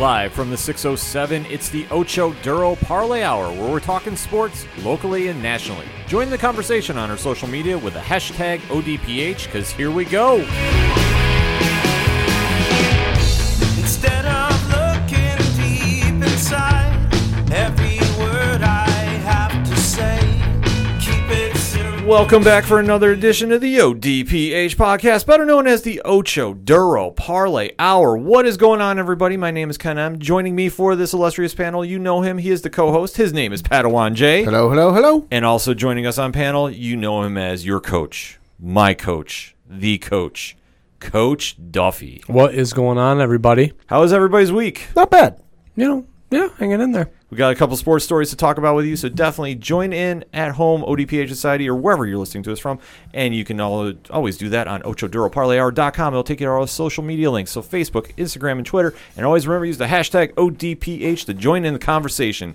Live from the 607, it's the Ocho Duro Parlay Hour, where we're talking sports locally and nationally. Join the conversation on our social media with the hashtag ODPH, because here we go. Welcome back for another edition of the ODPH podcast, better known as the Ocho Duro Parlay Hour. What is going on, everybody? My name is Ken M. Joining me for this illustrious panel, you know him. He is the co-host. His name is Padawan J. Hello, hello, hello. And also joining us on panel, you know him as your coach, my coach, the coach, Coach Duffy. What is going on, everybody? How is everybody's week? Not bad. You know, yeah, hanging in there. We got a couple sports stories to talk about with you, so definitely join in at home, ODPH Society, or wherever you're listening to us from. And you can all, always do that on OchoDuroParlayHour.com. It'll take you to all social media links, so Facebook, Instagram, and Twitter. And always remember use the hashtag ODPH to join in the conversation.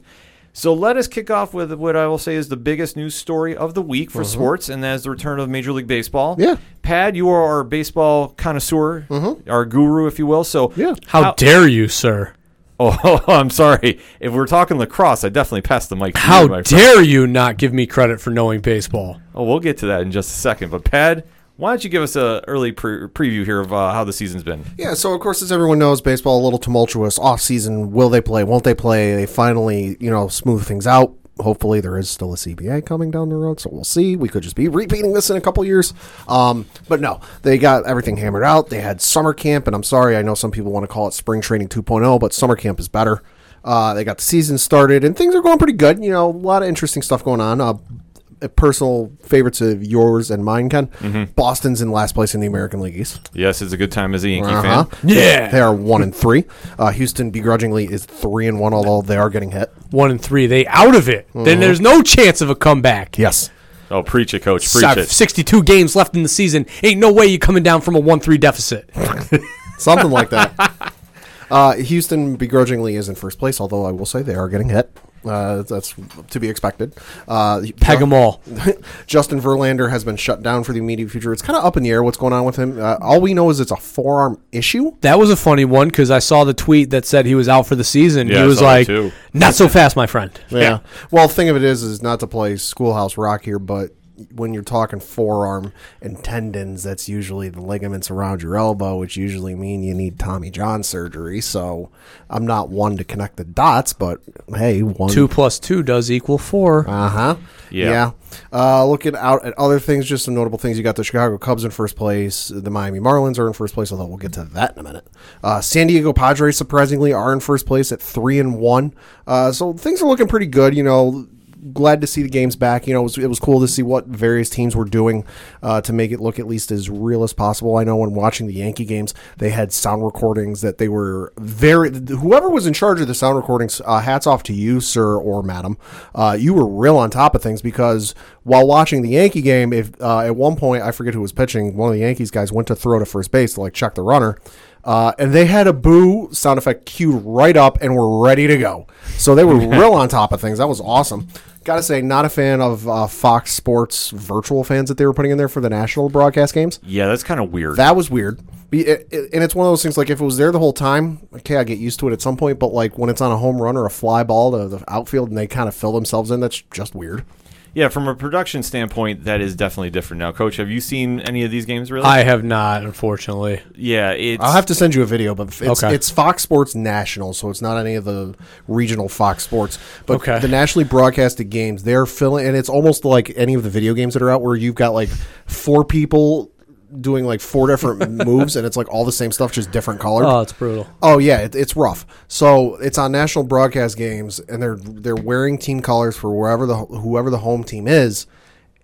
So let us kick off with what I will say is the biggest news story of the week for mm-hmm. sports, and that is the return of Major League Baseball. Yeah. Pad, you are our baseball connoisseur, mm-hmm. our guru, if you will. So Yeah. How, dare you, sir? Oh, I'm sorry. If we're talking lacrosse, I definitely passed the mic. To How you, my friend. dare you not give me credit for knowing baseball? Oh, we'll get to that in just a second. But Pad, why don't you give us a early pre- preview here of uh, how the season's been? Yeah, so of course, as everyone knows, baseball a little tumultuous off season. Will they play? Won't they play? They finally, you know, smooth things out. Hopefully, there is still a CBA coming down the road, so we'll see. We could just be repeating this in a couple years. Um, but no, they got everything hammered out. They had summer camp, and I'm sorry, I know some people want to call it spring training 2.0, but summer camp is better. Uh, they got the season started, and things are going pretty good. You know, a lot of interesting stuff going on. Uh, personal favorites of yours and mine, Ken. Boston's in last place in the American League East. Yes, it's a good time as a Yankee Uh-huh. fan. Yeah. They are one and three. Uh, Houston begrudgingly is three and one, although they are getting hit. One and three, they out of it. Then there's no chance of a comeback. Yes. Oh, preach it, coach. Preach Got it. 62 games left in the season. Ain't no way you coming down from a 1-3 deficit. Something like that. Uh, Houston begrudgingly is in first place, although I will say they are getting hit. Uh, that's to be expected. Uh, Peg 'em all. Justin Verlander has been shut down for the immediate future. It's kind of up in the air what's going on with him. Uh, all we know is it's a forearm issue. That was a funny one because I saw the tweet that said he was out for the season. Yeah, he I was like, not so fast, my friend. Yeah. Well, the thing of it is, is not to play Schoolhouse Rock here, but when you're talking forearm and tendons, that's usually the ligaments around your elbow, which usually mean you need Tommy John surgery. So I'm not one to connect the dots, but hey, one Two plus two does equal four. Uh huh. Yeah. Yeah. Uh, looking out at other things, just some notable things. You got the Chicago Cubs in first place. The Miami Marlins are in first place, although we'll get to that in a minute. Uh, San Diego Padres surprisingly are in first place at three and one. Uh, so things are looking pretty good. You know, glad to see the games back. You know, it was, it was cool to see what various teams were doing uh, to make it look at least as real as possible. I know when watching the Yankee games, they had sound recordings that they were very. Whoever was in charge of the sound recordings, uh, hats off to you, sir or madam. Uh, you were real on top of things because while watching the Yankee game, if uh, at one point I forget who was pitching, one of the Yankees guys went to throw to first base to like check the runner. Uh, and they had a boo sound effect queued right up and were ready to go. So they were real on top of things. That was awesome. Gotta say, not a fan of uh, Fox Sports virtual fans that they were putting in there for the national broadcast games. Yeah, that's kind of weird. That was weird. It- it- And it's one of those things like if it was there the whole time, okay, I get used to it at some point. But like when it's on a home run or a fly ball to the outfield and they kind of fill themselves in, that's just weird. Yeah, from a production standpoint, that is definitely different now. Coach, have you seen any of these games really? I have not, unfortunately. yeah, it's. I'll have to send you a video, but it's, Okay. it's Fox Sports National, so it's not any of the regional Fox Sports. But Okay. the nationally broadcasted games, they're filling, and it's almost like any of the video games that are out where you've got like four people doing like four different moves, and it's like all the same stuff, just different color. Oh, it's brutal. Oh yeah, it, it's rough. So it's on national broadcast games, and they're they're wearing team colors for wherever the whoever the home team is,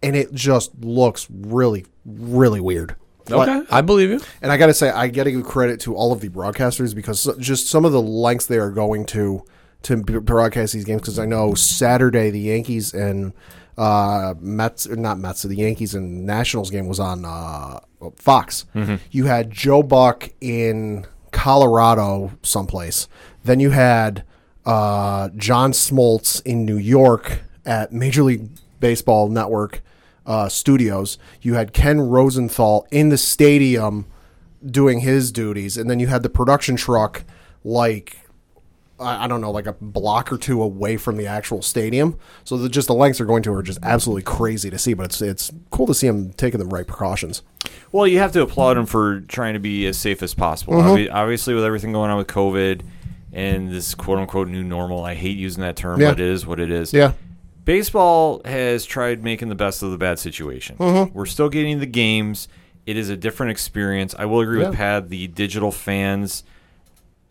and it just looks really really weird. Okay, I believe you. And I got to say, I got to give credit to all of the broadcasters because just some of the lengths they are going to to broadcast these games. Because I know Saturday the Yankees and uh, Mets, or not Mets, the Yankees and Nationals game was on uh, Fox. You had Joe Buck in Colorado someplace. Then you had uh, John Smoltz in New York at Major League Baseball Network uh, studios. You had Ken Rosenthal in the stadium doing his duties, and then you had the production truck like I don't know, like a block or two away from the actual stadium. So the, just the lengths they're going to are just absolutely crazy to see. But it's it's cool to see them taking the right precautions. Well, you have to applaud them for trying to be as safe as possible. Mm-hmm. Obvi- Obviously, with everything going on with COVID and this quote unquote new normal, I hate using that term, Yeah. but it is what it is. Yeah. Baseball has tried making the best of the bad situation. Mm-hmm. We're still getting the games. It is a different experience. I will agree with Pat. The digital fans,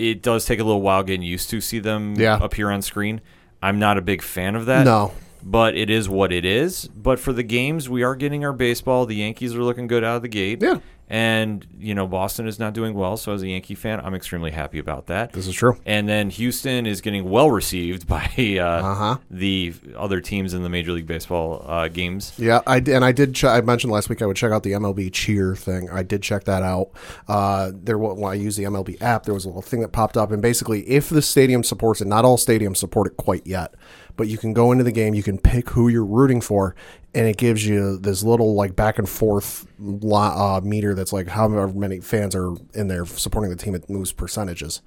it does take a little while getting used to see them Yeah. appear on screen. I'm not a big fan of that. No. But it is what it is. But for the games, we are getting our baseball. The Yankees are looking good out of the gate. Yeah. And, you know, Boston is not doing well. So as a Yankee fan, I'm extremely happy about that. This is true. And then Houston is getting well received by uh, Uh-huh. the other teams in the Major League Baseball uh, games. Yeah, I and I did. Ch- I mentioned last week I would check out the MLB cheer thing. I did check that out. Uh, there, when I used the MLB app, there was a little thing that popped up, and basically, if the stadium supports it, not all stadiums support it quite yet, but you can go into the game, you can pick who you're rooting for, and it gives you this little like back and forth uh, meter that's like however many fans are in there supporting the team. It moves percentages,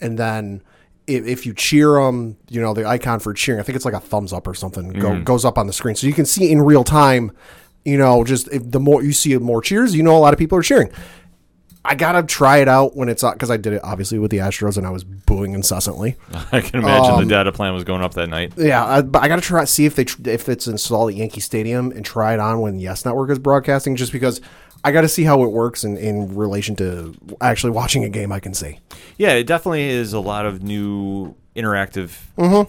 and then if, if you cheer them, you know, the icon for cheering, I think it's like a thumbs up or something, go, goes up on the screen. So you can see in real time, you know, just if the more you see more cheers, you know, a lot of people are cheering. I gotta try it out when it's because I did it obviously with the Astros and I was booing incessantly. I can imagine Um, the data plan was going up that night. Yeah, I, but I gotta try see if they tr- if it's installed at Yankee Stadium and try it on when Yes Network is broadcasting, just because I gotta see how it works in, in relation to actually watching a game. I can see. Yeah, it definitely is a lot of new interactive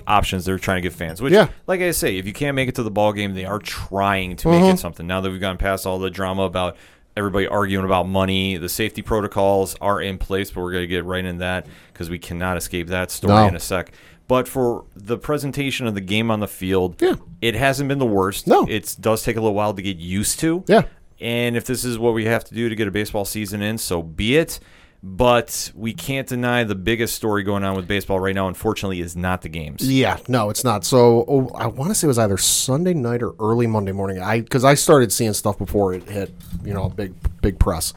options they're trying to give fans. Which, Mm-hmm. Yeah. like I say, if you can't make it to the ball game, they are trying to make Mm-hmm. it something. Now that we've gone past all the drama about everybody arguing about money, the safety protocols are in place, but we're going to get right in that because we cannot escape that story No. in a sec. But for the presentation of the game on the field, Yeah. it hasn't been the worst. No. It does take a little while to get used to. Yeah. And if this is what we have to do to get a baseball season in, so be it. But we can't deny the biggest story going on with baseball right now, unfortunately, is not the games. Yeah, no, it's not. So oh, I want to say it was either Sunday night or early Monday morning. I because I started seeing stuff before it hit, you know, big big press.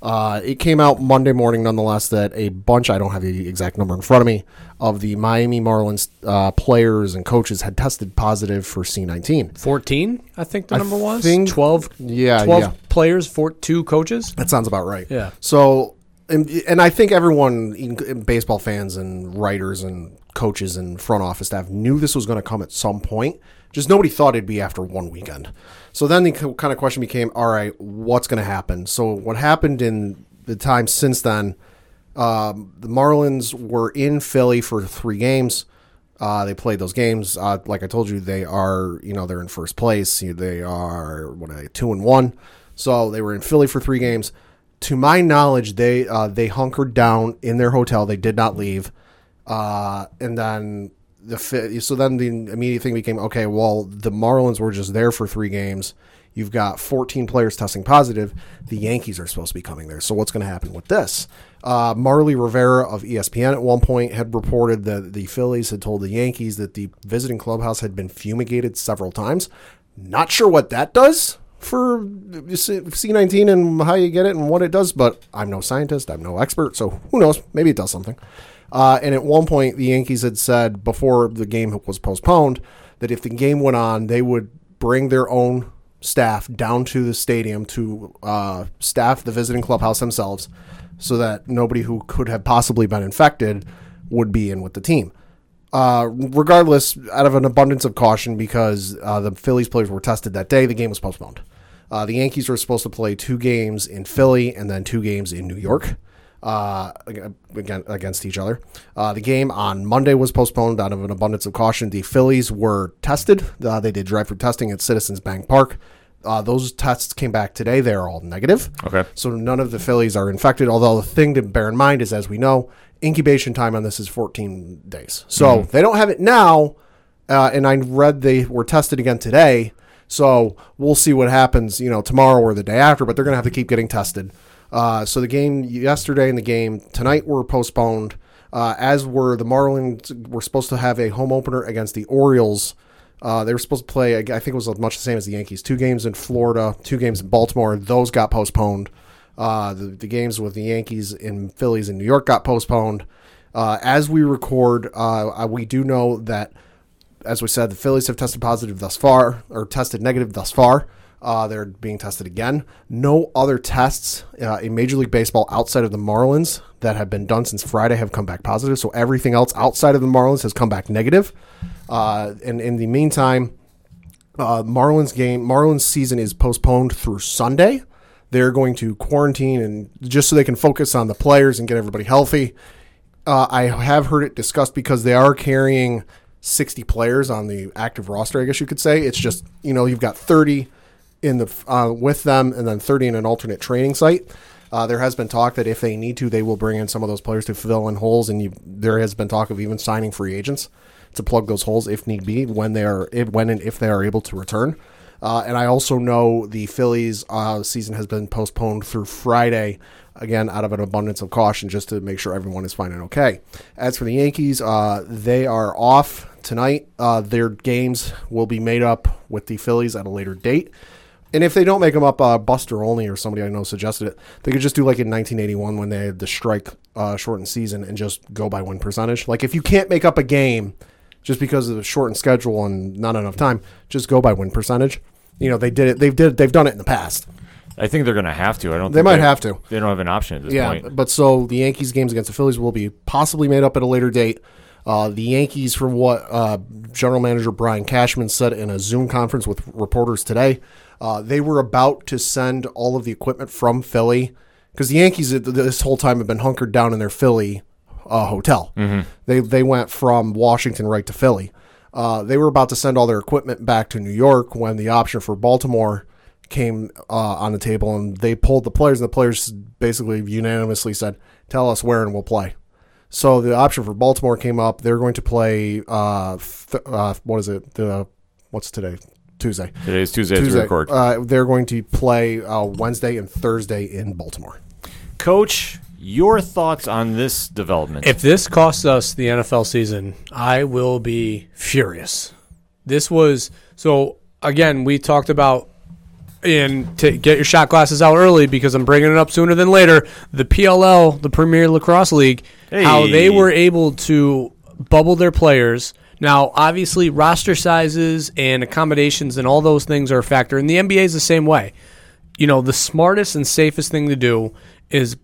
Uh, it came out Monday morning, nonetheless, that a bunch, I don't have the exact number in front of me, of the Miami Marlins uh, players and coaches had tested positive for C19. 14, I think the I number was. think- 12, Yeah, 12 yeah. players, for two coaches. That sounds about right. Yeah. So, and, and I think everyone, baseball fans and writers and coaches and front office staff, knew this was going to come at some point. Just nobody thought it'd be after one weekend. So then the kind of question became, all right, what's going to happen? So what happened in the time since then? Um, the Marlins were in Philly for three games. Uh, they played those games. Uh, like I told you, they are you know they're in first place. They are what are they, two and one. So they were in Philly for three games. To my knowledge, they uh, they hunkered down in their hotel. They did not leave. Uh, and then the so then the immediate thing became okay. Well, the Marlins were just there for three games. You've got 14 players testing positive. The Yankees are supposed to be coming there. So what's going to happen with this? Uh, Marly Rivera of ESPN at one point had reported that the Phillies had told the Yankees that the visiting clubhouse had been fumigated several times. Not sure what that does for C19 and how you get it and what it does, but I'm no scientist. I'm no expert. So who knows? Maybe it does something. Uh, and at one point, the Yankees had said before the game was postponed that if the game went on, they would bring their own staff down to the stadium to uh, staff the visiting clubhouse themselves so that nobody who could have possibly been infected would be in with the team. Uh, regardless, out of an abundance of caution, because uh, the Phillies players were tested that day, the game was postponed. Uh, the Yankees were supposed to play two games in Philly and then two games in New York uh, again against each other. Uh, the game on Monday was postponed out of an abundance of caution. The Phillies were tested. Uh, they did drive-through testing at Citizens Bank Park. Uh, those tests came back today. They are all negative. Okay. So none of the Phillies are infected. Although the thing to bear in mind is, as we know, incubation time on this is 14 days. So they don't have it now. Uh, and I read they were tested again today. So we'll see what happens, you know, tomorrow or the day after. But they're going to have to keep getting tested. Uh, so the game yesterday and the game tonight were postponed. Uh, as were the Marlins were supposed to have a home opener against the Orioles. Uh, they were supposed to play, I think it was much the same as the Yankees. Two games in Florida, two games in Baltimore. Those got postponed. Uh, the, the games with the Yankees in Phillies in New York got postponed. Uh, as we record, uh, we do know that, as we said, the Phillies have tested positive thus far, or tested negative thus far. Uh, they're being tested again. No other tests uh, in Major League Baseball outside of the Marlins that have been done since Friday have come back positive. So everything else outside of the Marlins has come back negative. Uh, and in the meantime, Marlins game, Marlins season is postponed through Sunday. They're going to quarantine and just so they can focus on the players and get everybody healthy. Uh, I have heard it discussed because they are carrying 60 players on the active roster. I guess you could say it's just you know you've got 30 in the uh, with them and then 30 in an alternate training site. Uh, there has been talk that if they need to, they will bring in some of those players to fill in holes, and you, there has been talk of even signing free agents to plug those holes if need be when they are if, when and if they are able to return. Uh, and I also know the Phillies uh, season has been postponed through Friday, again out of an abundance of caution, just to make sure everyone is fine and okay. As for the Yankees, uh, they are off tonight. Uh, their games will be made up with the Phillies at a later date. And if they don't make them up, uh, Buster Olney or somebody I know suggested it, they could just do like in 1981 when they had the strike shortened season and just go by win percentage. Like if you can't make up a game just because of the shortened schedule and not enough time, just go by win percentage. You know they did it. They've did. They've done it in the past. I think they're going to have to. I don't. They think might have to. They don't have an option at this Yeah, point. but so the Yankees games against the Phillies will be possibly made up at a later date. Uh, the Yankees, from what uh, General Manager Brian Cashman said in a Zoom conference with reporters today, uh, they were about to send all of the equipment from Philly because the Yankees this whole time have been hunkered down in their Philly uh, hotel. They they went from Washington right to Philly. Uh, they were about to send all their equipment back to New York when the option for Baltimore came uh, on the table, and they pulled the players, and the players basically unanimously said, "Tell us where, and we'll play." So the option for Baltimore came up. They're going to play. Uh, th- uh, what is it? The what's today? Tuesday. Today's Tuesday, as we Tuesday. record. Uh, they're going to play uh, Wednesday and Thursday in Baltimore. Coach, your thoughts on this development? If this costs us the NFL season, I will be furious. This was so again. We talked about and to get your shot glasses out early because I'm bringing it up sooner than later. The PLL, the Premier Lacrosse League, how they were able to bubble their players. Now, obviously, roster sizes and accommodations and all those things are a factor, and the NBA is the same way. You know, the smartest and safest thing to do is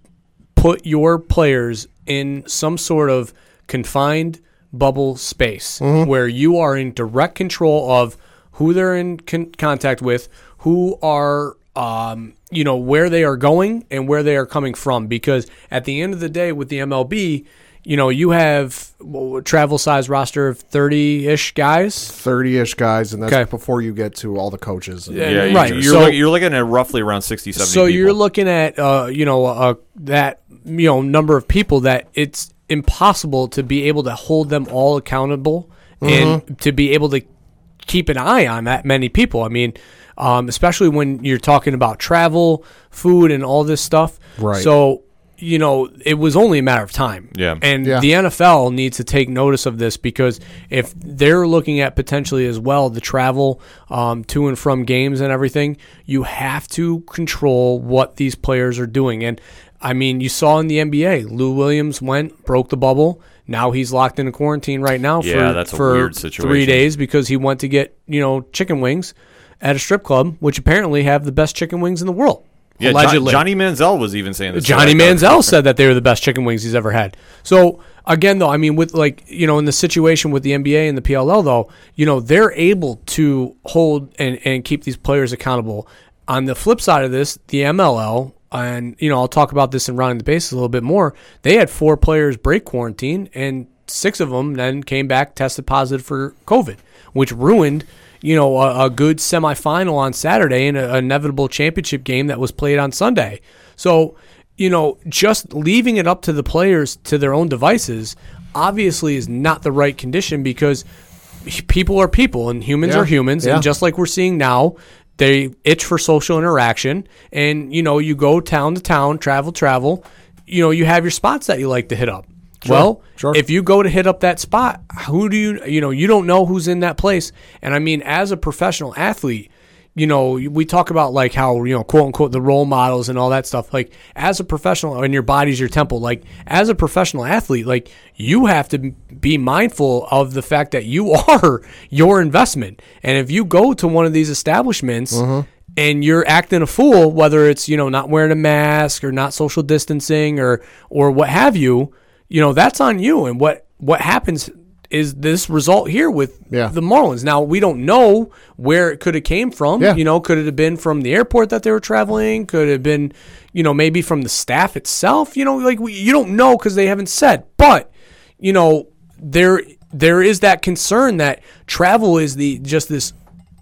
put your players in some sort of confined bubble space where you are in direct control of who they're in con- contact with, who are um, you know where they are going and where they are coming from. Because at the end of the day, with the MLB, you know you have well, a travel size roster of thirty ish guys. Thirty-ish guys, and that's Okay. before you get to all the coaches. And, Yeah, yeah, right. You're, So- look- you're looking at roughly around 60, 70 So you're people. looking at uh, you know uh, that you know number of people that it's impossible to be able to hold them all accountable and to be able to keep an eye on that many people. I mean, um, especially when you're talking about travel, food, and all this stuff. Right. So you know it was only a matter of time. Yeah. And Yeah. the NFL needs to take notice of this because if they're looking at potentially as well the travel um, to and from games and everything, you have to control what these players are doing. And I mean, you saw in the NBA, Lou Williams went, broke the bubble. Now he's locked in a quarantine right now Yeah, for, that's a for weird three days because he went to get you know chicken wings at a strip club, which apparently have the best chicken wings in the world. yeah, allegedly. Johnny Manziel was even saying this. Johnny. Manziel said that they were the best chicken wings he's ever had. So again, though, I mean, with like you know, in the situation with the NBA and the PLL, though, you know, they're able to hold and and keep these players accountable. On the flip side of this, the MLL. And you know, I'll talk about this in rounding the bases a little bit more. They had four players break quarantine, and six of them then came back tested positive for COVID, which ruined you know, a, a good semifinal on Saturday and an inevitable championship game that was played on Sunday. So, you know, just leaving it up to the players to their own devices obviously is not the right condition because people are people and humans Yeah. are humans. Yeah. And just like we're seeing now, they itch for social interaction. And, you know, you go town to town, travel, travel, you know, you have your spots that you like to hit up. well, sure. if you go to hit up that spot, who do you, you know, you don't know who's in that place. And I mean, as a professional athlete, you know, we talk about like how, you know, quote unquote, the role models and all that stuff. Like, as a professional, and your body's your temple, like, as a professional athlete, like, you have to be mindful of the fact that you are your investment. And if you go to one of these establishments, mm-hmm. and you're acting a fool, whether it's you know not wearing a mask or not social distancing or or what have you, you know that's on you. And what what happens is this result here with Yeah. the Marlins. Now we don't know where it could have came from. Yeah. You know, could it have been from the airport that they were traveling? Could it have been, you know, maybe from the staff itself? You know, like we, you don't know because they haven't said. But you know, there there is that concern that travel is the just this.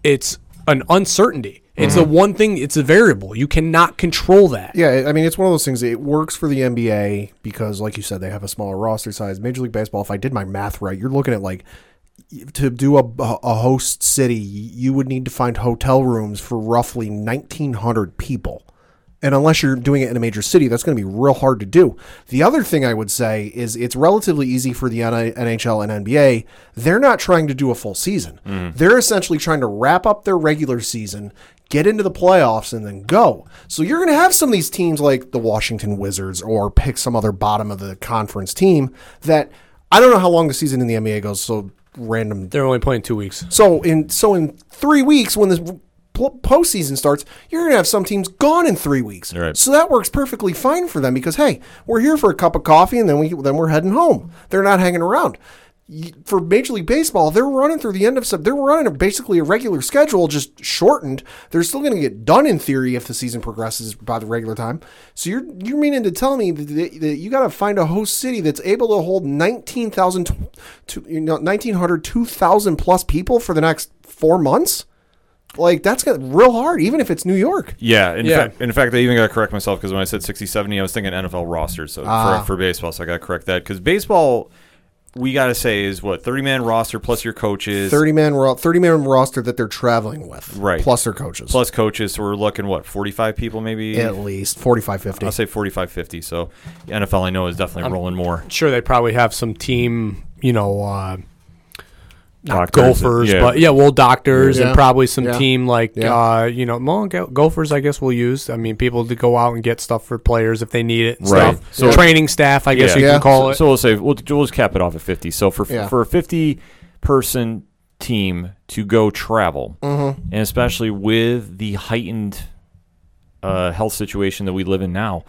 It's an uncertainty. It's the mm-hmm. one thing. It's a variable. You cannot control that. Yeah, I mean, it's one of those things. It works for the NBA because, like you said, they have a smaller roster size. Major League Baseball, if I did my math right, you're looking at like to do a, a host city, you would need to find hotel rooms for roughly 1,900 people. And unless you're doing it in a major city, that's going to be real hard to do. The other thing I would say is it's relatively easy for the NHL and NBA. They're not trying to do a full season. Mm. They're essentially trying to wrap up their regular season, get into the playoffs, and then go. So you're going to have some of these teams like the Washington Wizards or pick some other bottom of the conference team that I don't know how long the season in the NBA goes. So random They're only playing two weeks. so in so in three weeks, when this pl- postseason starts, you're gonna have some teams gone in three weeks. Right. So that works perfectly fine for them because hey, we're here for a cup of coffee and then we then we're heading home. They're not hanging around. Y- For Major League Baseball, they're running through the end of Sep- they're running a, basically a regular schedule, just shortened. They're still going to get done in theory if the season progresses by the regular time. So you're you're meaning to tell me that, that that you got to find a host city that's able to hold 19,000 to you know 1900 2000 plus people for the next 4 months? Like that's got real hard even if it's New York. Yeah, in Yeah. fact, in fact, I even got to correct myself because when I said 60, 70, I was thinking NFL rosters. So for, ah. for baseball, so I got to correct that because baseball, we got to say is what thirty man roster plus your coaches, 30 man ro- 30 man roster that they're traveling with Right. plus their coaches. plus coaches. So we're looking what forty five people maybe. at least 45 50. I'll say 45, 50. So the NFL I know is definitely rolling more. Sure, they probably have some team, you know, uh, not Doctors, golfers, yeah. but yeah, well, doctors Yeah. and probably some Yeah. team like, Yeah. uh, you know, well, go- golfers. I guess we'll use. I mean, people to go out and get stuff for players if they need it. And Right. Stuff. So- training staff, I guess you Yeah. can call so, it. so we'll say we'll, we'll just cap it off at fifty. So for Yeah. for a fifty person team to go travel, Mm-hmm. and especially with the heightened uh, health situation that we live in now,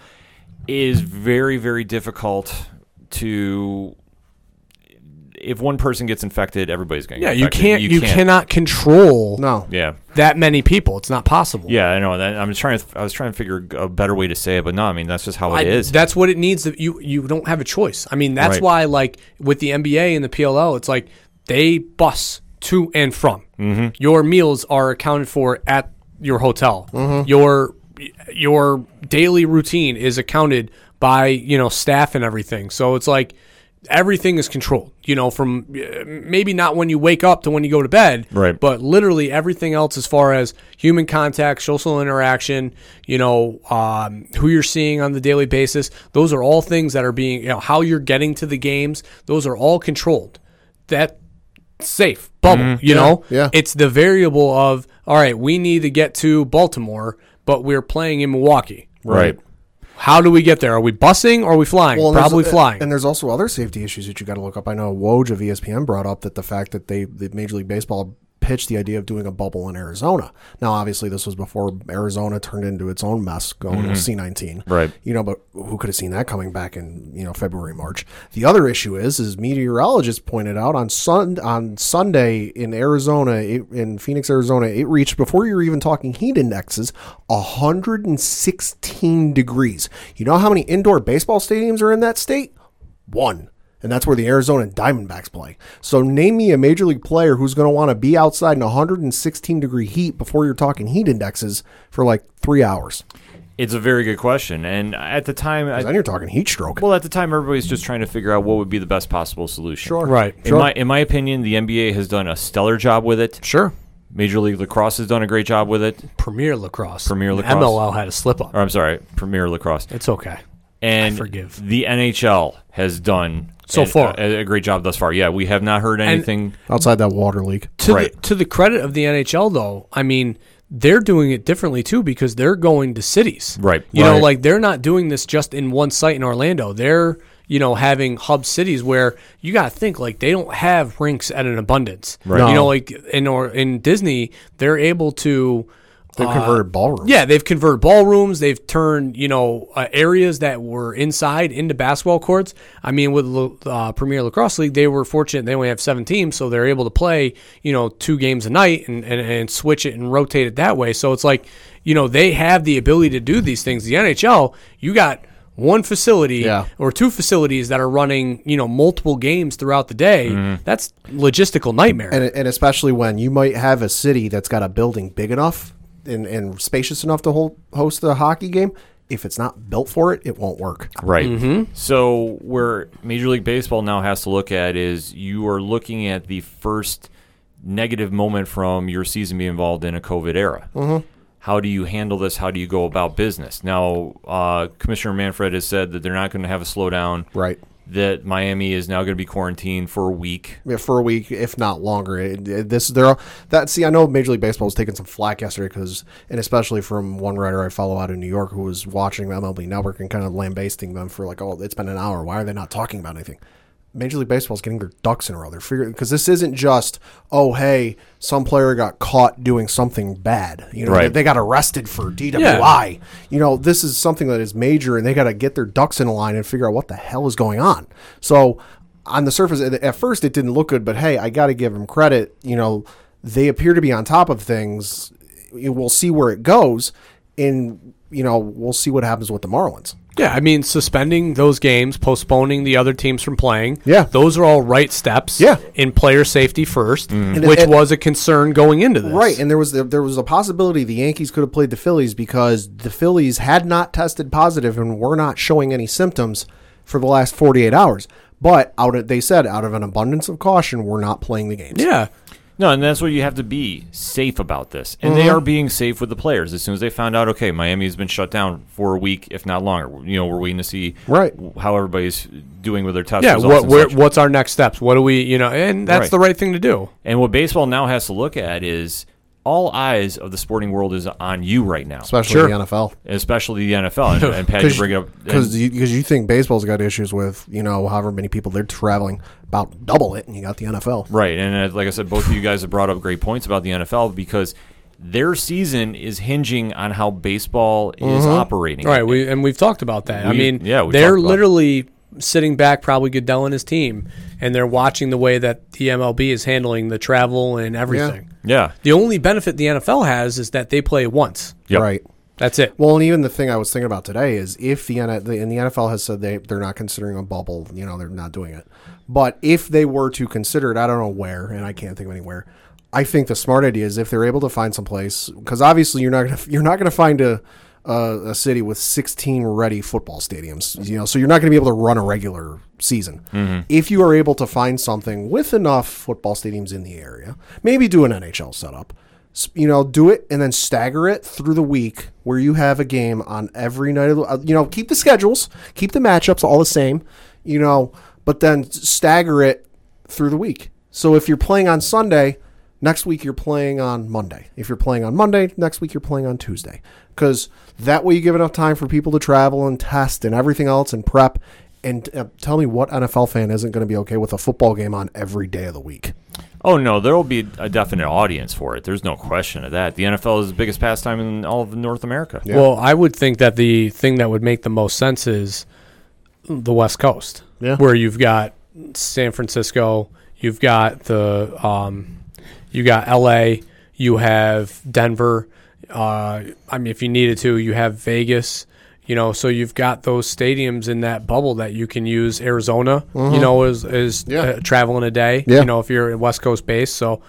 is very very difficult to. If one person gets infected, everybody's going to yeah, get you infected. can't. You, cannot control No. Yeah, that many people. It's not possible. yeah, I know. That, I'm just trying. To, I was trying to figure a better way to say it, but no, I mean that's just how I- it is. That's what it needs. To, you you don't have a choice. I mean, that's Right. why like with the NBA and the PLL, it's like they bus to and from. Mm-hmm. Your meals are accounted for at your hotel. Mm-hmm. Your your daily routine is accounted by you know staff and everything. So it's like everything is controlled. You know, from uh, maybe not when you wake up to when you go to bed, Right. But literally everything else, as far as human contact, social interaction, you know, um, who you're seeing on the daily basis, those are all things that are being, you know, how you're getting to the games. Those are all controlled. That safe bubble, you know. yeah. It's the variable of all right. We need to get to Baltimore, but we're playing in Milwaukee. right. How do we get there? Are we busing or are we flying? Well, Probably uh, flying. And there's also other safety issues that you got to look up. I know Woj of ESPN brought up that the fact that they, the Major League Baseball pitched the idea of doing a bubble in Arizona. Now, obviously, this was before Arizona turned into its own mess going to mm-hmm. C19. Right. You know, but who could have seen that coming back in you know February, March? The other issue is, is meteorologists pointed out on sun on Sunday in Arizona, it, in Phoenix, Arizona, it reached before you're even talking heat indexes, 116 degrees. You know how many indoor baseball stadiums are in that state? One. And that's where the Arizona Diamondbacks play. So name me a major league player who's going to want to be outside in 116 degree heat before you're talking heat indexes for like three hours. It's a very good question, and at the time, I, Then you're talking heat stroke. Well, at the time, everybody's just trying to figure out what would be the best possible solution. Sure. Right. In my in my opinion, the NBA has done a stellar job with it. sure. Major League Lacrosse has done a great job with it. Premier lacrosse. Premier lacrosse. MLL had a slip up. Or I'm sorry, Premier Lacrosse. It's okay. And I forgive. the NHL has done So a- uh, far. a, a great job thus far. Yeah, we have not heard anything. Outside that water leak. To Right. the to the credit of the NHL though, I mean, they're doing it differently too because they're going to cities. Right. You know, like they're not doing this just in one site in Orlando. They're you know having hub cities where you got to think like they don't have rinks at an abundance. Right. You know, like in or in Disney, they're able to. They converted ballrooms. Yeah, they've converted ballrooms. They've turned you know uh, areas that were inside into basketball courts. I mean, with the uh, Premier Lacrosse League, they were fortunate they only have seven teams, so they're able to play you know two games a night and, and, and switch it and rotate it that way. So it's like you know they have the ability to do these things. The NHL, you got one facility Yeah. or two facilities that are running you know multiple games throughout the day. That's logistical nightmare. and and especially when you might have a city that's got a building big enough and, and spacious enough to hold, host a hockey game. If it's not built for it, it won't work. Right. Mm-hmm. So where Major League Baseball now has to look at is you are looking at the first negative moment from your season being involved in a COVID era. Mm-hmm. How do you handle this? How do you go about business? Now, uh, Commissioner Manfred has said that they're not going to have a slowdown. Right. That Miami is now going to be quarantined for a week. Yeah, for a week, if not longer. This there that see, I know Major League Baseball was taking some flack yesterday because, and especially from one writer I follow out in New York who was watching the MLB Network and kind of lambasting them for like, oh, it's been an hour. Why are they not talking about anything? Major League Baseball is getting their ducks in a row. They're figuring because this isn't just, oh, hey, some player got caught doing something bad. You know, Right. they, they got arrested for DWI. You know, this is something that is major, and they got to get their ducks in a line and figure out what the hell is going on. So, on the surface, at at first, it didn't look good, but hey, I got to give them credit. You know, they appear to be on top of things. We'll see where it goes, and you know, we'll see what happens with the Marlins. Yeah, I mean, suspending those games, postponing the other teams from playing. Yeah. those are all right steps. Yeah. in player safety 1st mm-hmm. And- which and- was a concern going into this. Right, and there was there was a possibility the Yankees could have played the Phillies because the Phillies had not tested positive and were not showing any symptoms for the last 48 hours. But out of, they said out of an abundance of caution, we're not playing the games. yeah, No, and that's what you have to be safe about this. And they mm-hmm. are being safe with the players. As soon as they found out, okay, Miami has been shut down for a week, if not longer. You know, we're waiting to see Right. how everybody's doing with their test yeah. results. What where, what's our next steps? What do we, you know? And that's Right. the right thing to do. And what baseball now has to look at is all eyes of the sporting world is on you right now, especially Sure. the NFL. especially the NFL. And, and Pat, you bring it up because you, you think baseball's got issues with you know however many people they're traveling about double it, and you got the NFL. Right, and uh, like I said, both of you guys have brought up great points about the NFL because their season is hinging on how baseball is operating. Right, we and we've talked about that. I mean, yeah, they're talked it. literally sitting back, probably Goodell and his team, and they're watching the way that the MLB is handling the travel and everything. Yeah, The only benefit the NFL has is that they play once. Yep. Right. That's it. Well, and even the thing I was thinking about today is if the, N- the and the NFL has said they they're not considering a bubble, you know, they're not doing it. But if they were to consider it, I don't know where, and I can't think of anywhere. I think the smart idea is if they're able to find some place, because obviously you're not gonna you're not gonna find a a, a city with 16 ready football stadiums, you know, so you're not gonna be able to run a regular season. If you are able to find something with enough football stadiums in the area, maybe do an NHL setup you know, do it and then stagger it through the week where you have a game on every night of the, uh, you know, keep the schedules, keep the matchups all the same, you know, but then stagger it through the week. So if you're playing on Sunday, next week you're playing on Monday. If you're playing on Monday, next week you're playing on Tuesday. Cuz that way you give enough time for people to travel and test and everything else and prep and uh, tell me what NFL fan isn't going to be okay with a football game on every day of the week. Oh no, there will be a definite audience for it. There's no question of that. The NFL is the biggest pastime in all of North America. Yeah. Well, I would think that the thing that would make the most sense is the West Coast, Yeah. where you've got San Francisco, you've got the, um, you got L.A., you have Denver. Uh, I mean, if you needed to, you have Vegas. You know, so you've got those stadiums in that bubble that you can use. Arizona, you know, is is Yeah. uh, traveling a day. Yeah. You know, if you're a West Coast base, so.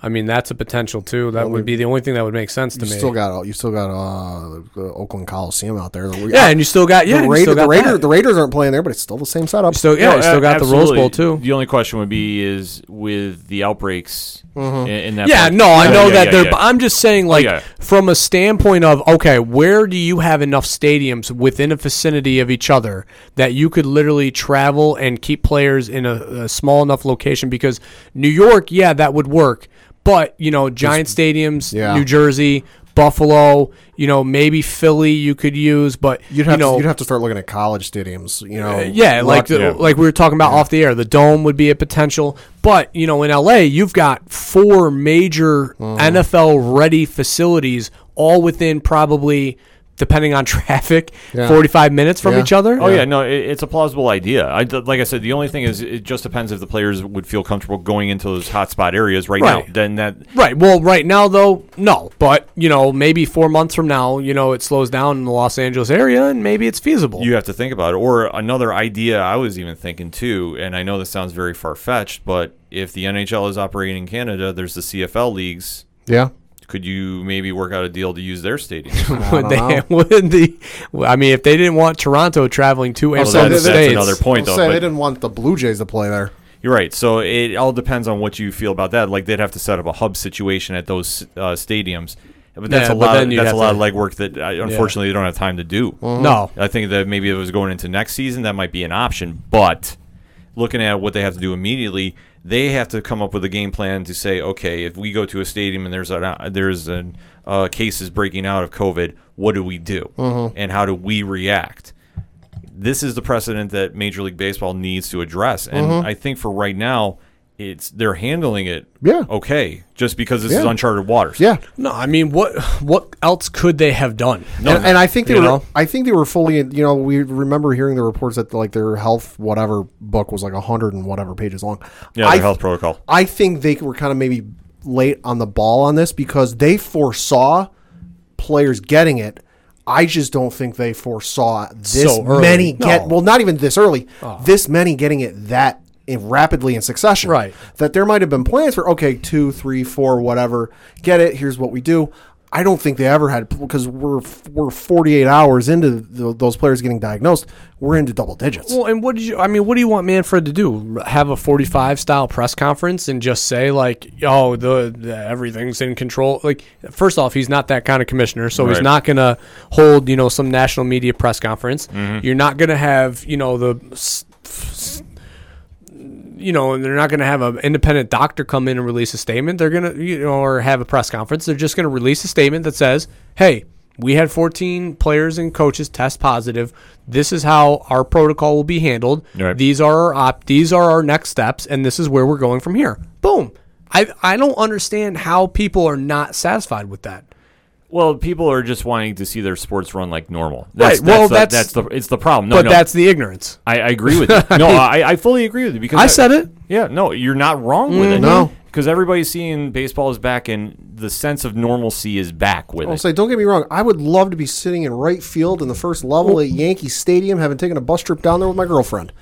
I mean, that's a potential too. That would be the only thing that would make sense to You me. still got you still got uh, the Oakland Coliseum out there. Yeah, and you still got yeah, the, you Raider, got the, Raider, the Raiders aren't playing there, but it's still the same setup. Still, yeah, you still a- got the Rose. Bowl too. The only question would be is with the outbreaks in, in that. Yeah, part- no, I Yeah, know yeah, that yeah, they're. yeah. But I'm just saying, like, yeah. from a standpoint of okay, where do you have enough stadiums within a vicinity of each other that you could literally travel and keep players in a, a small enough location? Because New York, yeah, that would work, but you know, giant stadiums, yeah. New Jersey. Buffalo, you know, maybe Philly you could use, but You'd have you know, to, you'd have to start looking at college stadiums. You know, uh, yeah, like the, yeah. like we were talking about off the air, the dome would be a potential. But you know, in LA, you've got four major Mm-hmm. NFL ready facilities, all within probably, depending on traffic, Yeah. forty-five minutes from Yeah. each other. Oh yeah, no, it, it's a plausible idea. I, like I said, the only thing is it just depends if the players would feel comfortable going into those hotspot areas right, Right. now. Then that Right. Well, right now though, no. But you know, maybe four months from now, you know, it slows down in the Los Angeles area, and maybe it's feasible. you have to think about it. Or another idea I was even thinking too, and I know this sounds very far fetched, but if the NHL is operating in Canada, there's the CFL leagues. yeah. Could you maybe work out a deal to use their stadium? would they? Would the? I mean, if they didn't want Toronto traveling to and Well, from the that's, that's states, another point, I'll though. say but- they didn't want the Blue Jays to play there. You're right. So it all depends on what you feel about that. Like they'd have to set up a hub situation at those uh, stadiums, but that's Yeah, a but lot. then Of, you'd that's a have lot to- of legwork that I, unfortunately they don't have time to do. no. I think that maybe if it was going into next season, that might be an option. But looking at what they have to do immediately, they have to come up with a game plan to say, okay, if we go to a stadium and there's a there's an uh, cases breaking out of COVID, what do we do, and how do we react? This is the precedent that Major League Baseball needs to address, and I think for right now, it's they're handling it Yeah. okay, just because this is uncharted waters. Yeah. No, I mean, what what else could they have done? No, and, and I think they You were. know? I think they were fully. You know, we remember hearing the reports that like their health whatever book was like a hundred and whatever pages long. yeah, I, health protocol. I think they were kind of maybe late on the ball on this because they foresaw players getting it. I just don't think they foresaw this So many get. No. Well, not even this early. Oh. This many getting it that in rapidly in succession. Right. That there might have been plans for okay, two, three, four, whatever. Get it. Here's what we do. I don't think they ever had because we're we're 48 hours into the, those players getting diagnosed. We're into double digits. Well, and what did you? I mean, what do you want Manfred to do? Have a forty-five style press conference and just say like, "Oh, the, the everything's in control." Like, first off, he's not that kind of commissioner, so he's not gonna hold you know some national media press conference. Mm-hmm. You're not gonna have you know the. You know, and they're not going to have an independent doctor come in and release a statement. They're going to, you know, or have a press conference. They're just going to release a statement that says, "Hey, we had 14 players and coaches test positive. This is how our protocol will be handled. Right. These are our op- these are our next steps, and this is where we're going from here. Boom. I I don't understand how people are not satisfied with that. Well, people are just wanting to see their sports run like normal. Right, well, the, that's- that's the it's the problem. No, but no, that's the ignorance. I, I agree with you. No, I, I fully agree with you because I said it. Yeah, no, you're not wrong with it. Mm, no. because everybody's seeing baseball is back and the sense of normalcy is back with I'll it. say, don't get me wrong. I would love to be sitting in right field in the first level at Yankee Stadium, having taken a bus trip down there with my girlfriend.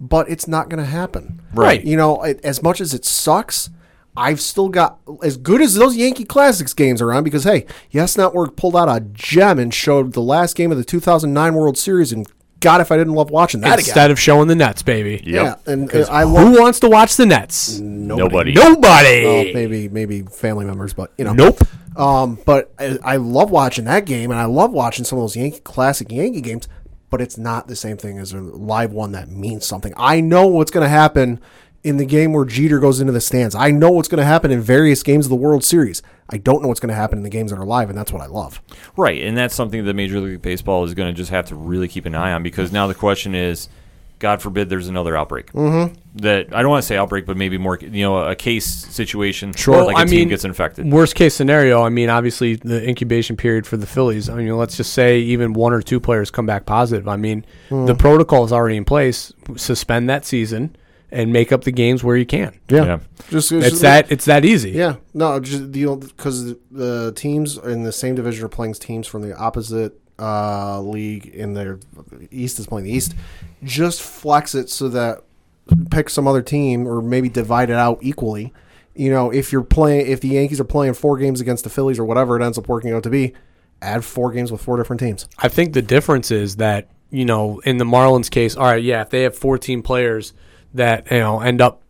But it's not going to happen. Right. You know, it, as much as it sucks, I've still got as good as those Yankee Classics games are on because hey, Yes Network pulled out a gem and showed the last game of the 2009 World Series, and God, if I didn't love watching that again. Instead of showing the Nets, baby. Yep. Yeah, and uh, I love Who wants to watch the Nets? Nobody. Nobody. well, maybe maybe family members, but you know, Nope. Um, but I, I love watching that game, and I love watching some of those Yankee classic Yankee games. But it's not the same thing as a live one that means something. I know what's going to happen in the game where Jeter goes into the stands. I know what's going to happen in various games of the World Series. I don't know what's going to happen in the games that are live, and that's what I love. Right, and that's something that Major League Baseball is going to just have to really keep an eye on because now the question is, God forbid, there's another outbreak. Mm-hmm. That I don't want to say outbreak, but maybe more, you know, a case situation. Sure, like a I team mean, gets infected. Worst case scenario, I mean, obviously the incubation period for the Phillies. I mean, let's just say even one or two players come back positive. I mean, Hmm. the protocol is already in place. Suspend that season and make up the games where you can. Yeah. just It's that it's that easy. Yeah, no, just the because the teams in the same division are playing teams from the opposite uh, league in their East is playing the East. Just flex it so that pick some other team or maybe divide it out equally. You know, if you're playing, if the Yankees are playing four games against the Phillies or whatever it ends up working out to be, add four games with four different teams. I think the difference is that you know in the Marlins case, all right, yeah, if they have 14 players that you know end up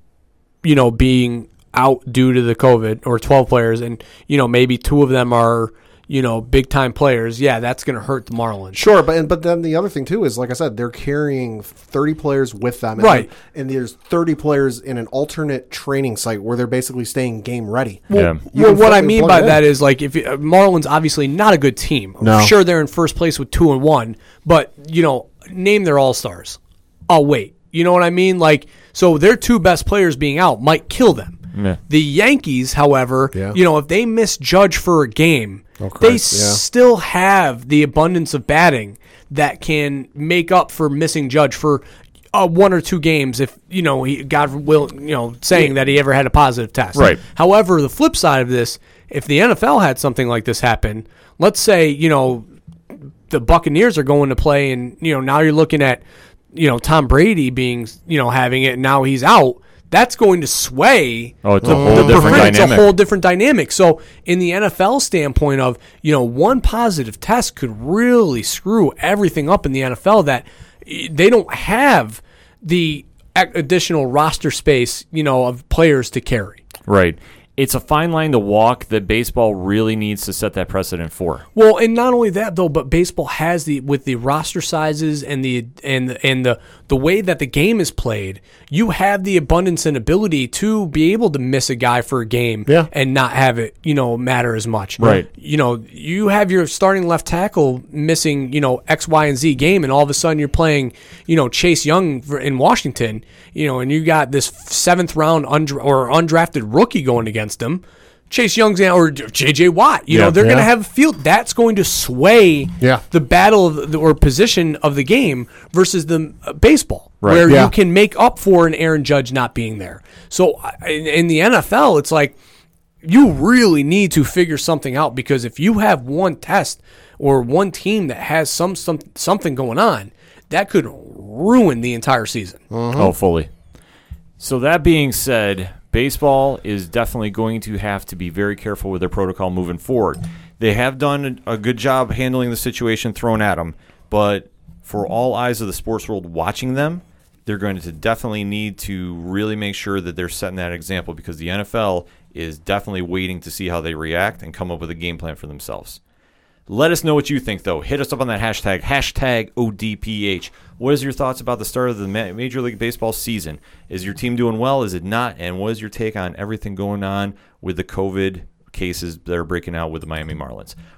you know being out due to the COVID, or 12 players, and you know maybe two of them are you know, big time players, yeah, that's going to hurt the Marlins. Sure, but but then the other thing too is like I said, they're carrying thirty players with them, and Right. then- and there's thirty players in an alternate training site where they're basically staying game ready. Yeah. You well, what I mean by in. that is like if you, uh, Marlins obviously not a good team. No. Sure, they're in first place with two and one, but you know, name their all stars. Oh wait, you know what I mean? Like, so their two best players being out might kill them. Yeah. The Yankees, however, Yeah. you know, if they miss Judge for a game, they yeah. still have the abundance of batting that can make up for missing Judge for uh, one or two games if you know he God will you know saying that he ever had a positive test. Right. However, the flip side of this, if the NFL had something like this happen, let's say you know the Buccaneers are going to play, and you know now you're looking at you know Tom Brady being you know having it, and now he's out. That's going to sway Oh, it's a whole the different dynamic. a whole different dynamic. So, in the NFL standpoint of you know one positive test could really screw everything up in the NFL. That eh, they don't have the additional roster space, you know, of players to carry. Right. It's a fine line to walk that baseball really needs to set that precedent for. Well, and not only that though, but baseball has the with the roster sizes and the and the, and the the way that the game is played, you have the abundance and ability to be able to miss a guy for a game Yeah. and not have it, you know, matter as much. Right. You know, you have your starting left tackle missing, you know, X, Y, and Z game, and all of a sudden you're playing, you know, Chase Young in Washington, you know, and you got this seventh round undra- or undrafted rookie going against him. Chase Young's or J.J. Watt, you Yeah. know, they're going to have a field that's going to sway Yeah. the battle of the, or position of the game versus the uh, baseball, Right. where Yeah. you can make up for an Aaron Judge not being there. So in, in the NFL, it's like you really need to figure something out because if you have one test or one team that has some, some something going on, that could ruin the entire season. Oh, fully. So that being said, baseball is definitely going to have to be very careful with their protocol moving forward. They have done a good job handling the situation thrown at them, but for all eyes of the sports world watching them, they're going to definitely need to really make sure that they're setting that example because the NFL is definitely waiting to see how they react and come up with a game plan for themselves. Let us know what you think, though. Hit us up on that hashtag, hashtag ODPH. What is your thoughts about the start of the Major League Baseball season? Is your team doing well? Is it not? And what is your take on everything going on with the COVID cases that are breaking out with the Miami Marlins?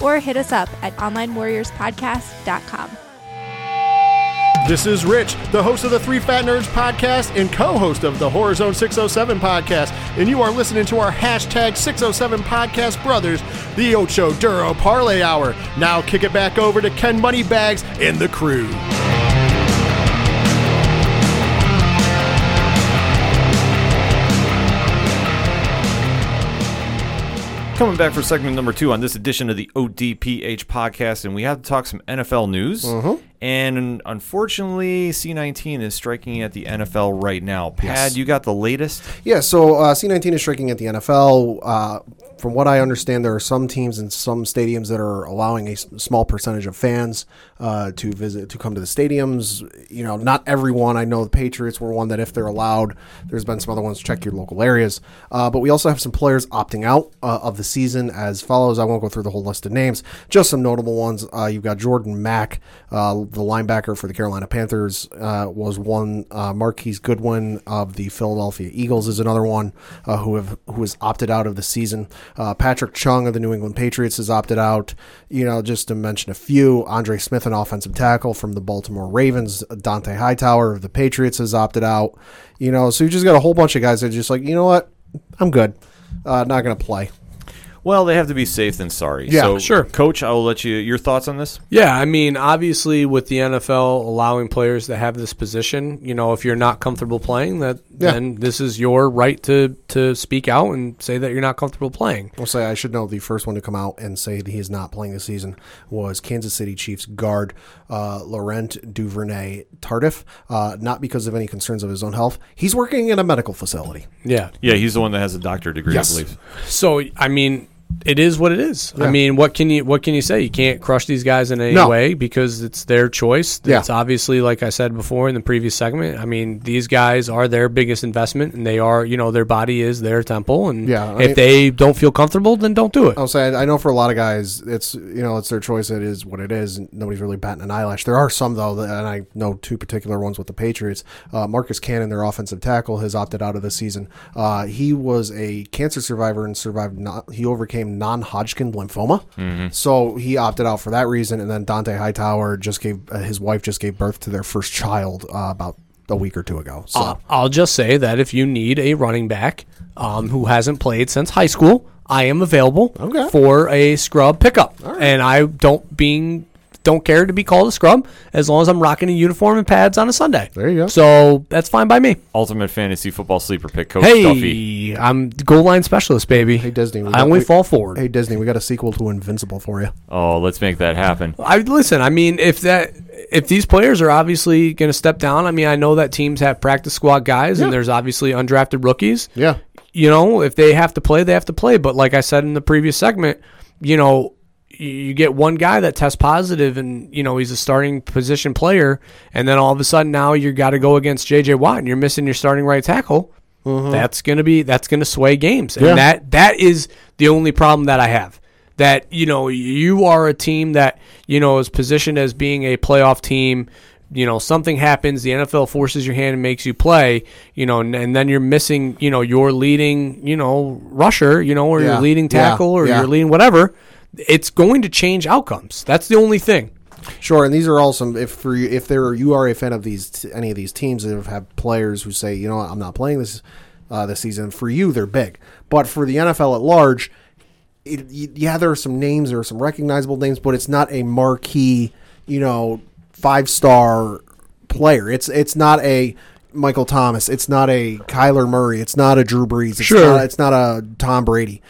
or hit us up at onlinewarriorspodcast.com. This is Rich, the host of the Three Fat Nerds podcast and co host of the Horror Zone 607 podcast. And you are listening to our hashtag 607 podcast brothers, the Ocho Duro Parlay Hour. Now kick it back over to Ken Moneybags and the crew. Coming back for segment number two on this edition of the ODPH podcast, and we have to talk some NFL news. Mm-hmm. And unfortunately, C19 is striking at the NFL right now. Pad, you got the latest? Yeah, so uh, C19 is striking at the NFL. Uh, from what I understand, there are some teams and some stadiums that are allowing a small percentage of fans uh, to visit to come to the stadiums. You know, not everyone. I know the Patriots were one that, if they're allowed, there's been some other ones. Check your local areas. Uh, but we also have some players opting out uh, of the season as follows. I won't go through the whole list of names. Just some notable ones. Uh, you've got Jordan Mack, uh, the linebacker for the Carolina Panthers, uh, was one. Uh, Marquise Goodwin of the Philadelphia Eagles is another one uh, who have who has opted out of the season. Uh, Patrick Chung of the New England Patriots has opted out. You know, just to mention a few, Andre Smith, an offensive tackle from the Baltimore Ravens, Dont'a Hightower of the Patriots has opted out. You know, so you just got a whole bunch of guys that are just like, you know what, I'm good, uh, not going to play. Well, they have to be safe than sorry. Yeah, so, sure. Coach, I will let you. Your thoughts on this? Yeah, I mean, obviously, with the NFL allowing players to have this position, you know, if you're not comfortable playing, that Yeah. then this is your right to to speak out and say that you're not comfortable playing. I'll say I should know the first one to come out and say that he is not playing this season was Kansas City Chiefs guard uh, Laurent Duvernay Tardif, uh, not because of any concerns of his own health. He's working in a medical facility. Yeah. Yeah, he's the one that has a doctor degree, Yes. I believe. So I mean, it is what it is. I mean, what can you what can you say? You can't crush these guys in any No. way because it's their choice. Yeah. It's obviously like I said before in the previous segment. I mean, these guys are their biggest investment, and they are you know their body is their temple, and Yeah, I if mean- they don't feel comfortable, then don't do it. I'll say I know for a lot of guys, it's you know it's their choice. It is what it is. Nobody's really batting an eyelash. There are some though, that, and I know two particular ones with the Patriots. Uh, Marcus Cannon, their offensive tackle, has opted out of the season. Uh, he was a cancer survivor and survived. Not, he overcame non-Hodgkin lymphoma, so he opted out for that reason. And then Dont'a Hightower just gave uh, his wife just gave birth to their first child uh, about a week or two ago. So Uh, I'll just say that if you need a running back um, who hasn't played since high school, I am available Okay. for a scrub pickup, and I don't being don't care to be called a scrub as long as I'm rocking a uniform and pads on a Sunday. There you go. So that's fine by me. Ultimate fantasy football sleeper pick, Coach Duffy. Hey, I'm goal line specialist, baby. hey Disney, we I only we- fall forward. Hey Disney, we got a sequel to Invincible for you. Oh, let's make that happen. I listen. I mean, if that if these players are obviously going to step down, I mean, I know that teams have practice squad guys, and there's obviously undrafted rookies. Yeah. you know, if they have to play, they have to play. But like I said in the previous segment, you know, you- get one guy that tests positive and, you know, he's a starting position player. And then all of a sudden now you got to go against JJ Watt and you're missing your starting right tackle. Mm-hmm. That's going to be, that's going to sway games. And Yeah. that, that is the only problem that I have. That, you know, you are a team that, you know, is positioned as being a playoff team you know something happens the nfl forces your hand and makes you play you know and, and then you're missing you know your leading you know rusher you know or Yeah. your leading Yeah. tackle or Yeah. your leading whatever it's going to change outcomes that's the only thing Sure, and these are all some. If for you, if there are, you are a fan of these any of these teams that have, players who say, you know, what, I'm not playing this uh, this season. For you, they're big, but for the NFL at large, it, yeah, there are some names, there are some recognizable names, but it's not a marquee, you know, five star player. It's it's not a Michael Thomas. It's not a Kyler Murray. It's not a Drew Brees. It's Sure. not, it's not a Tom Brady.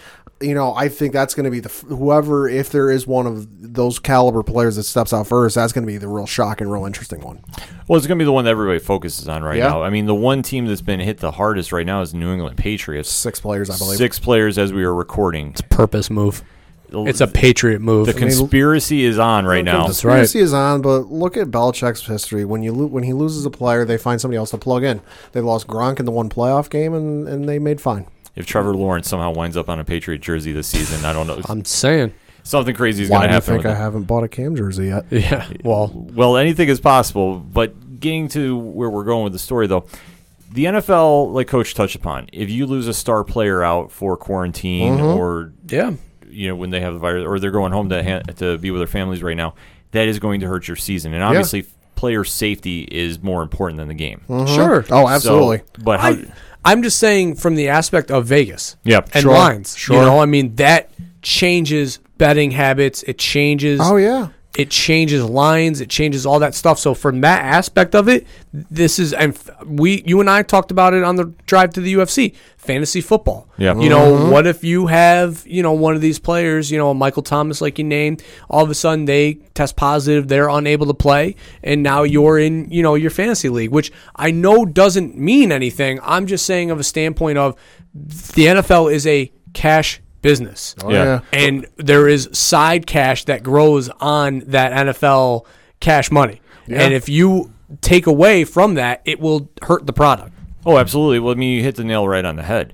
You know, I think that's going to be the whoever, if there is one of those caliber players that steps out first, that's going to be the real shock and real interesting one. Well, it's going to be the one that everybody focuses on right Yeah. now. I mean, the one team that's been hit the hardest right now is New England Patriots. Six players, I believe. Six players as we are recording. It's purpose move it's a patriot move the conspiracy is on right now. The conspiracy is on, but look at Belichick's history. When you lo- when he loses a player, they find somebody else to plug in. They lost Gronk in the one playoff game, and, and they made fine. If Trevor Lawrence somehow winds up on a Patriot jersey this season, I don't know. i'm saying Something crazy is Why going do to you happen. think I him. haven't bought a Cam jersey yet? yeah well Well, anything is possible. But getting to where we're going with the story, though, the NFL, like Coach touched upon, if you lose a star player out for quarantine Mm-hmm. or yeah you know when they have the virus or they're going home to ha- to be with their families right now, that is going to hurt your season. And obviously, player safety is more important than the game. sure Oh, absolutely. So, but how? I, I'm just saying from the aspect of Vegas. Yep. And Sure, lines. sure. You know, I mean that changes betting habits. It changes oh yeah, it changes lines, it changes all that stuff. So from that aspect of it, this is and we you and I talked about it on the drive to the UFC, fantasy football. Yeah. You know, Mm-hmm. what if you have, you know, one of these players, you know, Michael Thomas like you named, all of a sudden they test positive, they're unable to play, and now you're in, you know, your fantasy league, which I know doesn't mean anything. I'm just saying of a standpoint of the NFL is a cash business. oh, Yeah. yeah. And there is side cash that grows on that NFL cash money. And if you take away from that, it will hurt the product. Oh, absolutely. Well, I mean, you hit the nail right on the head.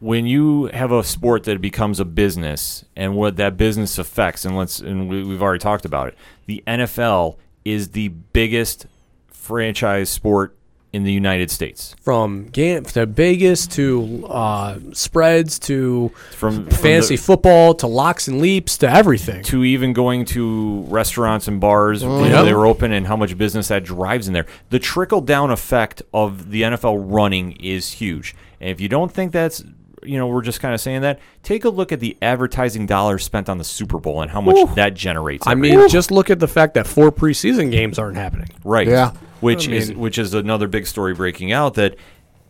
When you have a sport that becomes a business and what that business affects, and let's and we, we've already talked about it, the NFL is the biggest franchise sport in the United States. From game to Vegas to uh, spreads to From, from fantasy the- football to locks and leaps to everything. to even going to restaurants and bars when Yeah. they were open and how much business that drives in there. The trickle down effect of the NFL running is huge. And if you don't think that's you know we're just kind of saying that, take a look at the advertising dollars spent on the Super Bowl and how much that generates. I mean, year. just look at the fact that four preseason games aren't happening. right? Yeah. Which I is which is another big story breaking out that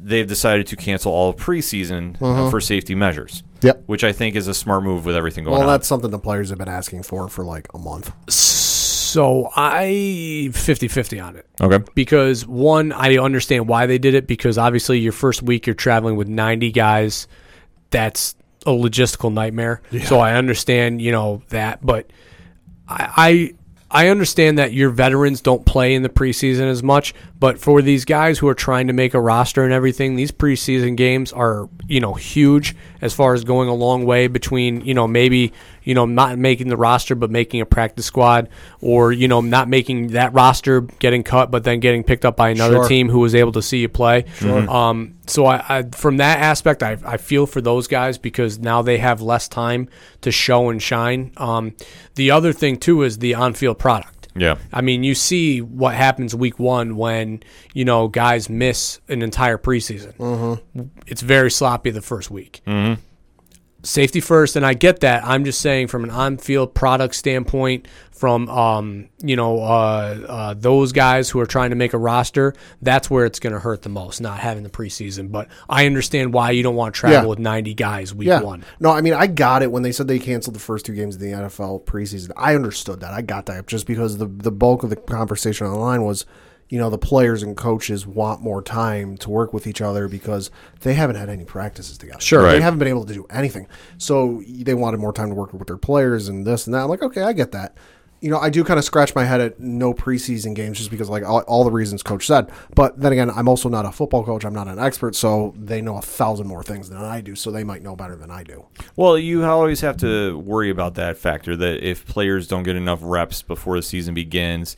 they've decided to cancel all of preseason uh, for safety measures. Yep. which I think is a smart move with everything going Well, on. Well, that's something the players have been asking for for like a month. So I 50-50 on it. okay. because one, I understand why they did it because obviously your first week you're traveling with 90 guys. That's a logistical nightmare. So I understand, you know, that, but I, I I understand that your veterans don't play in the preseason as much, but for these guys who are trying to make a roster and everything, these preseason games are, you know, huge as far as going a long way between, you know, maybe, you know, not making the roster but making a practice squad or, you know, not making that roster getting cut but then getting picked up by another Sure. team who was able to see you play. Um, so I, I from that aspect I, I feel for those guys because now they have less time to show and shine. Um, the other thing too is the on-field product. Yeah. I mean, you see what happens week one when you know guys miss an entire preseason. Mm-hmm. It's very sloppy the first week. Mm-hmm. Safety first, and I get that. I'm just saying from an on-field product standpoint, from um, you know uh, uh, those guys who are trying to make a roster, that's where it's going to hurt the most. Not having the preseason, but I understand why you don't want to travel Yeah. with 90 guys week Yeah. one. No, I mean I got it when they said they canceled the first two games of the NFL preseason. I understood that. I got that just because the the bulk of the conversation online was, you know, the players and coaches want more time to work with each other because they haven't had any practices together. Sure. They haven't been able to do anything. So they wanted more time to work with their players and this and that. I'm like, okay, I get that. You know, I do kind of scratch my head at no preseason games just because, like, all, all the reasons coach said. But then again, I'm also not a football coach. I'm not an expert, so they know a thousand more things than I do. So they might know better than I do. Well, you always have to worry about that factor that if players don't get enough reps before the season begins,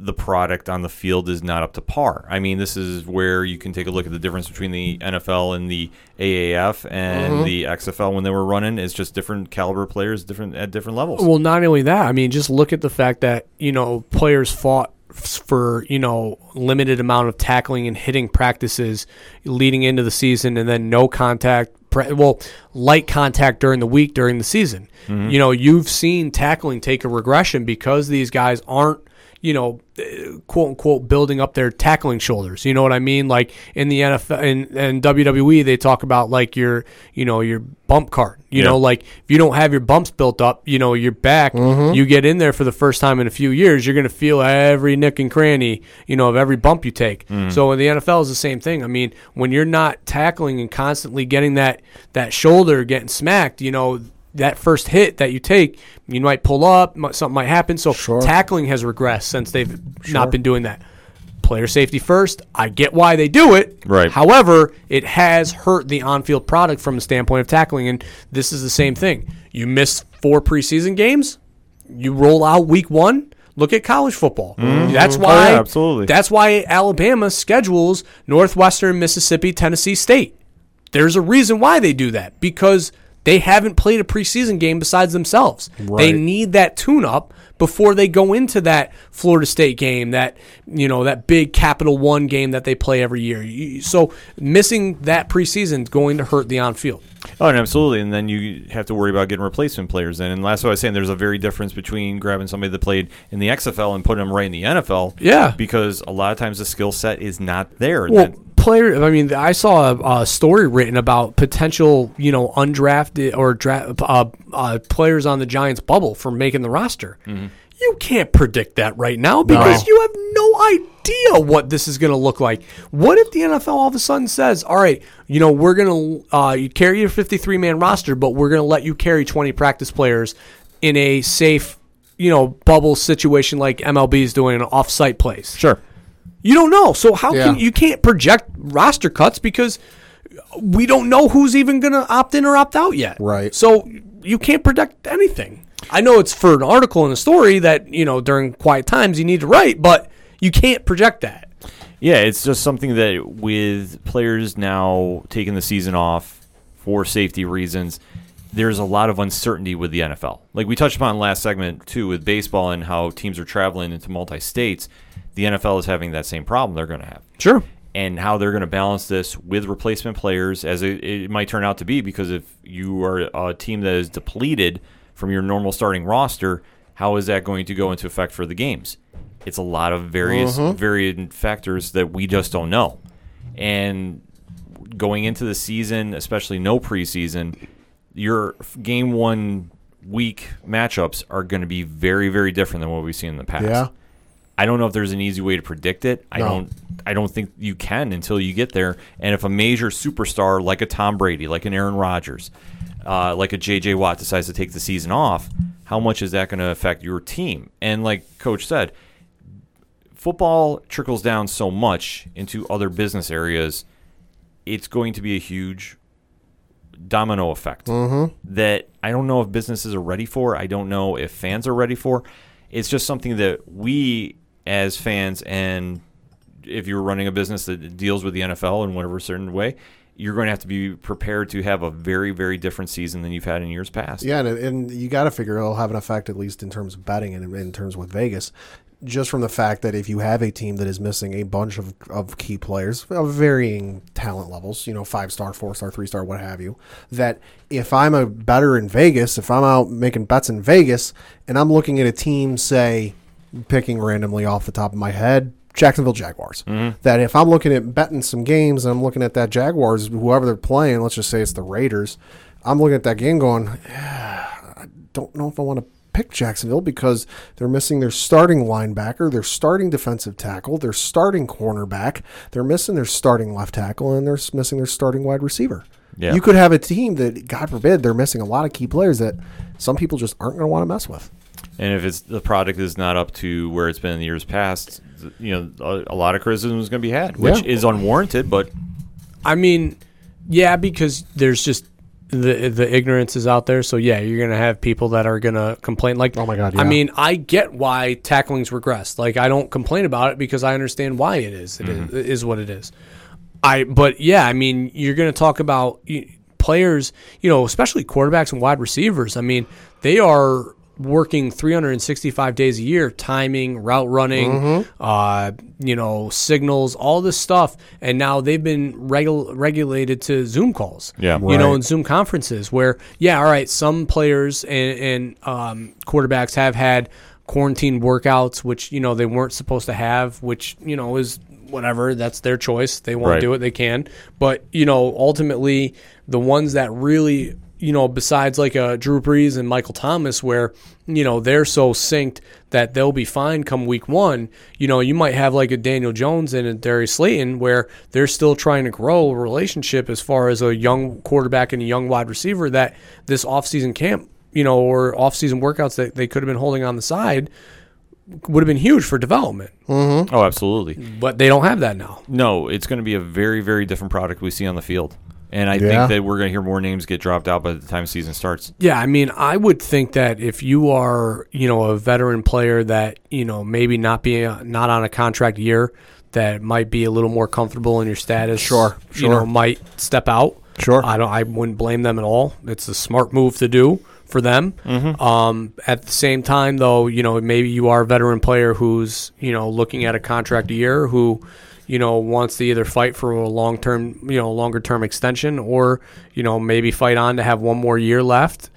the product on the field is not up to par. I mean, this is where you can take a look at the difference between the NFL and the AAF and mm-hmm. the XFL when they were running. It's just different caliber players, different at different levels. Well, not only that, I mean, just look at the fact that you know players fought for you know limited amount of tackling and hitting practices leading into the season, and then no contact. Pre- well, light contact during the week during the season. Mm-hmm. You know, you've seen tackling take a regression because these guys aren't you know, uh, quote unquote, building up their tackling shoulders. You know what I mean? Like in the NFL and and WWE, they talk about like your, you know, your bump card. You Yeah. know, like if you don't have your bumps built up, you know, your back, you get in there for the first time in a few years, you're gonna feel every nick and cranny, you know, of every bump you take. So in the NFL is the same thing. I mean, when you're not tackling and constantly getting that that shoulder getting smacked, you know. That first hit that you take, you might pull up, something might happen. So tackling has regressed since they've not been doing that. Player safety first. I get why they do it. Right. However, it has hurt the on-field product from the standpoint of tackling, and this is the same thing. You miss four preseason games, you roll out week one. Look at college football. Mm-hmm. That's oh, why. Oh, yeah, absolutely. That's why Alabama schedules Northwestern, Mississippi, Tennessee State. There's a reason why they do that because they haven't played a preseason game besides themselves. They need that tune up before they go into that Florida State game, that you know, that big Capital One game that they play every year. So missing that preseason is going to hurt the on field. Oh, and absolutely. And then you have to worry about getting replacement players in. And last what I was saying, there's a very difference between grabbing somebody that played in the XFL and putting them right in the NFL. Yeah. Because a lot of times the skill set is not there. Well, player. I mean, I saw a, a story written about potential, you know, undrafted or dra- uh, uh, players on the Giants bubble for making the roster. You can't predict that right now because you have no idea what this is going to look like. What if the NFL all of a sudden says, "All right, you know, we're going to uh, you carry your 53 man roster, but we're going to let you carry 20 practice players in a safe." You know, bubble situation like MLB is doing an off-site place. sure. You don't know. So how Yeah. can you can't project roster cuts because we don't know who's even going to opt in or opt out yet. Right. So you can't predict anything. I know it's for an article and a story that, you know, during quiet times you need to write, but you can't project that. Yeah, it's just something that with players now taking the season off for safety reasons, there's a lot of uncertainty with the NFL. Like we touched upon last segment too with baseball and how teams are traveling into multi states. The NFL is having that same problem they're going to have. Sure. and how they're going to balance this with replacement players, as it, it might turn out to be. Because if you are a team that is depleted from your normal starting roster, how is that going to go into effect for the games? It's a lot of various mm-hmm. varied factors that we just don't know, and going into the season, especially no preseason, your game one week matchups are going to be very, very different than what we've seen in the past. Yeah. I don't know if there's an easy way to predict it. I No. don't. I don't think you can until you get there. And if a major superstar like a Tom Brady, like an Aaron Rodgers, uh, like a J.J. Watt decides to take the season off, how much is that going to affect your team? And like Coach said, football trickles down so much into other business areas. It's going to be a huge domino effect that I don't know if businesses are ready for. I don't know if fans are ready for. It's just something that we as fans and if you're running a business that deals with the NFL in whatever certain way, you're going to have to be prepared to have a very, very different season than you've had in years past. Yeah, and, and you got to figure it'll have an effect at least in terms of betting and in terms with Vegas. Just from the fact that if you have a team that is missing a bunch of, of key players of varying talent levels, you know, five star, four star, three star, what have you, that if I'm a bettor in Vegas, if I'm out making bets in Vegas and I'm looking at a team, say, picking randomly off the top of my head, Jacksonville Jaguars. Mm-hmm. That if I'm looking at betting some games and I'm looking at that Jaguars, whoever they're playing, let's just say it's the Raiders, I'm looking at that game going, I don't know if I want to pick Jacksonville because they're missing their starting linebacker, their starting defensive tackle, their starting cornerback, they're missing their starting left tackle, and they're missing their starting wide receiver. Yeah. You could have a team that, God forbid, they're missing a lot of key players that some people just aren't going to want to mess with. And if it's the product is not up to where it's been in the years past, you know, a, a lot of criticism is going to be had, which Yeah. is unwarranted. But I mean, yeah, because there's just the the ignorance is out there. So yeah, you're gonna have people that are gonna complain. Like, Oh my God, I mean, I get why tackling's regressed. Like, I don't complain about it because I understand why it is. It mm-hmm. is is what it is. I but yeah, I mean, you're gonna talk about players, you know, especially quarterbacks and wide receivers. I mean, they are working 365 days a year, timing, route running, Mm-hmm. uh, you know, signals, all this stuff, and now they've been regul- regulated to Zoom calls. Yeah. you know, Right. and Zoom conferences where, yeah, all right, some players and, and um, quarterbacks have had quarantine workouts, which you know they weren't supposed to have, which you know is whatever. That's their choice. They want Right. to do it, they can. But you know, ultimately, the ones that really you know, besides like a Drew Brees and Michael Thomas, where you know they're so synced that they'll be fine come week one. You know, you might have like a Daniel Jones and a Darius Slayton, where they're still trying to grow a relationship as far as a young quarterback and a young wide receiver. That this offseason camp, you know, or offseason workouts that they could have been holding on the side would have been huge for development. Mm-hmm. oh, absolutely. But they don't have that now. No, it's going to be a very, very different product we see on the field. And I Yeah. think that we're going to hear more names get dropped out by the time season starts. Yeah, I mean, I would think that if you are, you know, a veteran player that, you know, maybe not be not on a contract year, that might be a little more comfortable in your status. Sure, You know, sure. might step out. Sure. I don't. I wouldn't blame them at all. It's a smart move to do for them. Um, at the same time, though, you know, maybe you are a veteran player who's, you know, looking at a contract year who, you know, wants to either fight for a long term, you know, longer term extension, or you know, maybe fight on to have one more year left.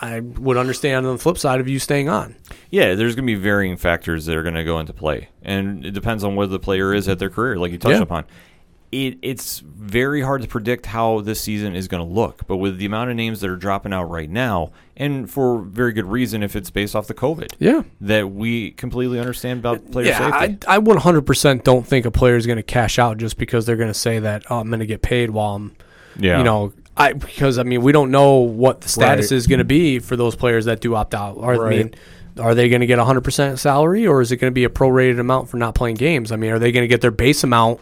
I would understand on the flip side of you staying on. Yeah, there's going to be varying factors that are going to go into play, and it depends on where the player is at their career, like you touched Yeah. upon. It, it's very hard to predict how this season is going to look, but with the amount of names that are dropping out right now, and for very good reason, if it's based off the COVID, Yeah. that we completely understand about player Yeah, safety. I, I 100% don't think a player is going to cash out just because they're going to say that oh, I'm going to get paid while I'm, yeah, you know, I because I mean we don't know what the status Right. is going to be for those players that do opt out. Or, I mean, are they going to get 100% salary or is it going to be a prorated amount for not playing games? I mean, are they going to get their base amount?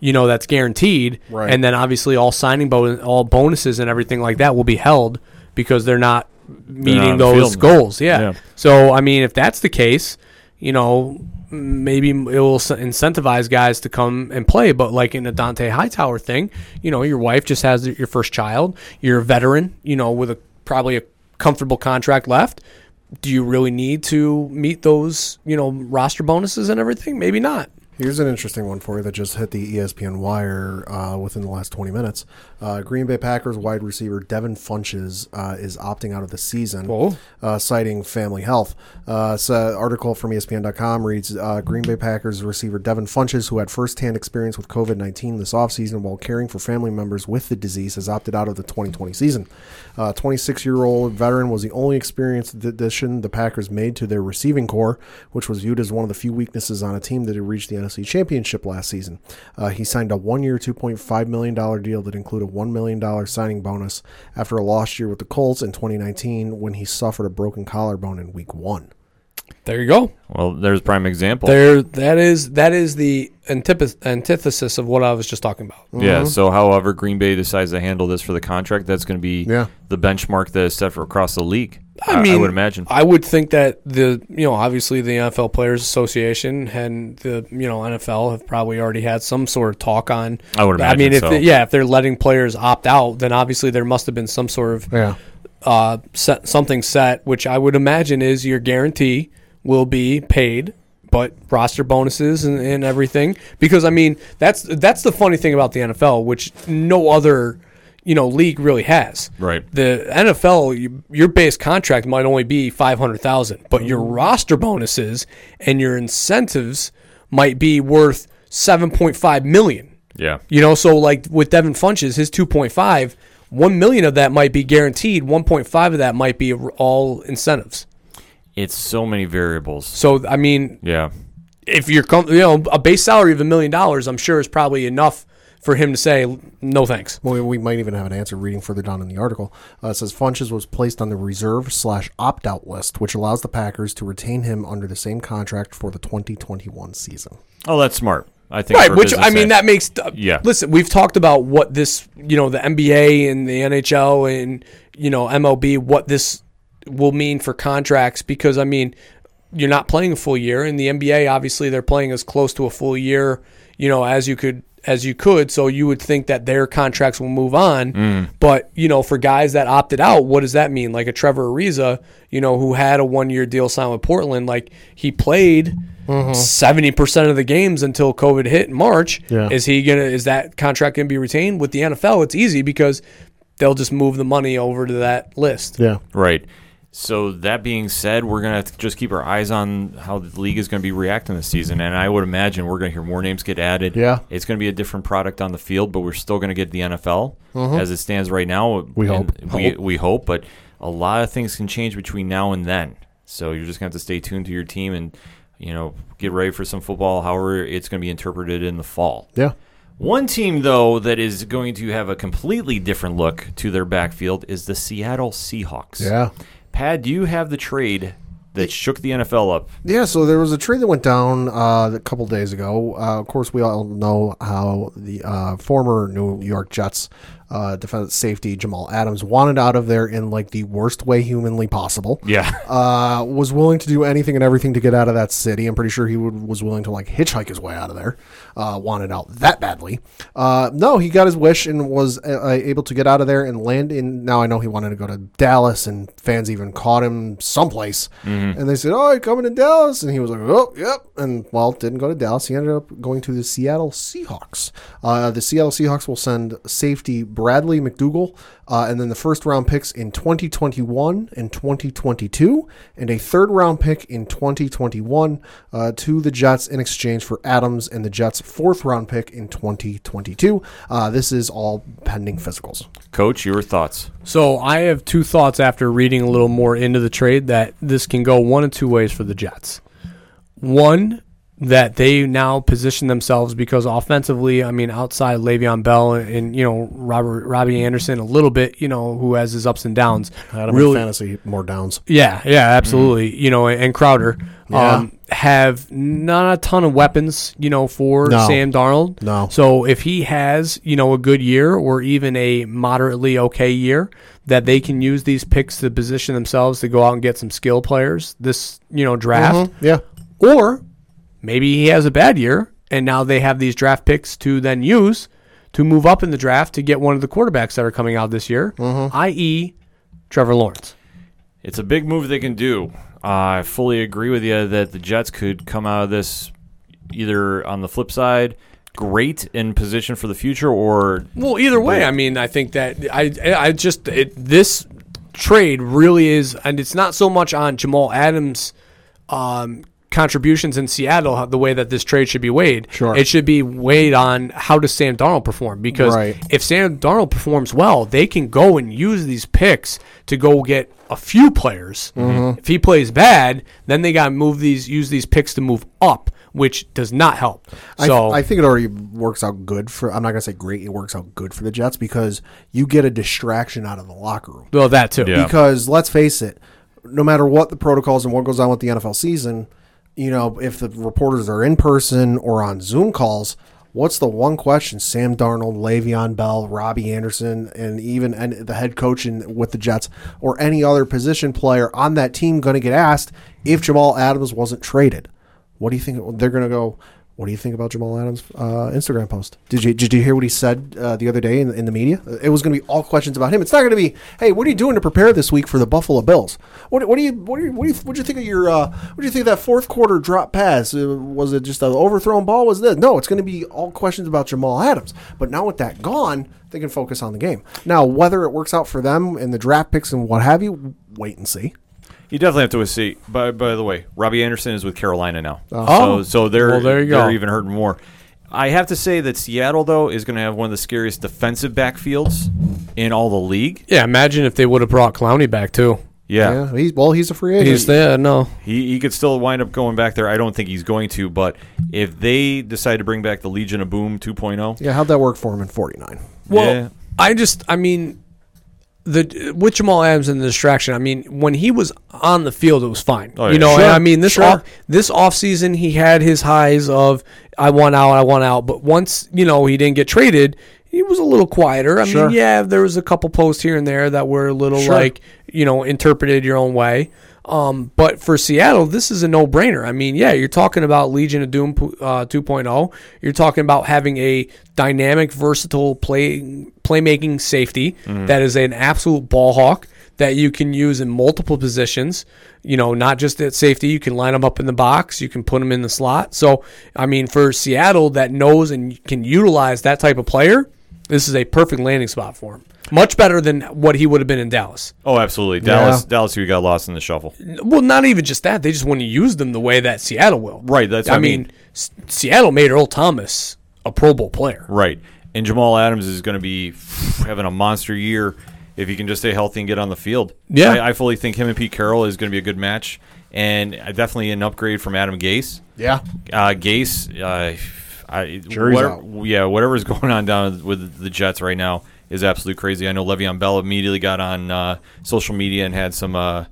You know that's guaranteed, Right. and then obviously all signing bonus, all bonuses and everything like that will be held because they're not meeting on the those goals. Yeah. Yeah. So I mean, if that's the case, you know, maybe it will incentivize guys to come and play. But like in the Dont'a Hightower thing, you know, your wife just has your first child. You're a veteran, you know, with a probably a comfortable contract left. Do you really need to meet those, you know, roster bonuses and everything? Maybe not. Here's an interesting one for you that just hit the ESPN wire uh, within the last 20 minutes. Uh, Green Bay Packers wide receiver Devin Funchess uh, is opting out of the season, uh, citing family health. Uh, so, article from ESPN.com reads uh, Green Bay Packers receiver Devin Funchess, who had firsthand experience with COVID 19 this offseason while caring for family members with the disease, has opted out of the 2020 season. 26 year old veteran was the only experienced addition the Packers made to their receiving corps, which was viewed as one of the few weaknesses on a team that had reached the NFC Championship last season. Uh, he signed a one year, $2.5 million deal that included a $1 million signing bonus after a lost year with the Colts in 2019 when he suffered a broken collarbone in week one. There you go. Well, there's prime example. There, that is that is the antiph- antithesis of what I was just talking about. Yeah. So, however Green Bay decides to handle this for the contract, that's going to be Yeah. the benchmark that is set for across the league. I mean, I would imagine. I would think that the you know obviously the NFL Players Association and the you know NFL have probably already had some sort of talk on. I would imagine. I mean, imagine if so. they- yeah, if they're letting players opt out, then obviously there must have been some sort of Yeah. uh, set, something set, which I would imagine is your guarantee will be paid, but roster bonuses and, and everything. Because I mean, that's that's the funny thing about the NFL, which no other you know league really has. Right. The NFL, you, your base contract might only be five hundred thousand, but your mm-hmm. roster bonuses and your incentives might be worth seven point five million. yeah. You know, so like with Devin Funchess, his 2.5, 1 million of that might be guaranteed, 1.5 of that might be all incentives. It's so many variables. So I mean, Yeah. if you're com- you know, a base salary of a million dollars, I'm sure is probably enough for him to say no thanks. Well, we- we might even have an answer reading further down in the article. Uh, it says Funchess was placed on the reserve slash opt out list, which allows the Packers to retain him under the same contract for the 2021 season. Oh, that's smart. I think. Right, which I mean that makes uh, Yeah. Listen, we've talked about what this, you know, the NBA and the NHL and you know MLB, what this will mean for contracts because I mean, you're not playing a full year, in the NBA obviously they're playing as close to a full year, you know, as you could as you could. So you would think that their contracts will move on, mm. but you know, for guys that opted out, what does that mean? Like a Trevor Ariza, you know, who had a one year deal signed with Portland, like he played. Mm-hmm. 70% of the games until COVID hit in March. Yeah. Is he going to is that contract going to be retained with the NFL? It's easy because they'll just move the money over to that list. Yeah. Right. So that being said, we're gonna have to just keep our eyes on how the league is going to be reacting this season, and I would imagine we're going to hear more names get added. Yeah. it's going to be a different product on the field, but we're still going to get the NFL as it stands right now. Mm-hmm. We hope. We, Hope. we hope, but a lot of things can change between now and then. So you're just going to have to stay tuned to your team and you know get ready for some football. However, it's going to be interpreted in the fall. Yeah. One team, though, that is going to have a completely different look to their backfield is the Seattle Seahawks. Yeah. Pat, do you have the trade that shook the NFL up? Yeah, so there was a trade that went down uh, a couple days ago. Uh, of course, we all know how the uh, former New York Jets uh, defense safety Jamal Adams wanted out of there in like the worst way humanly possible. Yeah. Uh, was willing to do anything and everything to get out of that city. I'm pretty sure he would, was willing to like hitchhike his way out of there. Uh, wanted out that badly. Uh, no, he got his wish and was uh, able to get out of there and land in. Now I know he wanted to go to Dallas, and fans even caught him someplace. And they said, "Oh, you're coming to Dallas," and he was like, "Oh, yep." And well, didn't go to Dallas. He ended up going to the Seattle Seahawks. Uh, the Seattle Seahawks will send safety Bradley McDougald, uh, and then the first round picks in 2021 and 2022, and a third round pick in 2021 uh, to the Jets in exchange for Adams and the Jets' fourth round pick in 2022. Uh, this is all pending physicals. Coach, your thoughts? So I have two thoughts after reading a little more into the trade that this can go one of two ways for the Jets. One, that they now position themselves because offensively, I mean, outside Le'Veon Bell and, you know Robert Robbie Anderson a little bit, you know, who has his ups and downs. Adam in fantasy more downs. Yeah, yeah, absolutely. You know, and Crowder Yeah. um, have not a ton of weapons, you know, for No. Sam Darnold. No. So if he has, you know, a good year or even a moderately okay year, that they can use these picks to position themselves to go out and get some skill players this, you know, draft. Yeah. Or maybe he has a bad year and now they have these draft picks to then use to move up in the draft to get one of the quarterbacks that are coming out this year, i.e., Trevor Lawrence. It's a big move they can do. Uh, I fully agree with you that the Jets could come out of this either on the flip side, great in position for the future, or Well, either way, I mean, I think that I I just it, this trade really is, and it's not so much on Jamal Adams' um, contributions in Seattle the way that this trade should be weighed. Sure. it should be weighed on how does Sam Darnold perform because Right. if Sam Darnold performs well, they can go and use these picks to go get a few players. Mm-hmm. If he plays bad, then they got to move these use these picks to move up, which does not help. I, So I think it already works out good for. I'm not gonna say great. It works out good for the Jets because you get a distraction out of the locker room. well, that too. Yeah. Because let's face it, no matter what the protocols and what goes on with the NFL season, you know, if the reporters are in person or on Zoom calls, what's the one question Sam Darnold, Le'Veon Bell, Robbie Anderson, and even and the head coach in, with the Jets or any other position player on that team going to get asked if Jamal Adams wasn't traded? What do you think they're going to go? What do you think about Jamal Adams' uh, Instagram post? Did you did you hear what he said uh, the other day in, in the media? It was going to be all questions about him. It's not going to be, hey, what are you doing to prepare this week for the Buffalo Bills? What, what do you what do you what do you what do you think of your uh, what do you think of that fourth quarter drop pass? Uh, was it just an overthrown ball? Was this? No, it's going to be all questions about Jamal Adams. But now with that gone, they can focus on the game. Now whether it works out for them in the draft picks and what have you, wait and see. You definitely have to see. By by the way, Robbie Anderson is with Carolina now. Oh. so oh. so they're Well, there you go. they're even hurting more. I have to say that Seattle though is going to have one of the scariest defensive backfields in all the league. Yeah, imagine if they would have brought Clowney back too. Yeah, Yeah, he's well, he's a free agent. He's there, no. he he could still wind up going back there. I don't think he's going to, but if they decide to bring back the Legion of Boom 2.0, yeah, how'd that work for him in '49? Well, Yeah. I just, I mean, the with Jamal Adams and the distraction. I mean, when he was on the field, it was fine. Oh, you know, Sure, and I mean this sure. off this off season, he had his highs of I want out, I want out. But once you know he didn't get traded, he was a little quieter. I Sure. mean, yeah, there was a couple posts here and there that were a little Sure. like you know interpreted your own way. Um, but for Seattle, this is a no-brainer. I mean, yeah, you're talking about Legion of Doom uh, 2.0. You're talking about having a dynamic, versatile play playmaking safety that is an absolute ball hawk that you can use in multiple positions. You know, not just at safety. You can line them up in the box. You can put them in the slot. So, I mean, for Seattle that knows and can utilize that type of player, this is a perfect landing spot for him. Much better than what he would have been in Dallas. oh, absolutely, Dallas Dallas who got lost in the shuffle. Well, not even just that. They just want to use them the way that Seattle will. Right, that's I what I mean, mean. S- Seattle made Earl Thomas a Pro Bowl player. Right. And Jamal Adams is going to be having a monster year if he can just stay healthy and get on the field. Yeah. I, I fully think him and Pete Carroll is going to be a good match, and uh, definitely an upgrade from Adam Gase. Yeah, Uh, Gase, uh, I, Jury's what- out. yeah, whatever's going on down with the Jets right now is absolutely crazy. I know Le'Veon Bell immediately got on uh, social media and had some. Uh,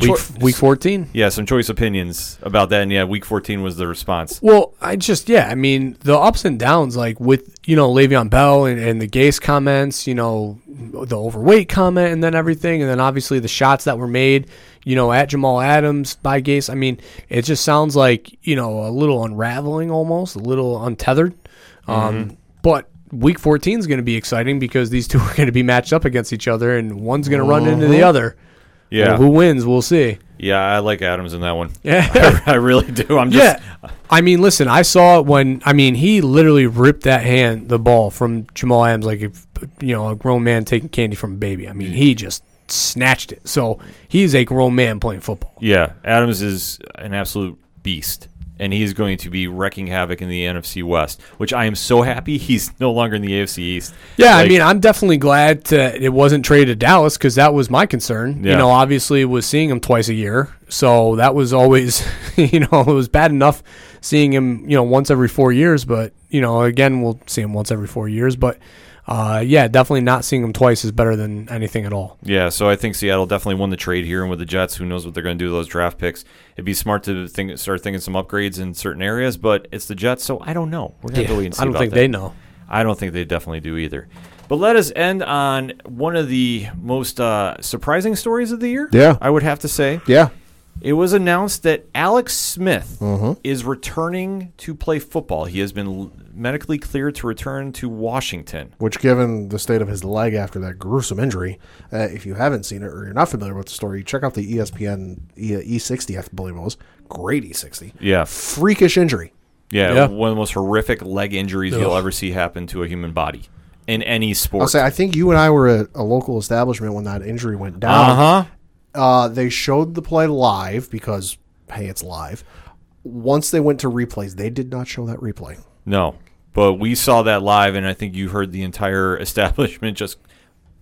Week, choi- week 14. yeah, some choice opinions about that, and yeah, Week 14 was the response. Well, I just yeah, I mean the ups and downs, like with you know Le'Veon Bell and, and the Gase comments, you know the overweight comment, and then everything, and then obviously the shots that were made, you know at Jamal Adams by Gase. I mean, it just sounds like you know a little unraveling, almost a little untethered. Um, but Week 14 is going to be exciting because these two are going to be matched up against each other, and one's going to run into the uh-huh. other. Yeah, Well, who wins? We'll see. yeah, I like Adams in that one. Yeah. I really do. I'm just. Yeah. I mean, listen, I saw it when I mean he literally ripped that hand, the ball from Jamal Adams, like if you know a grown man taking candy from a baby. I mean, he just snatched it. So he's a grown man playing football. Yeah, Adams is an absolute beast, and he's going to be wrecking havoc in the NFC West, which I am so happy he's no longer in the AFC East. Yeah, I mean, I'm definitely glad to, it wasn't traded to Dallas because that was my concern. You know, obviously was seeing him twice a year, so that was always, you know, it was bad enough seeing him, you know, once every four years. But you know, again, we'll see him once every four years. But uh, yeah, definitely not seeing him twice is better than anything at all. yeah, so I think Seattle definitely won the trade here, and with the Jets, who knows what they're going to do with those draft picks? It'd be smart to think, start thinking some upgrades in certain areas, but it's the Jets, so I don't know. We're going to have to wait and see I don't about think that. they know. I don't think they definitely do either. But let us end on one of the most uh, surprising stories of the year. Yeah. I would have to say. yeah. It was announced that Alex Smith Mm-hmm. is returning to play football. He has been medically cleared to return to Washington. Which, given the state of his leg after that gruesome injury, uh, if you haven't seen it or you're not familiar with the story, check out the ESPN E- E60, I believe it was. Great E60. Yeah. Freakish injury. Yeah, Yeah. one of the most horrific leg injuries you'll ever see happen to a human body in any sport. I'll say I think you and I were at a local establishment when that injury went down. uh huh. Uh, they showed the play live because hey, it's live. Once they went to replays, they did not show that replay. No, but we saw that live, and I think you heard the entire establishment just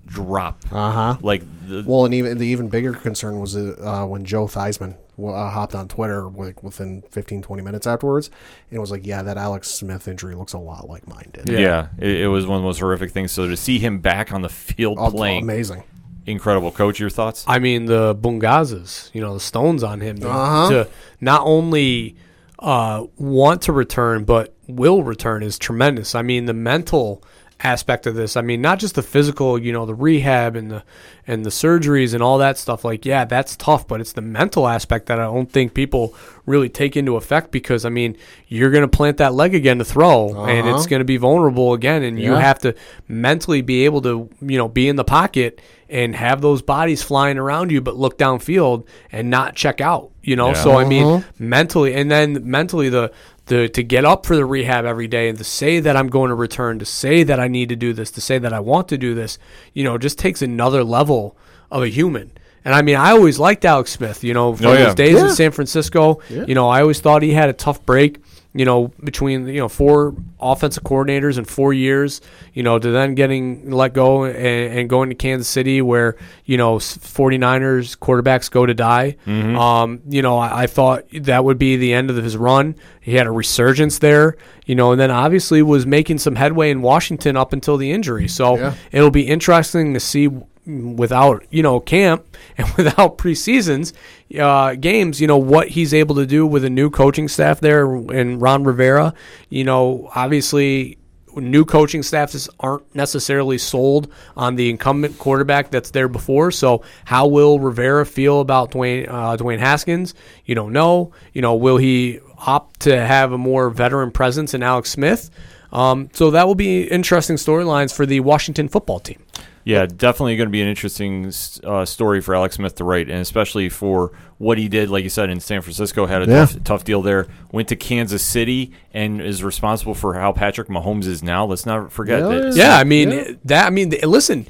drop. Uh huh. Like the, Well, and even the even bigger concern was uh, when Joe Theismann uh, hopped on Twitter like within 15, 20 minutes afterwards, and was like, "Yeah, that Alex Smith injury looks a lot like mine did." yeah, it, it was one of the most horrific things. So to see him back on the field Oh, playing, amazing. Incredible. Coach, your thoughts? I mean, the Bungazas, you know, the stones on him to, Uh-huh. to not only uh, want to return, but will return is tremendous. I mean, the mental aspect of this. I mean, not just the physical, you know, the rehab and the and the surgeries and all that stuff. Like, yeah, that's tough, but it's the mental aspect that I don't think people really take into effect because I mean, you're going to plant that leg again to throw, and it's uh-huh. going to be vulnerable again, and you have to mentally be able to, you know, be in the pocket and have those bodies flying around you, but look downfield and not check out. You know, Yeah. so I mean, uh-huh. mentally, and then mentally the the to get up for the rehab every day and to say that I'm going to return, to say that I need to do this, to say that I want to do this, you know, just takes another level of a human. And I mean, I always liked Alex Smith. You know, from Oh, yeah. his days in San Francisco. You know, I always thought he had a tough break. You know, between you know four offensive coordinators in four years. You know, to then getting let go and, and going to Kansas City, where you know s- 49ers quarterbacks go to die. Um, you know, I, I thought that would be the end of his run. He had a resurgence there. You know, and then obviously was making some headway in Washington up until the injury. So Yeah. it'll be interesting to see without you know camp and without preseasons uh, games, you know what he's able to do with a new coaching staff there and Ron Rivera. You know, obviously, new coaching staffs aren't necessarily sold on the incumbent quarterback that's there before. So, how will Rivera feel about Dwayne uh, Dwayne Haskins? You don't know. You know, will he opt to have a more veteran presence in Alex Smith? Um, so that will be interesting storylines for the Washington football team. Yeah, definitely going to be an interesting uh, story for Alex Smith to write, and especially for what he did, like you said, in San Francisco, had a Yeah. tough, tough deal there. Went to Kansas City and is responsible for how Patrick Mahomes is now. Let's not forget Yeah, that. Yeah, I mean that. I mean, listen,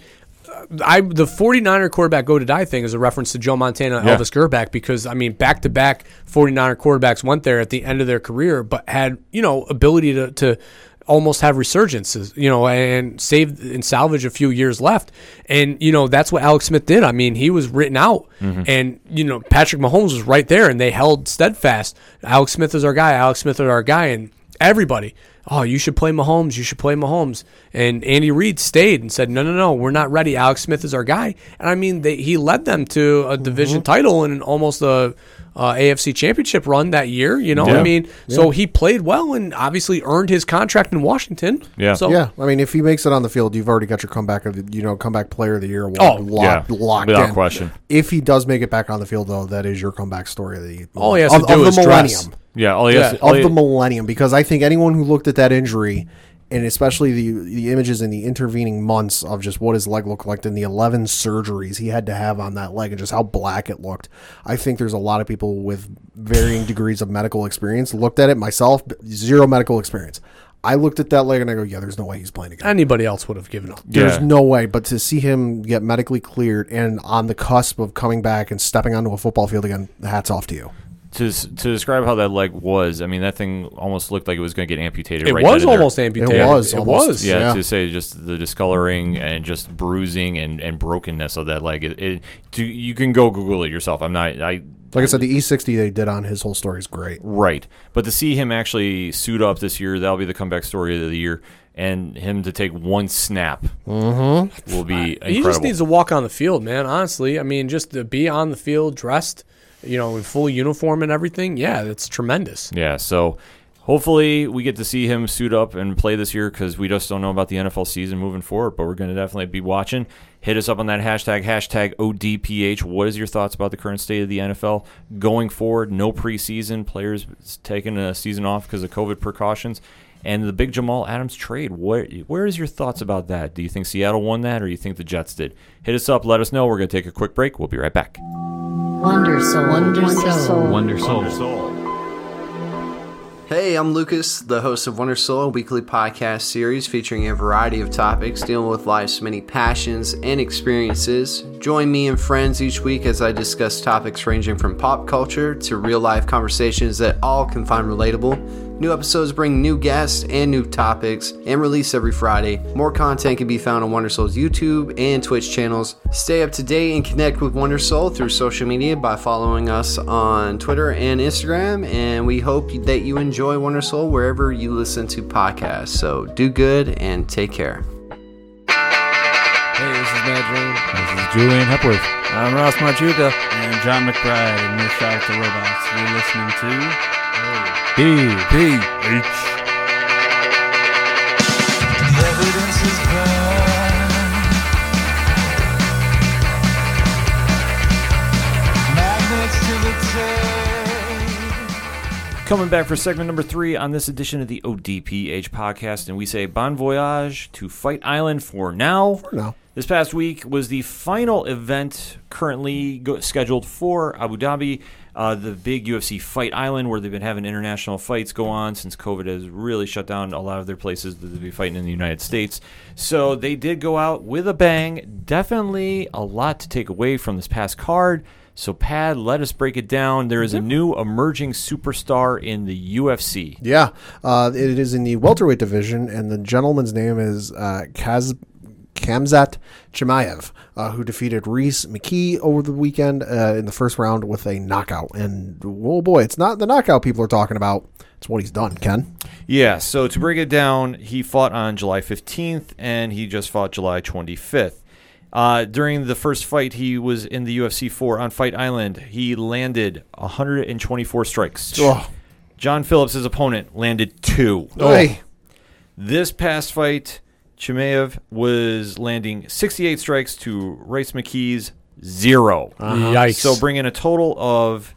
I the 49er quarterback go to die thing is a reference to Joe Montana and Yeah. Elvis Grbac because I mean back to back 49er quarterbacks went there at the end of their career, but had you know ability to to almost have resurgences, you know, and save and salvage a few years left. And, you know, that's what Alex Smith did. I mean, he was written out mm-hmm. and, you know, Patrick Mahomes was right there and they held steadfast. Alex Smith is our guy. Alex Smith is our guy. And everybody, oh, you should play Mahomes. You should play Mahomes. And Andy Reid stayed and said, no, no, no, we're not ready. Alex Smith is our guy. And I mean, they, he led them to a division title and almost a uh, AFC championship run that year. You know, Yeah. I mean, so he played well and obviously earned his contract in Washington. Yeah. So Yeah, I mean, if he makes it on the field, you've already got your comeback of the, you know comeback player of the year award Oh, locked, yeah, locked without in. question. If he does make it back on the field, though, that is your comeback story of the All he has of, to do of is the dress. millennium Yeah, all he has Yeah, to- all of he- the millennium. Because I think anyone who looked at that injury and especially the the images in the intervening months of just what his leg looked like and the 11 surgeries he had to have on that leg and just how black it looked. I think there's a lot of people with varying degrees of medical experience looked at it. Myself zero medical experience. I looked at that leg and i go yeah there's no way he's playing again. Anybody else would have given up. there's Yeah. no way but to see him get medically cleared and on the cusp of coming back and stepping onto a football field again hats off to you to to describe how that leg was, I mean, that thing almost looked like it was going to get amputated. It right was then there. almost amputated. It was, It almost. was. Yeah, Yeah. to say just the discoloring and just bruising and, and brokenness of that leg. It, it to, you can go Google it yourself. I'm not. I like i said the e60 they did on his whole story is great right, but to see him actually suit up this year, that'll be the comeback story of the year. And him to take one snap mm-hmm. will be incredible. He just needs to walk on the field, man. Honestly, I mean, just to be on the field dressed, you know, in full uniform and everything. Yeah, that's tremendous. Yeah, so hopefully we get to see him suit up and play this year because we just don't know about the NFL season moving forward. But we're going to definitely be watching. Hit us up on that hashtag, hashtag ODPH. What is your thoughts about the current state of the NFL going forward? No preseason, players taking a season off because of COVID precautions. And the big Jamal Adams trade. Where, where is your thoughts about that? Do you think Seattle won that or do you think the Jets did? Hit us up. Let us know. We're going to take a quick break. We'll be right back. Wonder Soul. Wonder Soul. Wonder Soul. Hey, I'm Lucas, the host of Wonder Soul, a weekly podcast series featuring a variety of topics dealing with life's many passions and experiences. Join me and friends each week as I discuss topics ranging from pop culture to real life conversations that all can find relatable. New episodes bring new guests and new topics and release every Friday. More content can be found on Wonder Soul's YouTube and Twitch channels. Stay up to date and connect with Wonder Soul through social media by following us on Twitter and Instagram. And we hope that you enjoy Wonder Soul wherever you listen to podcasts. So do good and take care. Hey, this is Matt This is Julian Hepworth. I'm Ross Machuca. And John McBride, and we're Shout Out to Robots. You're listening to B P. H. Evidence is crime. Magnets to the tape. Coming back for segment number three on this edition of the ODPH podcast, and we say bon voyage to Fight Island for now. For now. This past week was the final event currently go- scheduled for Abu Dhabi, uh, the big UFC Fight Island, where they've been having international fights go on since COVID has really shut down a lot of their places that they'll be fighting in the United States. So they did go out with a bang. Definitely a lot to take away from this past card. So, Pad, let us break it down. There is a new emerging superstar in the UFC. Yeah, uh, it is in the welterweight division, and the gentleman's name is uh, Kaz. Kamzat Chimaev, uh, who defeated Rhys McKee over the weekend uh, in the first round with a knockout. And oh boy, it's not the knockout people are talking about; it's what he's done. Ken, Yeah, so to break it down, he fought on July 15th and he just fought July 25th. Uh, during the first fight, he was in the UFC 4 on Fight Island. He landed 124 strikes. oh, John Phillips, his opponent, landed two. hey, This past fight, Chimaev was landing 68 strikes to Rhys McKee's 0 Yikes. So bringing a total of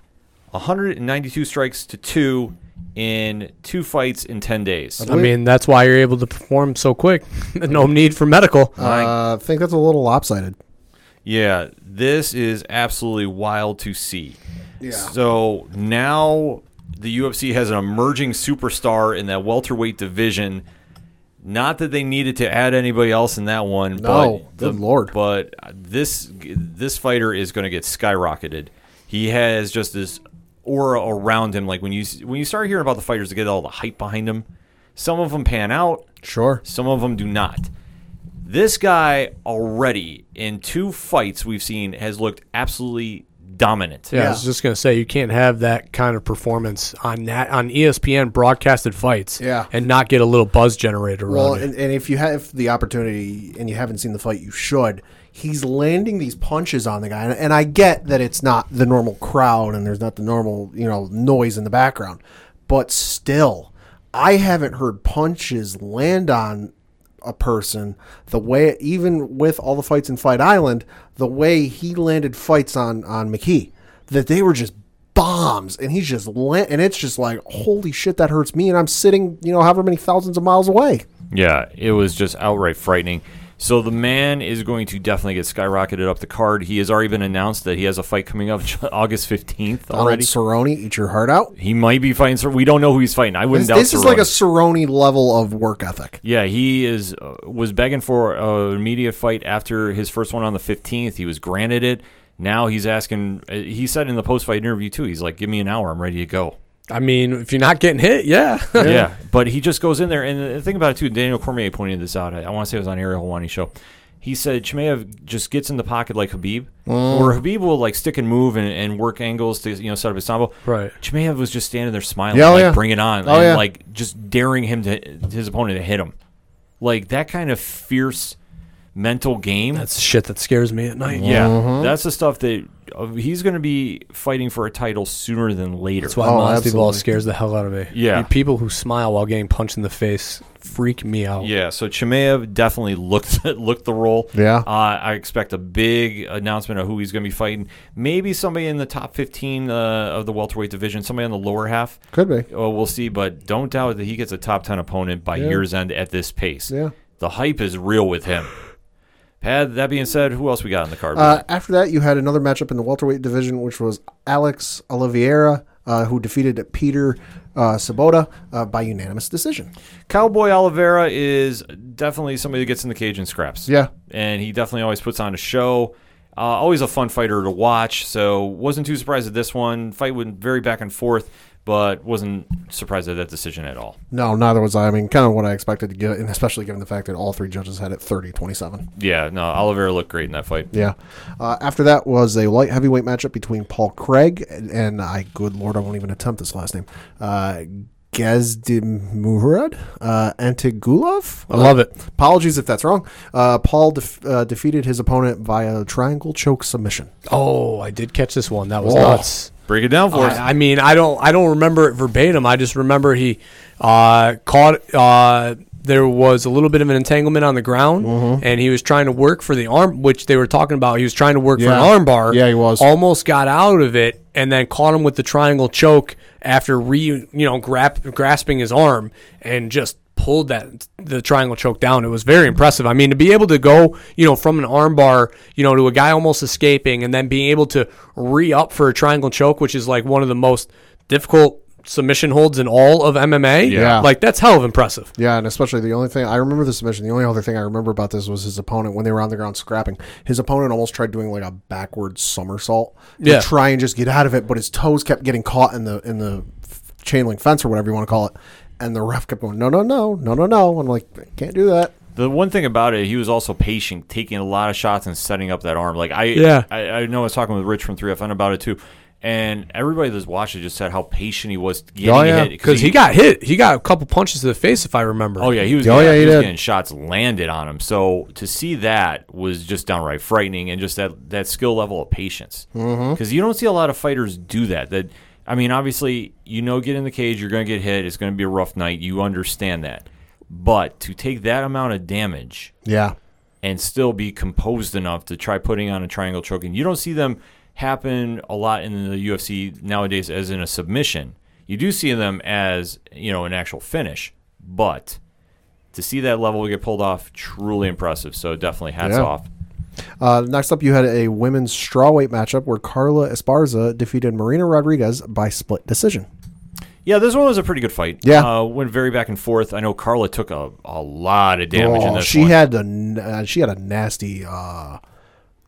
192 strikes to two in two fights in 10 days. I mean, that's why you're able to perform so quick. no need for medical. uh, I think that's a little lopsided. Yeah, this is absolutely wild to see. Yeah. So now the UFC has an emerging superstar in that welterweight division. Not that they needed to add anybody else in that one, No, but good lord. But this this fighter is going to get skyrocketed. He has just this aura around him. Like when you when you start hearing about the fighters that get all the hype behind them, some of them pan out, Sure. some of them do not. This guy already in two fights we've seen has looked absolutely dominant. Yeah, I was just gonna say you can't have that kind of performance on that on ESPN broadcasted fights, Yeah. and not get a little buzz generator around Well, it. and, and if you have the opportunity and you haven't seen the fight, you should. He's landing these punches on the guy, and, and I get that it's not the normal crowd and there's not the normal you know noise in the background, but still, I haven't heard punches land on a person the way even with all the fights in Fight Island, the way he landed fights on on McKee, that they were just bombs and he's just land, and it's just like holy shit that hurts me and I'm sitting you know however many thousands of miles away. Yeah, it was just outright frightening. So the man is going to definitely get skyrocketed up the card. He has already been announced that he has a fight coming up August 15th Donald already. Cerrone, eat your heart out. He might be fighting. We don't know who he's fighting. I wouldn't This, doubt this is like a Cerrone. Cerrone level of work ethic. Yeah, he is uh, was begging for a immediate fight after his first one on the 15th. He was granted it. Now he's asking. uh, He said in the post-fight interview too. He's like, "Give me an hour. I'm ready to go." I mean, if you're not getting hit, yeah, yeah. but he just goes in there, and the thing about it too, Daniel Cormier pointed this out. I, I want to say it was on Ariel Helwani's show. He said Chimaev just gets in the pocket like Khabib, mm. or Khabib will like stick and move and, and work angles to you know set up his combo. Right. Chimaev was just standing there smiling, Yeah, oh, like yeah. bring it on, Oh, and yeah. like just daring him to his opponent to hit him, like that kind of fierce mental game. that's the shit that scares me at night. yeah, Mm-hmm. that's the stuff that uh, he's going to be fighting for a title sooner than later. That's why Oh, modesty ball absolutely. scares the hell out of me. Yeah. You people who smile while getting punched in the face freak me out. Yeah, so Chimaev definitely looked looked the role. Yeah. uh, I expect a big announcement of who he's going to be fighting. Maybe somebody in the top fifteen uh, of the welterweight division, somebody on the lower half. Could be. Oh, we'll see, but don't doubt that he gets a top ten opponent by year's end at this pace. Yeah. the hype is real with him. Pad. That being said, who else we got on the card? Uh, after that, you had another matchup in the welterweight division, which was Alex Oliveira uh, who defeated Peter uh, Sobotta uh, by unanimous decision. Cowboy Oliveira is definitely somebody that gets in the cage and scraps. Yeah. and he definitely always puts on a show. Uh, always a fun fighter to watch. So wasn't too surprised at this one. Fight went very back and forth, but wasn't surprised at that decision at all. No, neither was I. I mean, kind of what I expected to get, and especially given the fact that all three judges had it 30 27. Yeah, no, Oliveira looked great in that fight. Yeah. Uh, after that was a light heavyweight matchup between Paul Craig and, and I, good lord, I won't even attempt this last name. Uh, Gadzhimurad uh, Antigulov. I love it. Apologies if that's wrong. Uh, Paul def- uh, defeated his opponent via triangle choke submission. Oh, I did catch this one. That was Oh. nuts. Break it down for us. I, I mean, I don't, I don't remember it verbatim. I just remember he uh, caught. Uh, there was a little bit of an entanglement on the ground, Mm-hmm. and he was trying to work for the arm, which they were talking about. He was trying to work for an arm bar. Yeah, he was. Almost got out of it, and then caught him with the triangle choke after re, you know, grap, grasping his arm and just pulled that the triangle choke down. It was very impressive. I mean, to be able to go, you know, from an armbar, you know, to a guy almost escaping and then being able to re up for a triangle choke, which is like one of the most difficult submission holds in all of MMA. Yeah. Like that's hell of impressive. Yeah, and especially the only thing I remember the submission. The only other thing I remember about this was his opponent when they were on the ground scrapping. His opponent almost tried doing like a backward somersault to Yeah. try and just get out of it, but his toes kept getting caught in the in the f- chain link fence or whatever you want to call it. And the ref kept going, no, no, no, no, no, no. I'm like, can't do that. The one thing about it, he was also patient, taking a lot of shots and setting up that arm. Like I, Yeah. I, I know I was talking with Rich from 3FN about it too, and everybody that's watched it just said how patient he was getting Oh yeah, hit because he got hit. He got a couple punches to the face, if I remember. Oh yeah, he was. Oh, yeah, yeah, he he was getting shots landed on him. So to see that was just downright frightening, and just that that skill level of patience. Mm-hmm. Because you don't see a lot of fighters do that. That I mean, obviously, you know, get in the cage, you're going to get hit. It's going to be a rough night. You understand that, but to take that amount of damage Yeah. and still be composed enough to try putting on a triangle choke. And you don't see them happen a lot in the UFC nowadays as in a submission. You do see them as, you know, an actual finish, but to see that level get pulled off, truly impressive. So definitely hats Yeah. off. Uh, next up, you had a women's strawweight matchup where Carla Esparza defeated Marina Rodriguez by split decision. Yeah, this one was a pretty good fight. Yeah. Uh, went very back and forth. I know Carla took a, a lot of damage in Oh, this she one. had a n- uh, she had a nasty uh,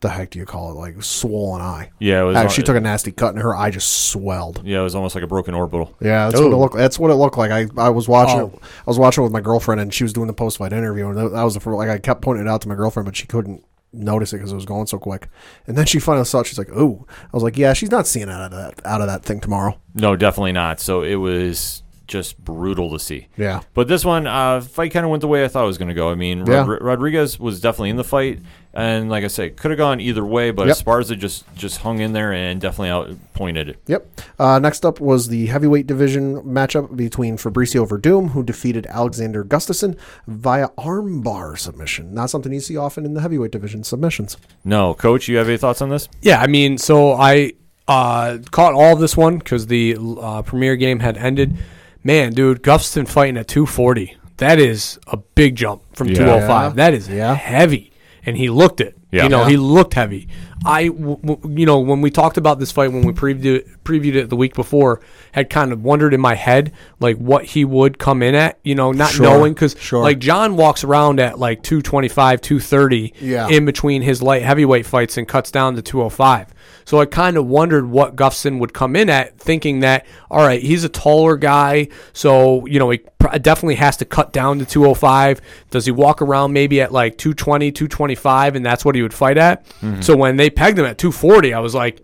the heck do you call it like swollen eye. Yeah, it was. Uh, she took a nasty cut and her eye just swelled. Yeah, it was almost like a broken orbital. Yeah, that's what it looked. That's what it looked like. I, I was watching. Oh. It, I was watching it with my girlfriend, and she was doing the post fight interview, and that, that was the first, like I kept pointing it out to my girlfriend, but she couldn't notice it because it was going so quick. And then she finally saw it. She's like, "Ooh!" I was like, "Yeah, she's not seeing out of that out of that thing tomorrow." No, definitely not. So it was just brutal to see. Yeah. But this one, uh, fight kind of went the way I thought it was going to go. I mean, Yeah. Rod- Rodriguez was definitely in the fight, and like I said, could have gone either way. But Yep. Esparza just just hung in there and definitely outpointed it. Yep. Uh, next up was the heavyweight division matchup between Fabricio Werdum, who defeated Alexander Gustafsson via armbar submission. Not something you see often in the heavyweight division submissions. No, coach, you have any thoughts on this? Yeah, I mean, so I uh, caught all of this one because the uh, premiere game had ended. Man, dude, Gustafsson fighting at 240. That is a big jump from Yeah. 205. That is Yeah. heavy, and he looked it. Yeah. You know, Yeah. he looked heavy. I, w- w- you know, when we talked about this fight when we previewed it, previewed it the week before, had kind of wondered in my head like what he would come in at. You know, not Sure. knowing because Sure. like John walks around at like 225, 230 Yeah. in between his light heavyweight fights and cuts down to 205. So I kind of wondered what Gustafsson would come in at, thinking that, all right, he's a taller guy, so, you know, he pr- definitely has to cut down to 205. Does he walk around maybe at like 220, 225, and that's what he would fight at? Mm-hmm. So when they pegged him at 240, I was like,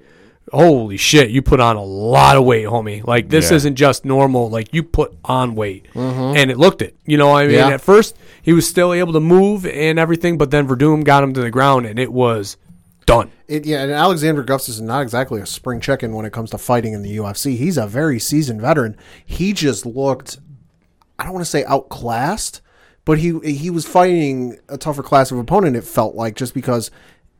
holy shit, you put on a lot of weight, homie. Like, this Yeah. isn't just normal. Like, you put on weight. Mm-hmm. And it looked it. You know, I mean, Yeah. at first, he was still able to move and everything, but then Werdum got him to the ground, and it was done. It, yeah, and Alexander Gustafsson not exactly a spring chicken when it comes to fighting in the UFC. He's a very seasoned veteran. He just looked, I don't want to say outclassed, but he he was fighting a tougher class of opponent. It felt like just because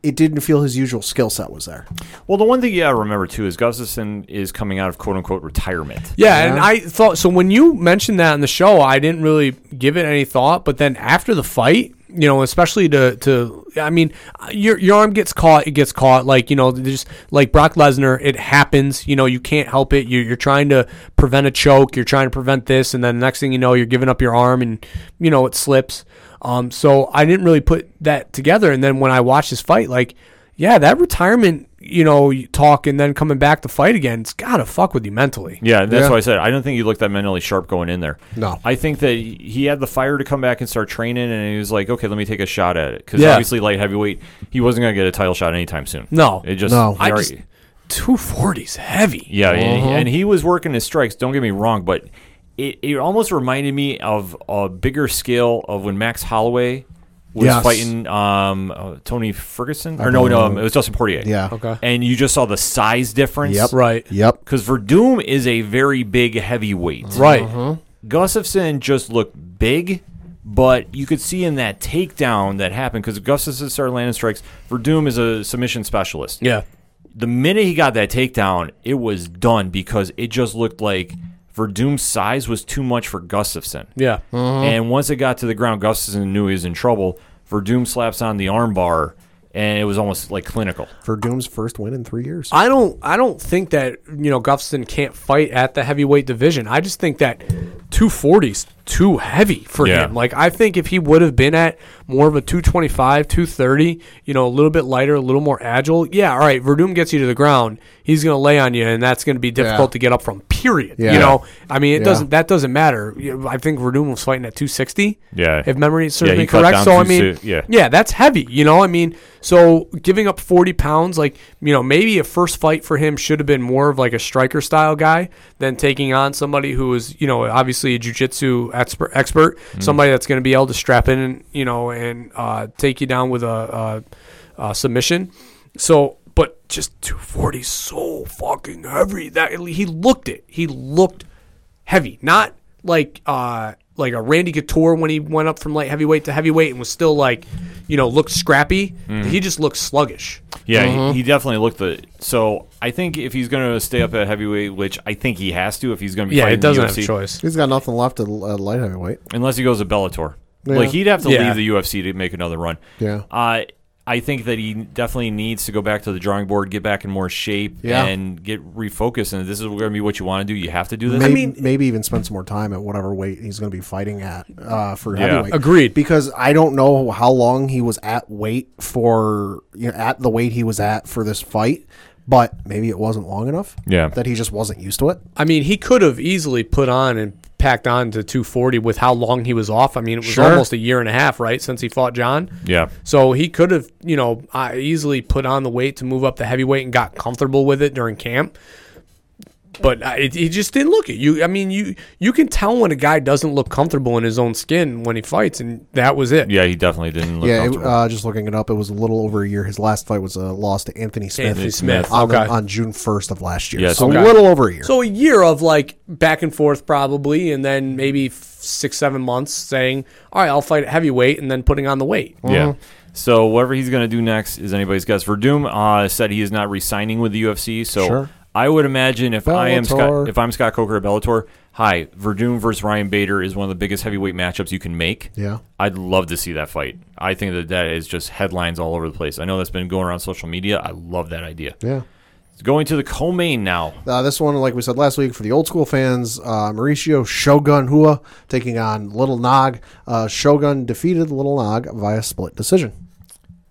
it didn't feel his usual skill set was there. Well, the one thing you got to remember too is Gustafsson is coming out of quote unquote retirement. Yeah, and I thought so when you mentioned that in the show, I didn't really give it any thought. But then after the fight, You know, especially to to I mean, your your arm gets caught, it gets caught. Like you know, just like Brock Lesnar, it happens. You know, you can't help it. You're, you're trying to prevent a choke. You're trying to prevent this, and then the next thing you know, you're giving up your arm, and you know it slips. Um, so I didn't really put that together. And then when I watched this fight, like, yeah, that retirement, you know, talk and then coming back to fight again, it's gotta fuck with you mentally. Yeah, that's Yeah. why I said I don't think he looked that mentally sharp going in there. No. I think that he had the fire to come back and start training, and he was like, okay, let me take a shot at it. Because Yeah. obviously, light heavyweight, he wasn't going to get a title shot anytime soon. No. It just, No. he I just two forties heavy. yeah, and, he, uh-huh. and he was working his strikes. Don't get me wrong, but it, it almost reminded me of a bigger scale of when Max Holloway was Yes. fighting um, uh, Tony Ferguson, or no, no, um, it was Dustin Poirier. Yeah. Okay. and you just saw the size difference. Yep. Right. Yep. Because Werdum is a very big heavyweight. Right. Gustafsson just looked big, but you could see in that takedown that happened because Gustafsson started landing strikes. Werdum is a submission specialist. Yeah. The minute he got that takedown, it was done because it just looked like Werdum's size was too much for Gustafsson. Yeah. Mm-hmm. And once it got to the ground, Gustafsson knew he was in trouble. Werdum slaps on the armbar, and it was almost like clinical. Werdum's first win in three years. I don't I don't think that, you know, Gustafsson can't fight at the heavyweight division. I just think that 240's too heavy for Yeah. him. Like I think if he would have been at more of a 225, 230, you know, a little bit lighter, a little more agile, yeah, all right, Werdum gets you to the ground. He's going to lay on you and that's going to be difficult Yeah. to get up from. Period. Yeah. You know, I mean, it Yeah. doesn't that doesn't matter. I think Werdum was fighting at 260. Yeah. If memory serves Yeah, me correct. So I mean, si- yeah. yeah, that's heavy. You know, I mean, so giving up 40 pounds, like, you know, maybe a first fight for him should have been more of like a striker style guy than taking on somebody who is, you know, obviously a jujitsu expert, expert Mm. somebody that's going to be able to strap in and, you know, and uh, take you down with a, a, a submission. So, but just 240 so fucking heavy that he looked it. He looked heavy, not like uh like a Randy Couture when he went up from light heavyweight to heavyweight and was still like, you know, looked scrappy. Mm. He just looked sluggish. Yeah, Mm-hmm. he, he definitely looked the. So I think if he's going to stay up at heavyweight, which I think he has to, if he's going to be Yeah, fighting it doesn't the have a choice. He's got nothing left at uh, light heavyweight. unless he goes to Bellator. Yeah. Like he'd have to Yeah. leave the UFC to make another run. Yeah. Uh, I think that he definitely needs to go back to the drawing board, get back in more shape, Yeah. and get refocused. And this is going to be what you want to do. You have to do this. Maybe, mean- maybe even spend some more time at whatever weight he's going to be fighting at uh, for Yeah. heavyweight. Agreed. Because I don't know how long he was at weight for you know at the weight he was at for this fight, but maybe it wasn't long enough. Yeah. that he just wasn't used to it. I mean, he could have easily put on and packed on to 240 with how long he was off. I mean, it was Sure. almost a year and a half, right, since he fought John. yeah. So he could have, you know, easily put on the weight to move up the heavyweight and got comfortable with it during camp. But it, he just didn't look it. You, I mean, you you can tell when a guy doesn't look comfortable in his own skin when he fights, and that was it. Yeah, he definitely didn't look yeah, it, comfortable. uh, just looking it up, it was a little over a year. His last fight was a loss to Anthony Smith. Anthony Smith, on, the- okay. on June first of last year. Yeah, so so- a little over a year. So a year of like back and forth probably, and then maybe f- six seven months saying, "All right, I'll fight at heavyweight," and then putting on the weight. Yeah. So whatever he's going to do next is anybody's guess. Werdum uh, said he is not re-signing with the UFC. So Sure. I would imagine if I am Scott, if I'm Scott Coker at Bellator, hi, Werdum versus Ryan Bader is one of the biggest heavyweight matchups you can make. Yeah. I'd love to see that fight. I think that that is just headlines all over the place. I know that's been going around social media. I love that idea. yeah. Going to the co-main now. Uh, this one, like we said last week, for the old school fans, uh, Mauricio Shogun Rua taking on Little Nog. Uh, Shogun defeated Little Nog via split decision.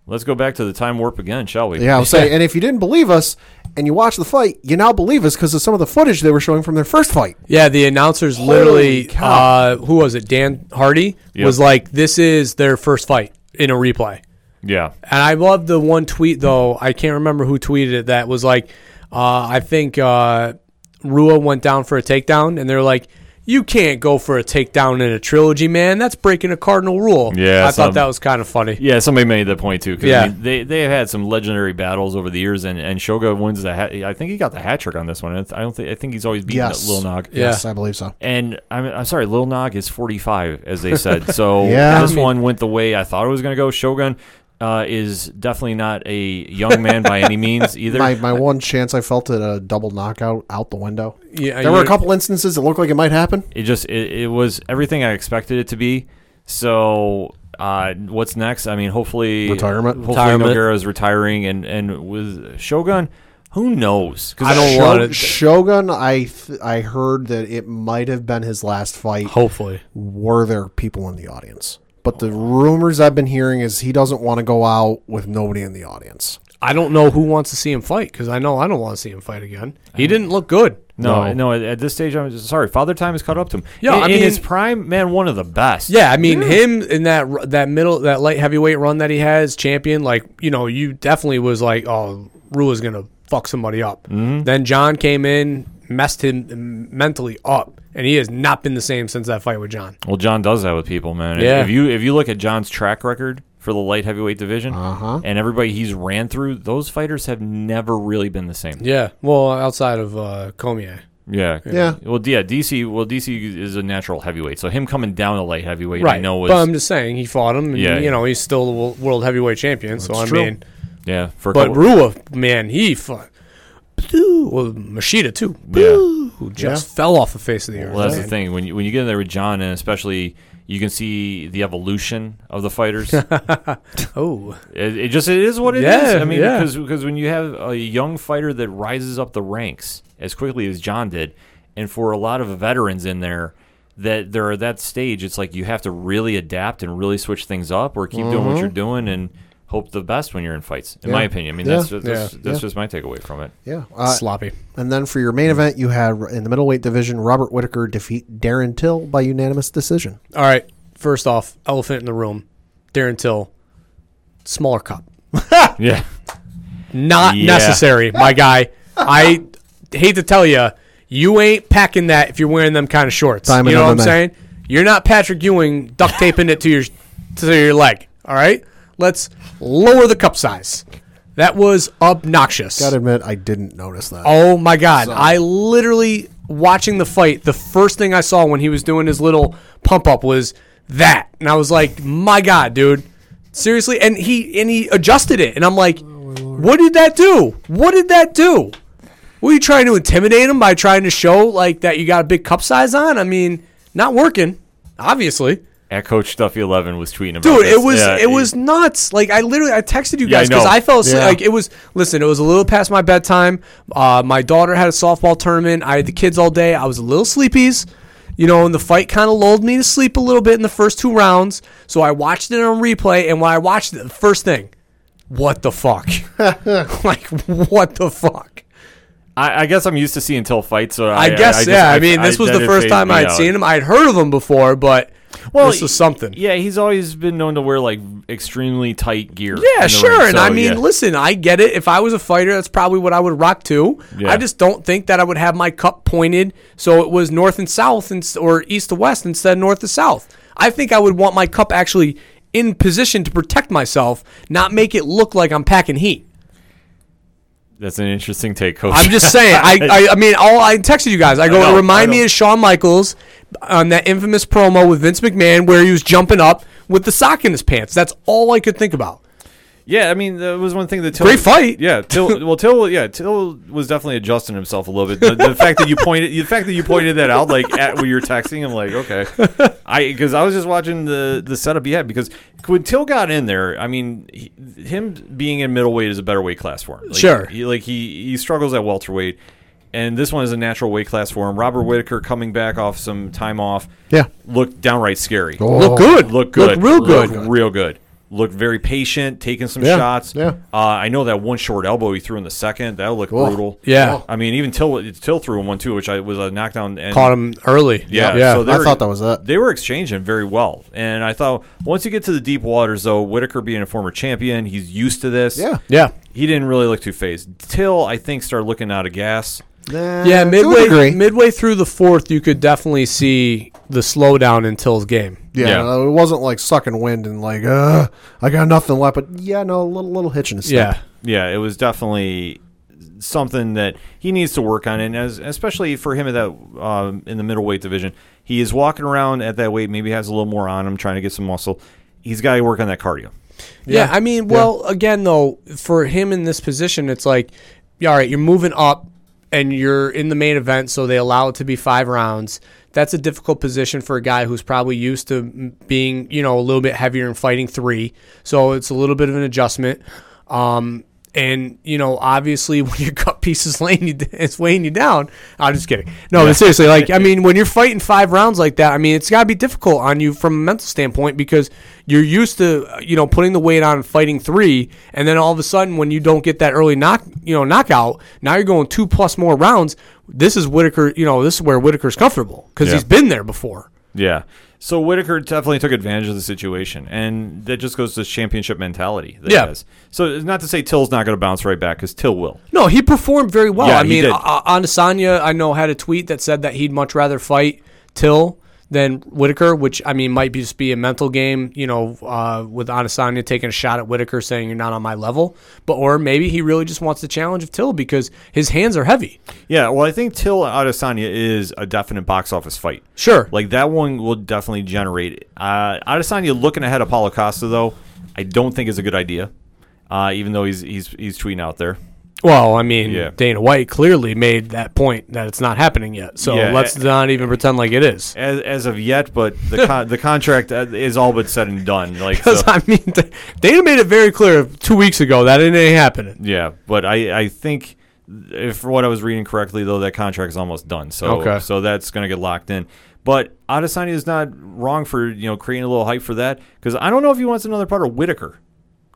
Let's go back to the time warp again, shall we? Yeah, I was saying, and if you didn't believe us and you watch the fight, you now believe us because of some of the footage they were showing from their first fight. Yeah, the announcers Holy literally, cow. uh, who was it? Dan Hardy Yep. was like, "This is their first fight in a replay." Yeah. And I love the one tweet though. I can't remember who tweeted it. That was like, uh, I think uh, Rua went down for a takedown, and they're like, "You can't go for a takedown in a trilogy, man. That's breaking a cardinal rule." Yeah, I some- thought that was kind of funny. Yeah, somebody made that point too. 'cause, Yeah. I mean, they they have had some legendary battles over the years, and and Shoga wins the. Hat, I think he got the hat trick on this one. I don't think I think he's always beaten Yes. Lil Nog. Yeah. Yes, I believe so. And I'm, I'm sorry, Lil Nog is 45, as they said. So Yeah. this I mean- one went the way I thought it was going to go. Shogun uh, is definitely not a young man by any means either. My, my one chance I felt at a double knockout out the window. Yeah, There were a couple instances that looked like it might happen. it just it, it was everything I expected it to be. So Uh, what's next? I mean, hopefully Retirement. Hopefully, Retirement. Nogueira's retiring, and and with Shogun, who knows? I don't Sho- want it. Shogun, I th- I heard that it might have been his last fight. Hopefully. Were there people in the audience? But the rumors I've been hearing is he doesn't want to go out with nobody in the audience. I don't know who wants to see him fight because I know I don't want to see him fight again. He didn't look good. No, no. at, at this stage, I'm just, sorry. Father Time has caught up to him. Yeah, in, I in mean- his prime, man, one of the best. Yeah, I mean him in that r- that middle that light heavyweight run that he has, champion. Like you know, you definitely was like, oh, Rua's gonna fuck somebody up. Mm-hmm. Then John came in, messed him mentally up, and he has not been the same since that fight with John. Well, John does that with people, man. If- Yeah. If you if you look at John's track record for the light heavyweight division, Uh-huh. and everybody he's ran through, those fighters have never really been the same. Yeah, well, outside of uh, Cormier. Yeah. Yeah. Well, yeah, DC. Well, DC is a natural heavyweight, so him coming down to light heavyweight, I Right, know was but I'm just saying he fought him. And, Yeah, you know he's still the world heavyweight champion. so I true. mean, yeah. For but couple- Rua, man, he fought. Well, Machida too. Boo, just fell off the face of the earth. Well, that's the thing when you when you get in there with John, and especially you can see the evolution of the fighters. Oh, It, it just it is what it is. Yeah, I mean, yeah. because because when you have a young fighter that rises up the ranks as quickly as John did, and for a lot of veterans in there that they're at that stage, it's like you have to really adapt and really switch things up, or keep doing what you're mm-hmm. doing and hope the best when you're in fights. In my opinion, I mean Yeah. that's just, that's, Yeah. that's Yeah. just my takeaway from it. Yeah. Uh, sloppy. and then for your main event, you had in the middleweight division, Robert Whitaker defeat Darren Till by unanimous decision. All right. First off, elephant in the room. Darren Till, smaller cup. Yeah, Not Yeah. necessary, my guy. I hate to tell you, you ain't packing that if you're wearing them kind of shorts. Time you in know what I'm MMA. saying? You're not Patrick Ewing duct taping it to your to your leg. All right. Let's lower the cup size. That was obnoxious. Gotta admit, I didn't notice that. Oh my god! I literally watching the fight. The first thing I saw when he was doing his little pump up was that, and I was like, "My god, dude, seriously!" And he and he adjusted it, and I'm like, oh, "What did that do? What did that do? Were you trying to intimidate him by trying to show like that you got a big cup size on? I mean, not working, obviously." At Coach Stuffy Eleven was tweeting about Dude, this. it was Yeah, it was nuts. Like I literally I texted you Yeah, guys because know. I, fell asleep. Yeah. Like it was listen, it was a little past my bedtime. Uh, my daughter had a softball tournament. I had the kids all day. I was a little sleepies. You know, and the fight kind of lulled me to sleep a little bit in the first two rounds. So I watched it on replay, and when I watched it, the first thing, what the fuck? like what the fuck? I, I guess I'm used to seeing Till fights, so I, I, guess just- yeah. I, mean, this was the first time I'd out. seen him. I'd heard of him before, but this is something. Yeah, he's always been known to wear like extremely tight gear. Yeah, sure. ring, and I mean, yeah. listen, I get it. If I was a fighter, that's probably what I would rock too. Yeah. I just don't think that I would have my cup pointed so it was north and south and, or east to west instead of north to south. I think I would want my cup actually in position to protect myself, not make it look like I'm packing heat. That's an interesting take, Coach. I'm just saying. I, I, I mean, all I texted you guys. I go I know, remind me of Shawn Michaels on that infamous promo with Vince McMahon where he was jumping up with the sock in his pants. That's all I could think about. Yeah, I mean that was one thing that Till, Great fight. Yeah, Till. Well, Till. Yeah, Till was definitely adjusting himself a little bit. The, the fact that you pointed, the fact that you pointed that out, like at when you're texting, I'm like, okay, I because I was just watching the the setup he had because when Till got in there, I mean, he, him being in middleweight is a better weight class for him. Like, Sure. he, like he he struggles at welterweight. And this one is a natural weight class for him. Robert Whitaker coming back off some time off. Yeah. Looked downright scary. Look good. Look good. Look real good. Real good. Looked very patient, taking some Yeah, shots. yeah. Uh, I know that one short elbow he threw in the second. That looked Oh, brutal. yeah. I mean, even Till Till threw him one too, which I was a knockdown. And Caught him early. Yeah, yeah. so they I were- thought that was it. They were exchanging very well, and I thought once you get to the deep waters, though, Whitaker being a former champion, he's used to this. Yeah. yeah. he didn't really look too phased. Till I think started looking out of gas. Nah, Yeah, midway midway through the fourth, you could definitely see the slowdown in Till's game. Yeah, Yeah. no, it wasn't like sucking wind and like, uh, I got nothing left. But yeah, no, a little little hitch in his step. Yeah, Yeah, it was definitely something that he needs to work on, and as especially for him at that um, in the middleweight division, he is walking around at that weight. Maybe has a little more on him, trying to get some muscle. He's got to work on that cardio. yeah. I mean, well, again though, for him in this position, it's like, all right, you're moving up, and you're in the main event, so they allow it to be five rounds. that's a difficult position for a guy who's probably used to being, you know, a little bit heavier and fighting three. So it's a little bit of an adjustment. Um, and you know, obviously, when your gut piece is laying you, it's weighing you down. I'm just kidding. No, but seriously, like I mean, when you're fighting five rounds like that, I mean, it's got to be difficult on you from a mental standpoint because you're used to, you know, putting the weight on and fighting three, and then all of a sudden, when you don't get that early knock, you know, knockout, now you're going two plus more rounds. This is Whitaker. You know, this is where Whitaker's comfortable because Yeah. he's been there before. Yeah. So Whitaker definitely took advantage of the situation, and that just goes to championship mentality. That Yeah. So it's not to say Till's not going to bounce right back because Till will. No, he performed very well. Yeah, I mean, did. Adesanya, I know, had a tweet that said that he'd much rather fight Till than Whitaker, which I mean might be just be a mental game, you know, uh, with Adesanya taking a shot at Whitaker, saying you're not on my level, but or maybe he really just wants the challenge of Till because his hands are heavy. Yeah. Well, I think Till and Adesanya is a definite box office fight. Sure, Like that one will definitely generate. Uh, Adesanya looking ahead of Paulo Costa though, I don't think is a good idea. Uh, even though he's he's he's tweeting out there. Well, I mean, Yeah. Dana White clearly made that point that it's not happening yet. So Yeah, let's eh, not even pretend like it is. As, as of yet, but the con- the contract uh, is all but said and done. Like so, Because I mean, Dana made it very clear two weeks ago that it ain't happening. yeah, but I I think if for what I was reading correctly though, that contract is almost done. So Okay. so that's gonna get locked in. But Adesanya is not wrong for you know creating a little hype for that because I don't know if he wants another part of Whitaker.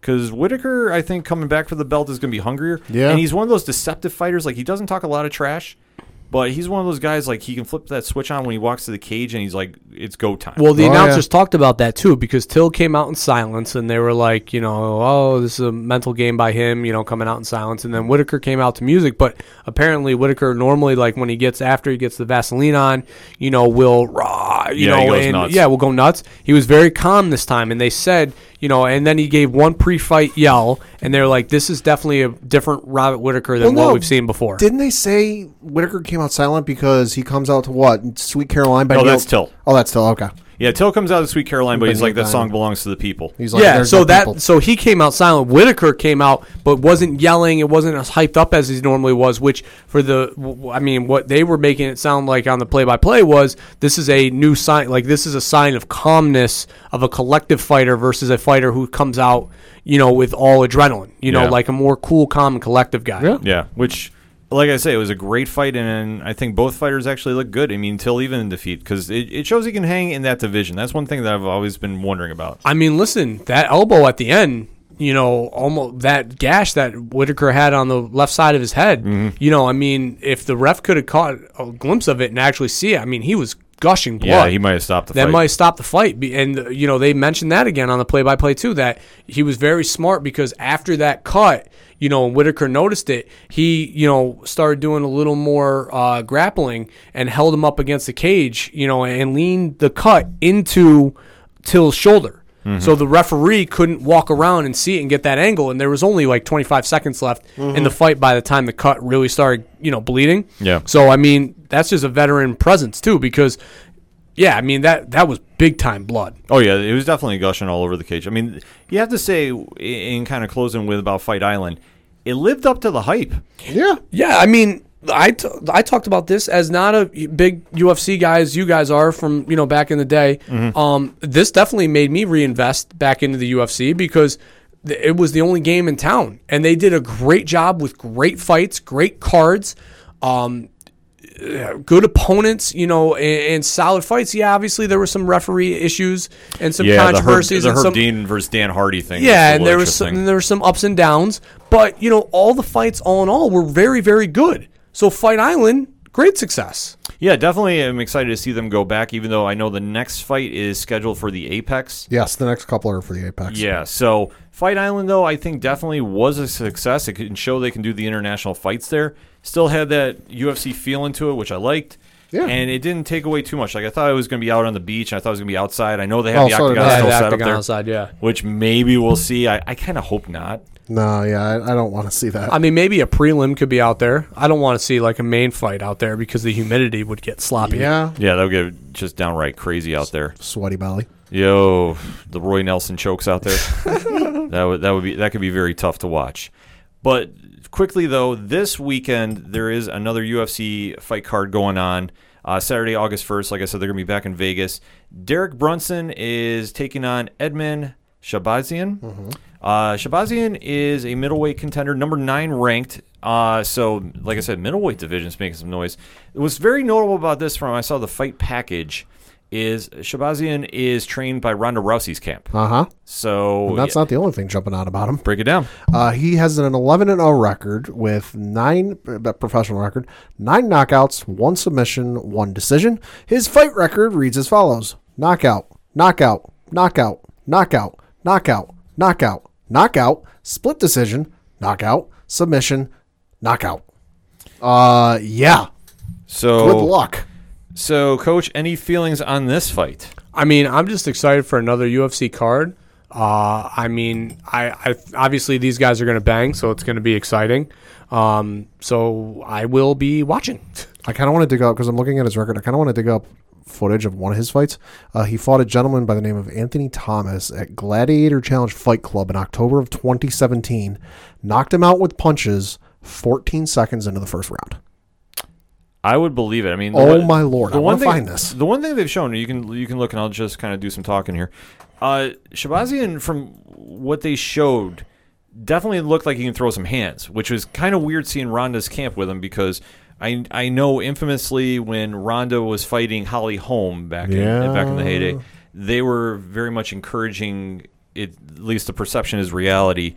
Because Whitaker, I think coming back for the belt is going to be hungrier. Yeah. and he's one of those deceptive fighters. Like he doesn't talk a lot of trash, but he's one of those guys like he can flip that switch on when he walks to the cage and he's like, "It's go time." Well, the Oh, announcers talked about that too because Till came out in silence and they were like, you know, oh, this is a mental game by him, you know, coming out in silence. And then Whitaker came out to music, but apparently Whitaker normally, like when he gets after he gets the Vaseline on, you know, will rah, you Yeah, he know, goes and nuts. yeah, will go nuts. He was very calm this time, and they said, you know, and then he gave one pre-fight yell, and they're like, this is definitely a different Robert Whitaker than Well, what no, we've seen before. Didn't they say Whitaker came out silent because he comes out to what? Sweet Caroline by No, Neil- that's Till. Oh, that's Till. Okay. Yeah, Till comes out of Sweet Caroline, but But he's like, "That song belongs to the people." He's like, yeah, "There's so no that people." so he came out silent. Whitaker came out, but wasn't yelling. It wasn't as hyped up as he normally was. Which for the, w- I mean, what they were making it sound like on the play-by-play was this is a new sign. Like this is a sign of calmness of a collective fighter versus a fighter who comes out, you know, with all adrenaline. You know, Yeah. like a more cool, calm, and collective guy. Yeah. Yeah, which, like I say, it was a great fight, and I think both fighters actually look good. I mean, Till even in defeat, because it, it shows he can hang in that division. That's one thing that I've always been wondering about. I mean, listen, that elbow at the end, you know, almost that gash that Whitaker had on the left side of his head. Mm-hmm. You know, I mean, if the ref could have caught a glimpse of it and actually see it, I mean, he was gushing blood. Yeah, he might have stopped the that fight. might stop the fight. And you know, they mentioned that again on the play-by-play too. That he was very smart because after that cut, you know, and Whitaker noticed it. He, you know, started doing a little more uh, grappling and held him up against the cage. You know, and leaned the cut into Till's shoulder. Mm-hmm. So the referee couldn't walk around and see it and get that angle, and there was only like 25 seconds left in the fight by the time the cut really started, you know, bleeding. Mm-hmm. Yeah. So I mean, that's just a veteran presence too, because yeah, I mean that that was big time blood. Oh yeah, it was definitely gushing all over the cage. I mean, you have to say, in- in kind of closing with about Fight Island, it lived up to the hype. Yeah. Yeah, I mean, I, t- I talked about this as not a big UFC guy as you guys are from you know back in the day. Um, this definitely made me reinvest back into the UFC because th- it was the only game in town, and they did a great job with great fights, great cards. Um, uh, good opponents, you know, and, and solid fights. Yeah, obviously there were some referee issues and some yeah, the Herb, controversies the and some Dean versus Dan Hardy thing. yeah, and there was interesting. some, there were some ups and downs, but you know, all the fights, all in all, were very, very good. So Fight Island, great success. Yeah, definitely. I'm excited to see them go back, even though I know the next fight is scheduled for the Apex. Yes, the next couple are for the Apex. Yeah, so Fight Island, though, I think definitely was a success. It can show they can do the international fights there. Still had that UFC feel into it, which I liked. Yeah. And it didn't take away too much. Like, I thought it was going to be out on the beach. And I thought it was going to be outside. I know they have Oh, the so octagon still Yeah, set up there, outside, yeah. which maybe we'll see. I, I kind of hope not. No, yeah, I, I don't want to see that. I mean, maybe a prelim could be out there. I don't want to see like a main fight out there because the humidity would get sloppy. yeah. Yeah, that'll get just downright crazy out there. Sweaty belly. Yo, the Roy Nelson chokes out there. that would that would be that could be very tough to watch. But quickly though, this weekend there is another UFC fight card going on. Uh, Saturday, August 1st, like I said, they're going to be back in Vegas. Derek Brunson is taking on Edmen Shahbazyan. Uh, Shahbazyan is a middleweight contender, number nine ranked. Uh, so, like I said, middleweight division's making some noise. What's very notable about this from I saw the fight package is Shahbazyan is trained by Ronda Rousey's camp. Uh huh. So That's yeah, not the only thing jumping out about him. break it down. Uh, he has an 11 and 0 record with nine uh, professional record, nine knockouts, one submission, one decision. His fight record reads as follows: knockout, knockout, knockout, knockout, knockout, knockout, knockout, split decision, knockout, submission, knockout. Uh, yeah. So Good luck. So, coach, any feelings on this fight? I mean, I'm just excited for another UFC card. Uh, I mean, I, I obviously these guys are going to bang, so it's going to be exciting. Um, so I will be watching. I kind of want to dig up because I'm looking at his record. I kind of want to dig up footage of one of his fights. Uh, he fought a gentleman by the name of Anthony Thomas at Gladiator Challenge Fight Club in October of 2017. Knocked him out with punches 14 seconds into the first round. I would believe it. I mean, the Oh one- my lord! I want to thing, find this. The one thing they've shown, you can you can look, and I'll just kind of do some talking here. Uh, Shahbazyan, from what they showed, definitely looked like he can throw some hands, which was kind of weird seeing Ronda's camp with him because I I know infamously when Ronda was fighting Holly Holm back in back in the heyday, they were very much encouraging it. At least the perception is reality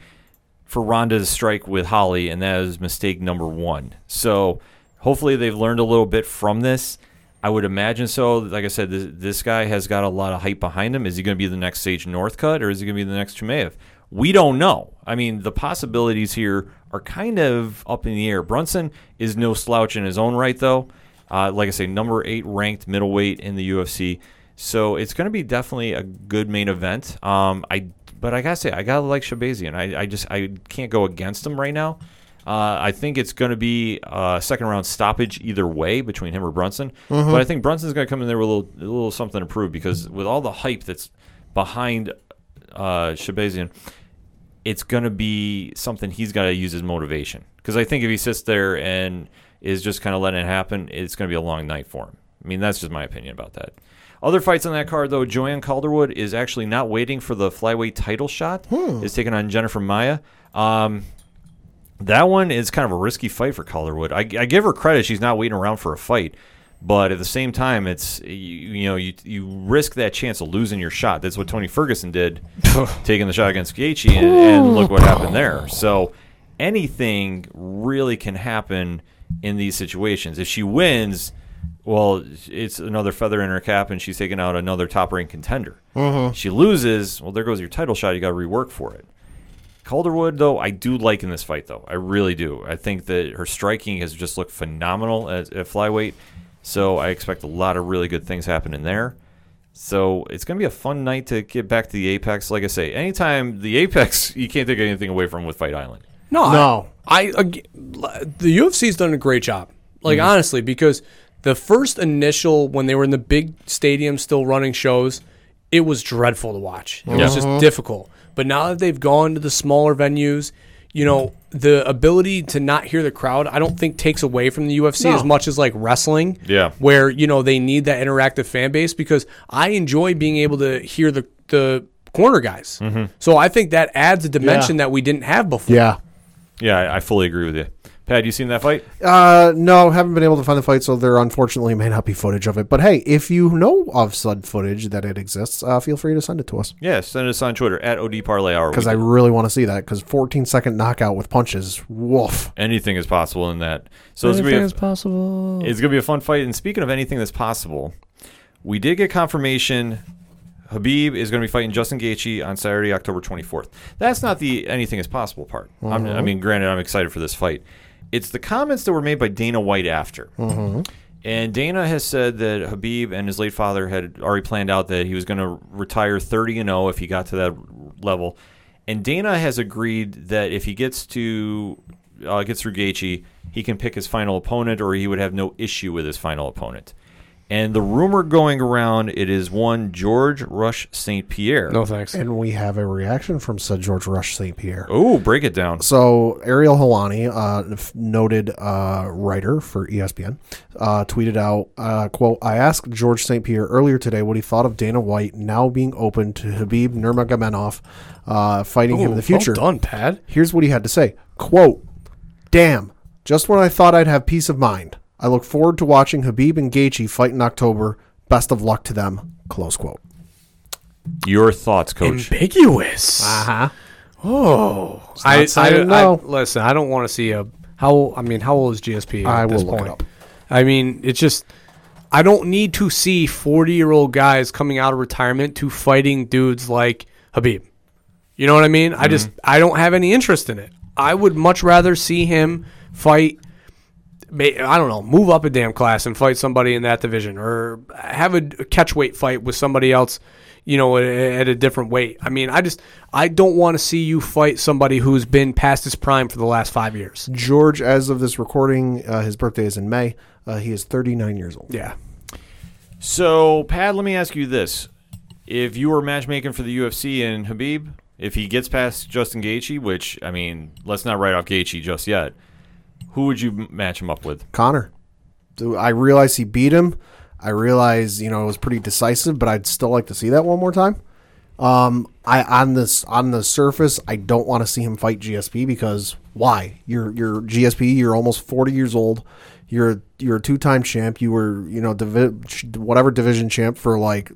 for Ronda to strike with Holly, and that is mistake number one. So hopefully they've learned a little bit from this. I would imagine so. Like I said, this, this guy has got a lot of hype behind him. Is he going to be the next Sage Northcutt, or is he going to be the next Chimaev? We don't know. I mean, the possibilities here are kind of up in the air. Brunson is no slouch in his own right, though. Uh, like I say, number eight ranked middleweight in the UFC. So it's going to be definitely a good main event. Um, I but I gotta say, I gotta like Shahbazyan. I, I just I can't go against him right now. Uh, I think it's going to be a second round stoppage either way between him or Brunson. But I think Brunson's going to come in there with a little, a little something to prove because with all the hype that's behind uh, Shahbazyan, it's going to be something he's got to use as motivation. Because I think if he sits there and is just kind of letting it happen, it's going to be a long night for him. I mean, that's just my opinion about that. Other fights on that card, though, Joanne Calderwood is actually not waiting for the flyweight title shot. Is taking on Jennifer Maia. Um, that one is kind of a risky fight for Calderwood. I, I give her credit; she's not waiting around for a fight, but at the same time, it's you, you know you you risk that chance of losing your shot. That's what Tony Ferguson did, taking the shot against Gaethje, and, and look what happened there. So anything really can happen in these situations. If she wins, well, it's another feather in her cap, and she's taking out another top-ranked contender. Mm-hmm. She loses, well, there goes your title shot. You got to rework for it. Calderwood, though, I do like in this fight, though. I really do. I think that her striking has just looked phenomenal at, at flyweight. So I expect a lot of really good things happening there. So it's going to be a fun night to get back to the Apex. Like I say, anytime the Apex, you can't take anything away from with Fight Island. No, No. I, I ag- the UFC's done a great job. Like Mm-hmm. honestly, because the first initial when they were in the big stadiums still running shows, it was dreadful to watch. It was just difficult. But now that they've gone to the smaller venues, you know, the ability to not hear the crowd, I don't think takes away from the UFC as much as like wrestling. Yeah. Where, you know, they need that interactive fan base because I enjoy being able to hear the the corner guys. Mm-hmm. So I think that adds a dimension that we didn't have before. Yeah. Yeah, I, I fully agree with you. Pat, you seen that fight? Uh, no, haven't been able to find the fight, so there unfortunately may not be footage of it. But hey, if you know of said footage that it exists, uh, feel free to send it to us Yeah, send us on Twitter at OD Parlay Hour. because I really want to see that. Because 14 second knockout with punches, woof. anything is possible in that. So it's gonna be Anything a, is possible. It's going to be a fun fight. And speaking of anything that's possible, we did get confirmation Khabib is going to be fighting Justin Gaethje on Saturday, October 24th. That's not the anything is possible part. I'm, I mean, granted, I'm excited for this fight. It's the comments that were made by Dana White after. And Dana has said that Khabib and his late father had already planned out that he was going to retire 30 and 0 if he got to that level. And Dana has agreed that if he gets to uh, gets through Gaethje, he can pick his final opponent, or he would have no issue with his final opponent. And the rumor going around, it is one George Rush St. Pierre. No thanks. And we have a reaction from said George Rush St. Pierre. Oh, break it down. So Ariel Helwani, uh, noted uh, writer for ESPN, uh, tweeted out, uh, "quote I asked George St. Pierre earlier today what he thought of Dana White now being open to Khabib Nurmagomedov uh, fighting him in the future. Well done, Pad. Here's what he had to say: "Quote, damn, just when I thought I'd have peace of mind, I look forward to watching Khabib and Gaethje fight in October. Best of luck to them." Close quote. Your thoughts, Coach. Ambiguous. Uh huh. Oh, not I, saying I, no. I listen. I don't want to see a how. I mean, how old is GSP? I at will this look it point? up. I mean, it's just I don't need to see forty-year-old guys coming out of retirement to fighting dudes like Khabib. You know what I mean? I just I don't have any interest in it. I would much rather see him fight. Ma- I don't know, move up a damn class and fight somebody in that division, or have a catch weight fight with somebody else, you know, at, at a different weight. I mean, I just I don't want to see you fight somebody who's been past his prime for the last five years. George, as of this recording, uh, his birthday is in May. Uh, he is 39 years old. Yeah, So, Pat, let me ask you this: If you were matchmaking for the UFC and Khabib, if he gets past Justin Gaethje, which I mean, let's not write off Gaethje just yet, who would you match him up with? Conor. I realize he beat him. I realize you know it was pretty decisive, but I'd still like to see that one more time. Um, I on this on the surface, I don't want to see him fight GSP because why? You're you're GSP. You're almost forty years old. You're you're a two time champ. You were you know divi- whatever division champ for like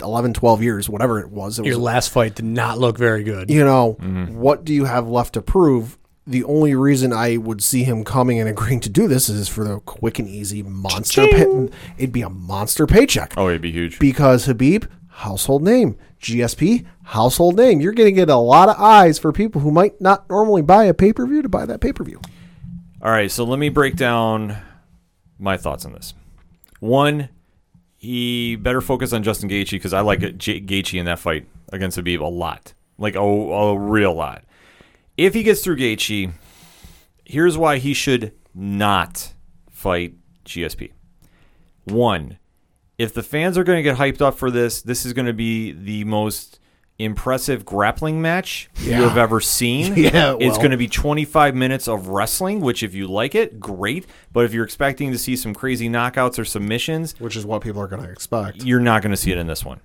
11, 12 years, whatever it was. It your was last fight did not look very good. you know, what do you have left to prove? The only reason I would see him coming and agreeing to do this is for the quick and easy monster. Pay- it'd be a monster paycheck Oh, it'd be huge. because Khabib, household name, GSP, household name. You're going to get a lot of eyes for people who might not normally buy a pay per view to buy that pay per view. All right, so let me break down my thoughts on this. One, he better focus on Justin Gaethje because I like it- Gaethje in that fight against Khabib a lot, like a, a real lot. If he gets through Gaethje, here's why he should not fight GSP. One, if the fans are going to get hyped up for this, this is going to be the most impressive grappling match you have ever seen. Yeah, it's going to be 25 minutes of wrestling, which if you like it, great. But if you're expecting to see some crazy knockouts or submissions, Which is what people are going to expect. you're not going to see it in this one.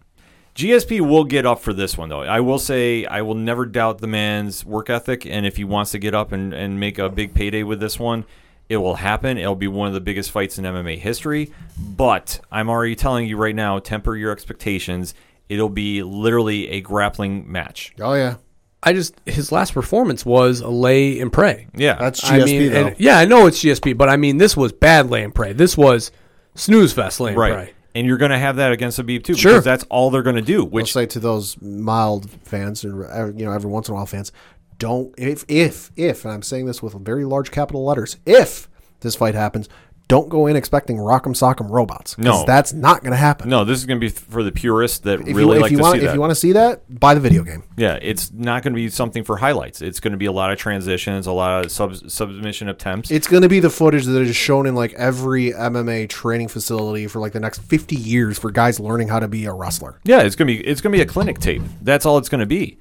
GSP will get up for this one, though. I will say I will never doubt the man's work ethic, and if he wants to get up and, and make a big payday with this one, it will happen. It'll be one of the biggest fights in MMA history. But I'm already telling you right now, temper your expectations. It'll be literally a grappling match. Oh yeah, I just his last performance was a lay and pray. Yeah, that's GSP I mean, though. and- yeah, I know it's GSP, but I mean, this was bad lay and pray. This was snooze fest lay and right. pray. And you're going to have that against Khabib too, Sure. because that's all they're going to do. I'll Which say to those mild fans and uh, you know every once in a while fans, don't if if if and I'm saying this with very large capital letters, if this fight happens, don't go in expecting rock'em sock'em robots. No. that's not going to happen. no, this is going to be for the purists that If really you, like to want see that. if you want to see that, buy the video game. Yeah, it's not going to be something for highlights. It's going to be a lot of transitions, a lot of sub- submission attempts. It's going to be the footage that is shown in like every MMA training facility for like the next 50 years for guys learning how to be a wrestler. yeah, it's going to be it's going to be a clinic tape. That's all it's going to be.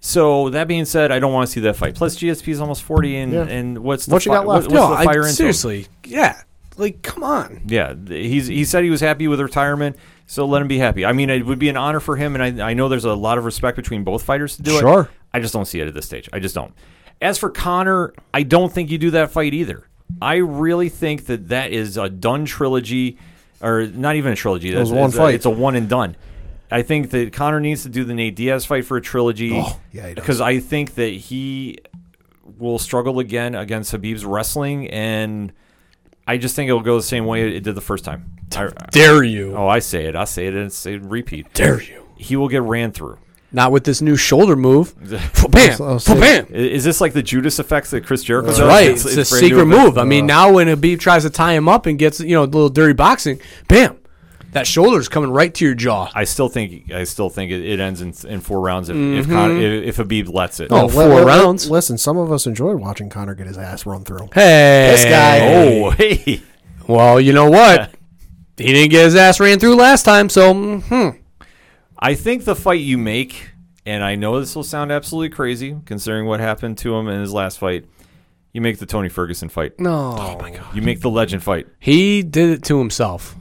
So that being said, I don't want to see that fight. Plus, GSP is almost forty, and Yeah. and what's the What you got left? what's No, I, seriously, yeah, like come on. Yeah, he's he said he was happy with retirement, so let him be happy. I mean, it would be an honor for him, and I, I know there's a lot of respect between both fighters to do it. Sure. I just don't see it at this stage. I just don't. As for Conor, I don't think you do that fight either. I really think that that is a done trilogy, or not even a trilogy. That's was one it's a- fight. it's a one and done. I think that Conor needs to do the Nate Diaz fight for a trilogy. Oh, yeah, because I think that he will struggle again against Khabib's wrestling, and I just think it'll go the same way it did the first time. I- Dare you? oh, I say it. I say it and say it, repeat. Dare you? He will get ran through. Not with this new shoulder move. Bam, I'll say- bam. Is this like the Judas effects that Chris Jericho That's does? right. It's, a brand new secret move. I mean, uh, now when Khabib tries to tie him up and gets you know a little dirty boxing, bam, that shoulder's coming right to your jaw. I still think I still think it, it ends in, in four rounds if if, Con, if if Khabib lets it. Oh, Li- four li- li- rounds? Listen, some of us enjoyed watching Conor get his ass run through. Hey, This guy- Oh, hey. Well, you know what? he didn't get his ass ran through last time, so mm, hmm. I think the fight you make, and I know this will sound absolutely crazy considering what happened to him in his last fight. You make the Tony Ferguson fight. No. Oh my god. You make the legend fight. He did it to himself.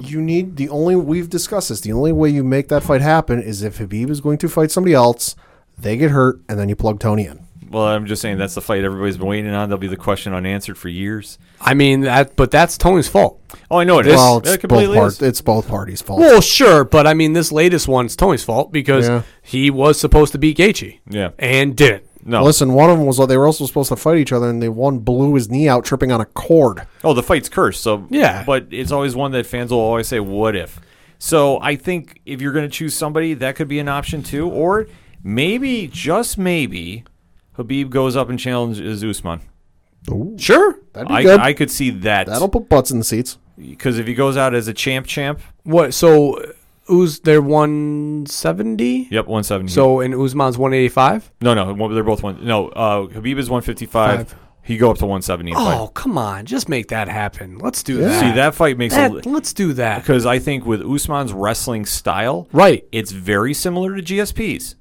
You need the only we've discussed this. The only way you make that fight happen is if Khabib is going to fight somebody else, they get hurt, and then you plug Tony in. Well, I'm just saying that's the fight everybody's been waiting on. That'll be the question unanswered for years. I mean that, but that's Tony's fault. Oh, I know it is. well, It it's both completely parts. is. It's both parties' fault. Well, sure, but I mean this latest one's Tony's fault because Yeah. he was supposed to beat Gaethje. Yeah. and didn't. No. Listen, one of them was they were also supposed to fight each other, and the one blew his knee out tripping on a cord. Oh, the fight's cursed. So Yeah. but it's always one that fans will always say, "What if?" So I think if you're going to choose somebody, that could be an option too, or maybe just maybe Khabib goes up and challenges Usman. Sure. That'd be I, good. I could see that That'll put butts in the seats. because if he goes out as a champ, champ, What? So, uh, Uz they're one seventy. yep, 170. So and Usman's one eighty five. no, no, they're both one. No, uh, Khabib is 155. Five. He go up to 170 Oh fight. come on, just make that happen. Let's do that. See, that fight makes That- a let's do that. because I think with Usman's wrestling style, Right. it's very similar to GSP's.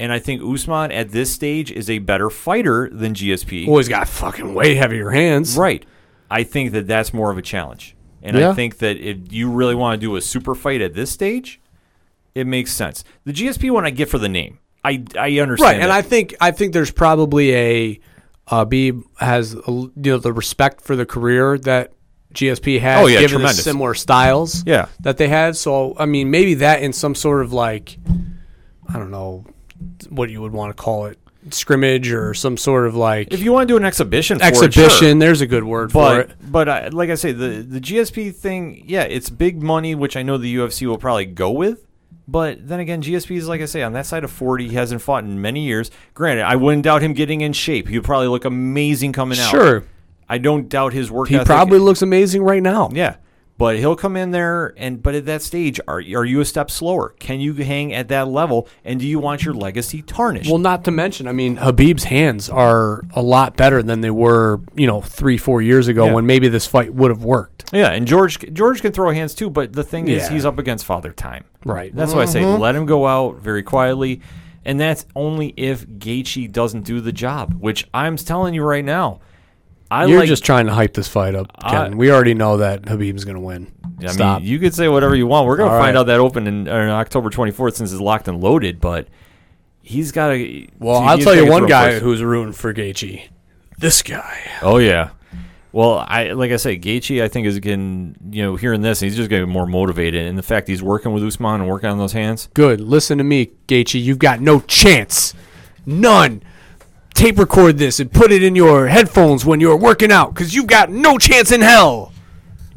And I think Usman at this stage is a better fighter than GSP. Well, he's got fucking way heavier hands. Right. I think that that's more of a challenge. And I think that if you really want to do a super fight at this stage, it makes sense. The GSP one I get for the name. I I understand. Right, and that. I think I think there's probably a uh, Beeb has a, you know the respect for the career that GSP has, Oh, yeah, given the similar styles, Yeah. that they had. So I mean, maybe that in some sort of like, I don't know, what you would want to call it, scrimmage or some sort of like if you want to do an exhibition, for it, exhibition. sure. There's a good word for it. but I, like I say, the the GSP thing, yeah, it's big money, which I know the UFC will probably go with. But then again, GSP is like I say on that side of forty. He hasn't fought in many years. Granted, I wouldn't doubt him getting in shape. He would probably look amazing coming out. Sure, I don't doubt his work. he ethic. probably looks amazing right now. yeah. But he'll come in there, and but at that stage, are are you a step slower? Can you hang at that level? And do you want your legacy tarnished? Well, not to mention, I mean, Khabib's hands are a lot better than they were, you know, three, four years ago Yeah. when maybe this fight would have worked. yeah, and George George can throw hands too. But the thing is, he's up against Father Time. Right. That's why I say mm-hmm. let him go out very quietly, and that's only if Gaethje doesn't do the job. Which I'm telling you right now, I You're like. just trying to hype this fight up, Ken. I- we already know that Khabib's going to win. I Stop. mean, you could say whatever you want. We're gonna find right. out that open in, on October 24th since it's locked and loaded. But he's got to. well, I'll tell you one guy who's rooting for Gaethje. This guy. Oh yeah. Well, I like I say, Gaethje, I think is getting you know hearing this, he's just getting more motivated, and the fact he's working with Usman and working on those hands. Good. Listen to me, Gaethje. You've got no chance. None. Tape record this and put it in your headphones when you're working out because you've got no chance in hell.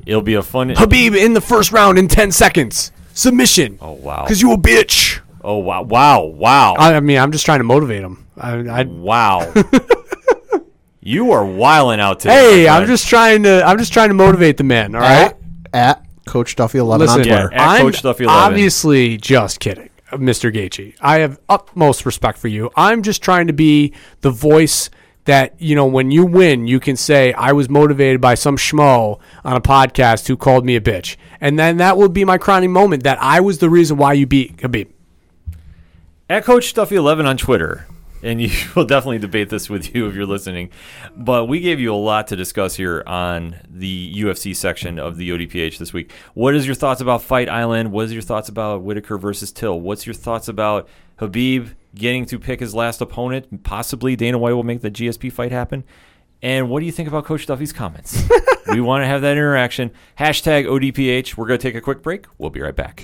It'll be a fun. Khabib in the first round in 10 seconds. Submission. Oh wow. Because you a bitch. Oh wow! Wow! Wow! I, I mean, I'm just trying to motivate him. I, I wow. you are wiling out today. Hey, I'm just trying to. I'm just trying to motivate the man. All right. At, at Coach Duffy eleven Listen, on Yeah, Twitter. at I'm Coach Duffy 11. obviously just kidding, Mr. Gaethje. I have utmost respect for you. I'm just trying to be the voice that you know when you win, you can say I was motivated by some schmo on a podcast who called me a bitch, and then that will be my crowning moment that I was the reason why you beat Khabib. at Coach Stuffy Eleven on Twitter, and you will definitely debate this with you if you're listening. But we gave you a lot to discuss here on the UFC section of the ODPH this week. What is your thoughts about Fight Island? What is your thoughts about Whitaker versus Till? What's your thoughts about Khabib getting to pick his last opponent? Possibly Dana White will make the GSP fight happen. And what do you think about Coach Duffy's comments? we want to have that interaction. Hashtag ODPH. We're going to take a quick break. We'll be right back.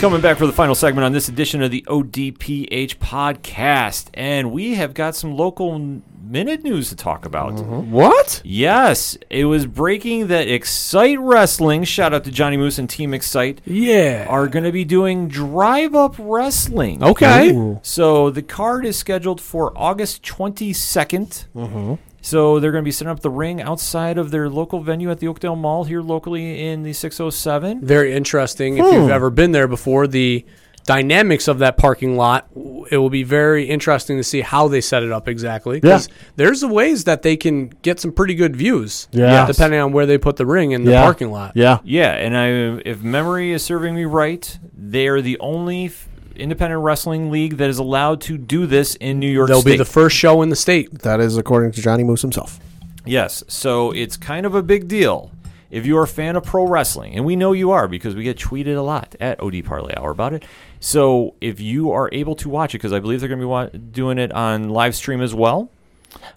Coming back for the final segment on this edition of the ODPH podcast, and we have got some local minute news to talk about. Mm-hmm. What? Yes, it was breaking that Excite Wrestling, shout out to Johnny Moose and Team Excite, Yeah. are going to be doing drive up wrestling. Okay. So the card is scheduled for August 22nd. So they're going to be setting up the ring outside of their local venue at the Oakdale Mall here locally in the 607. Very interesting. If you've hmm. ever been there before, the dynamics of that parking lot, it will be very interesting to see how they set it up exactly. Because there's the ways that they can get some pretty good views, Yes. depending on where they put the ring in the Yeah. parking lot. Yeah. Yeah, and I, if memory is serving me right, they are the only f- independent wrestling league that is allowed to do this in New York They'll State. be the first show in the state. That is according to Johnny Moose himself. Yes, so it's kind of a big deal. If you're a fan of pro wrestling, and we know you are because we get tweeted a lot at OD Parlay Hour about it. So if you are able to watch it, because I believe they're going to be wa- doing it on live stream as well,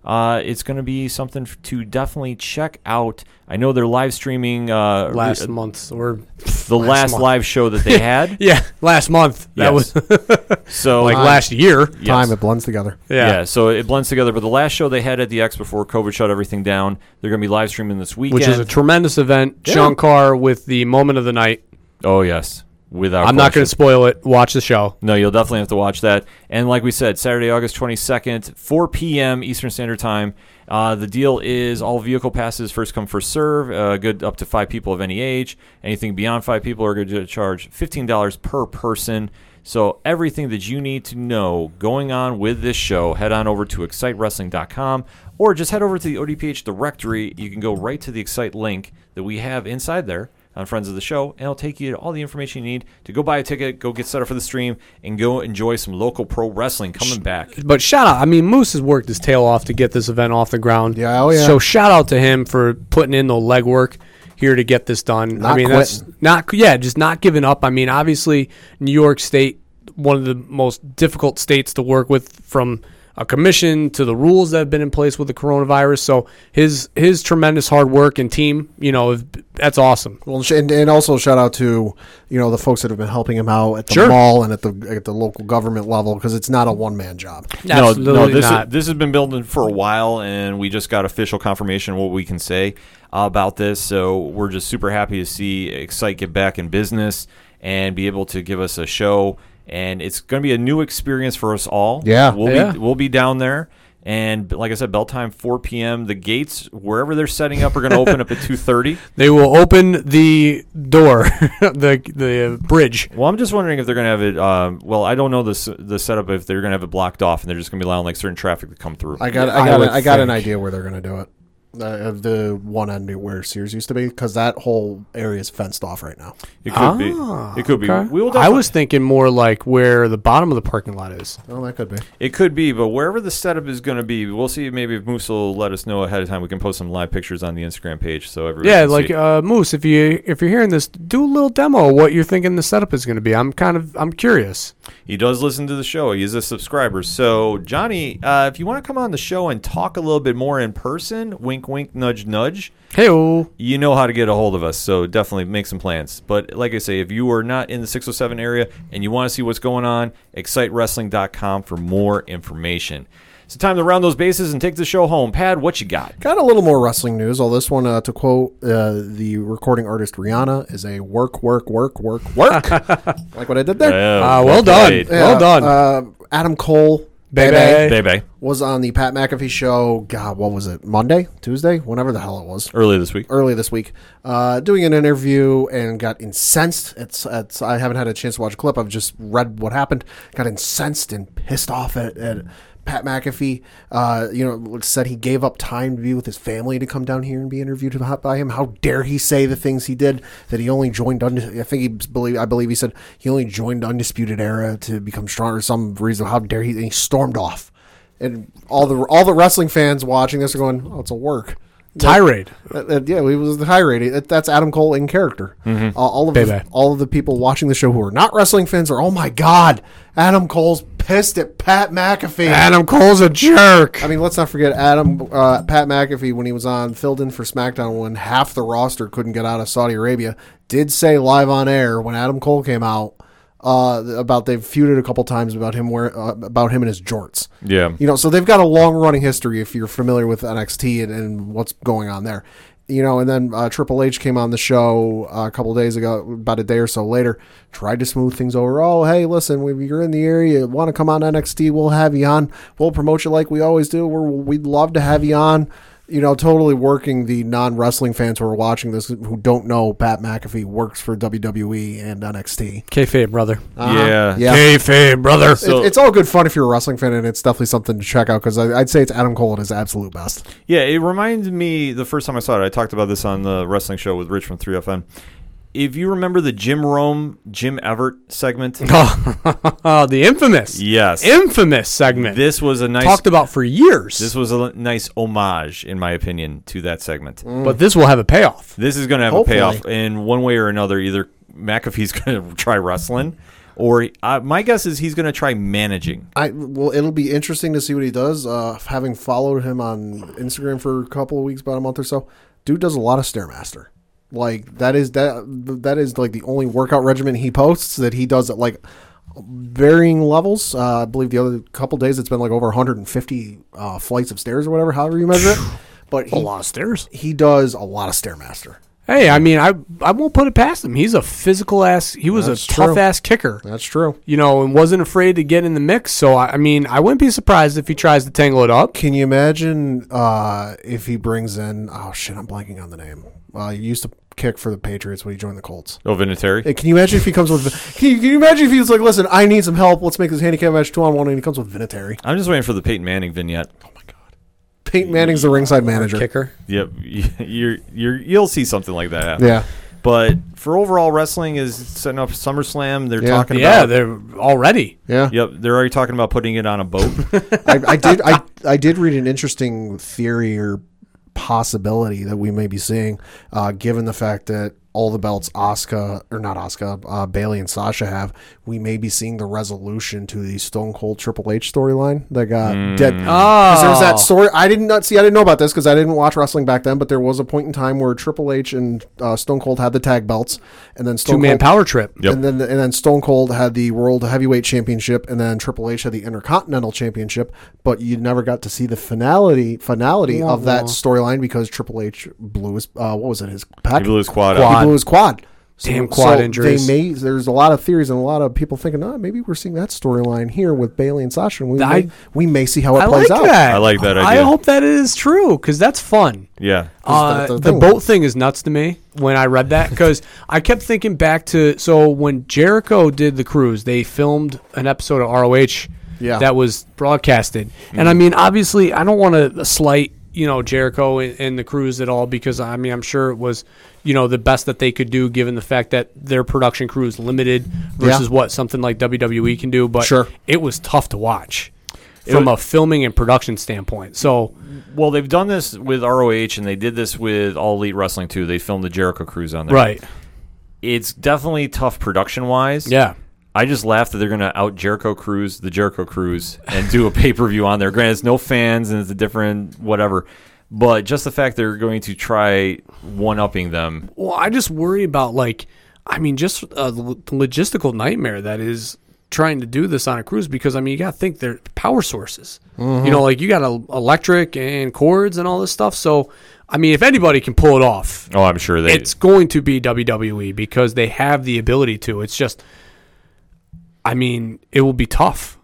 uh, it's going to be something f- to definitely check out. I know they're live streaming uh, Last re- month or the last, month. live show that they had. yeah, last month. That Yes. was So like last year. Yes. Time it blends together. Yeah. Yeah. so it blends together. But the last show they had at the X before COVID shut everything down, they're going to be live streaming this weekend. Which is a tremendous event. Yeah. Sean Carr with the moment of the night. oh yes, without. I'm not going to spoil it. Watch the show. No, you'll definitely have to watch that. And like we said, Saturday, August 22nd, 4 p.m. Eastern Standard Time. Uh, the deal is all vehicle passes first come first serve. Uh, good up to five people of any age. Anything beyond five people are going to charge fifteen dollars per person. So everything that you need to know going on with this show, head on over to excitewrestling.com or just head over to the ODPH directory. You can go right to the Excite link that we have inside there on Friends of the Show, and it'll take you to all the information you need to go buy a ticket, go get set up for the stream, and go enjoy some local pro wrestling coming back. But shout out, I mean, Moose has worked his tail off to get this event off the ground. Yeah, oh, yeah. So shout out to him for putting in the legwork here to get this done. I Not mean, that's not yeah, just not giving up. I mean, obviously, New York State, one of the most difficult states to work with from a commission to the rules that have been in place with the coronavirus. So his his tremendous hard work and team, you know, that's awesome. Well, and, and also shout out to you know the folks that have been helping him out at the Sure. mall and at the at the local government level because it's not a one man job. No, no, this not. this has been building for a while, and we just got official confirmation of what we can say about this. So we're just super happy to see Excite get back in business and be able to give us a show. And it's going to be a new experience for us all. Yeah. we'll Yeah. be we'll be down there. And like I said, bell time 4 p.m. The gates wherever they're setting up are going to open up at 2:30. They will open the door, the the bridge. Well, I'm just wondering if they're going to have it. Um, well, I don't know the the setup if they're going to have it blocked off and they're just going to be allowing like certain traffic to come through. I got I I got would I got an idea where they're going to do it. Uh, of the one end where Sears used to be because that whole area is fenced off right now. It could be. It could be. Ah, Okay. We will I was thinking more like where the bottom of the parking lot is. Oh, that could be. It could be, but wherever the setup is going to be, we'll see. Maybe if Moose will let us know ahead of time, we can post some live pictures on the Instagram page so everyone. Yeah, can like see. uh, Moose, if you if you're hearing this, do a little demo of what you're thinking the setup is going to be. I'm kind of I'm curious. he does listen to the show. He is a subscriber. So Johnny, uh, if you want to come on the show and talk a little bit more in person, wink, wink, nudge, nudge. Hey, oh, You know how to get a hold of us, so definitely make some plans. But like I say, if you are not in the 607 area and you want to see what's going on, excitewrestling.com for more information. It's time to round those bases and take the show home. Pad, what you got? Got a little more wrestling news. All this one, uh, to quote uh, the recording artist Rihanna, is a work, work, work, work, work. like what I did there. Oh, Ah, well done. played. Well done. Uh, Adam Cole, Baby. Baby. was on the Pat McAfee show. God, what was it? Monday, Tuesday, whenever the hell it was. Early this week. Early this week, uh, doing an interview and got incensed. It's, it's I haven't had a chance to watch a clip. I've just read what happened. Got incensed and pissed off at, at Pat McAfee. Uh, you know, said he gave up time to be with his family to come down here and be interviewed by him. How dare he say the things he did? That he only joined. I think he believe. I believe he said he only joined Undisputed Era to become stronger. For some reason. How dare he? And he stormed off. And all the all the wrestling fans watching this are going, "Oh, it's a work." Tirade. Uh, uh, yeah, he was the tirade. That, that's Adam Cole in character. Uh, all of the, all of the people watching the show who are not wrestling fans are, oh my god, Adam Cole's pissed at Pat McAfee. Adam Cole's a jerk. I mean, let's not forget Adam uh, Pat McAfee when he was on filled in for SmackDown when half the roster couldn't get out of Saudi Arabia. Did say live on air when Adam Cole came out. Uh, about they've feuded a couple times about him where uh, about him and his jorts. Yeah. You know, so they've got a long running history if you're familiar with NXT and, and what's going on there. You know, and then uh, Triple H came on the show uh, a couple days ago, about a day or so later, tried to smooth things over. Oh, hey, listen, if you're in the area, you want to come on NXT, we'll have you on. We'll promote you like we always do. We're, we'd love to have you on. You know, totally working the non wrestling fans who are watching this who don't know Pat McAfee works for WWE and NXT. Kayfabe, brother. Uh-huh. Yeah. Yeah. Kayfabe, brother. So- It- it's all good fun if you're a wrestling fan, and it's definitely something to check out because I'd say it's Adam Cole at his absolute best. Yeah, it reminds me the first time I saw it. I talked about this on the wrestling show with Rich from 3FN. If you remember the Jim Rome, Jim Everett segment, Oh, the infamous, yes, infamous segment this was a nice. talked about for years. This was a nice homage, in my opinion, to that segment. but this will have a payoff. This is going to have Hopefully. a payoff in one way or another. Either McAfee's going to try wrestling, or uh, my guess is he's going to try managing. I well, it'll be interesting to see what he does. Uh, having followed him on Instagram for a couple of weeks, about a month or so, dude does a lot of stairmaster. Like that is that that is like the only workout regimen he posts that he does at like varying levels. Uh, I believe the other couple days it's been like over 150 uh, flights of stairs or whatever, however you measure it. But A lot of stairs. he does a lot of stairmaster. Hey, I mean, I I won't put it past him. He's a physical ass. He was That's a tough true. ass kicker. That's true. You know, and wasn't afraid to get in the mix. So I, I mean, I wouldn't be surprised if he tries to tangle it up. Can you imagine uh, if he brings in? Oh shit, I'm blanking on the name. Uh, he used to kick for the Patriots when he joined the Colts. Oh, Vinatieri? Hey, can you imagine if he comes with? Can you, can you imagine if he's like, "Listen, I need some help. Let's make this handicap match two on one," and he comes with Vinatieri. I'm just waiting for the Peyton Manning vignette. Oh my god. Peyton Manning's the ringside manager. Kicker. Yep, you're you're you'll see something like that happen. Yeah, But for overall wrestling is setting up SummerSlam. They're Yeah. talking Yeah, about they're already. yeah. Yep, they're already talking about putting it on a boat. I, I did. I I did read an interesting theory or possibility that we may be seeing, uh, given the fact that all the belts Asuka or not Asuka, uh, Bayley and Sasha have, we may be seeing the resolution to the Stone Cold Triple H storyline that got dead. Oh, Because there's that story. I didn't not see. I didn't know about this because I didn't watch wrestling back then. But there was a point in time where Triple H and uh, Stone Cold had the tag belts, and then two Stone man Cold power trip. Yep. and then and then Stone Cold had the World Heavyweight Championship, and then Triple H had the Intercontinental Championship. But you never got to see the finality finality of that storyline because Triple H blew his uh, what was it his pec? He blew his quad He out. blew his quad. Damn quad injuries. They may. There's a lot of theories and a lot of people thinking, oh, maybe we're seeing that storyline here with Bayley and Sasha. And we, I- may, we may see how it I plays like out. that. I like that idea. I idea. hope that is true because that's fun. Yeah. Uh, the the, thing. boat thing is nuts to me when I read that because I kept thinking back to so when Jericho did the cruise, they filmed an episode of ROH Yeah. that was broadcasted, and I mean, obviously, I don't want to slight you know Jericho and, and the cruise at all because I mean, I'm sure it was you know the best that they could do given the fact that their production crew is limited versus what something like WWE can do, but Sure. it was tough to watch. From a filming and production standpoint, so Well, they've done this with ROH, and they did this with All Elite Wrestling too. They filmed the Jericho Cruise on there. right, It's definitely tough production wise. yeah, I just laughed that they're gonna out Jericho Cruise, the Jericho Cruise, and do a pay per view on there. Granted, it's no fans and it's a different whatever, but just the fact they're going to try one upping them. Well, I just worry about like, I mean, just uh, the logistical nightmare that is trying to do this on a cruise because I mean, you got to think they're power sources. You know, like you got a, electric and cords and all this stuff. So, I mean, if anybody can pull it off, Oh, I'm sure they. it's going to be WWE because they have the ability to. It's just, I mean, it will be tough.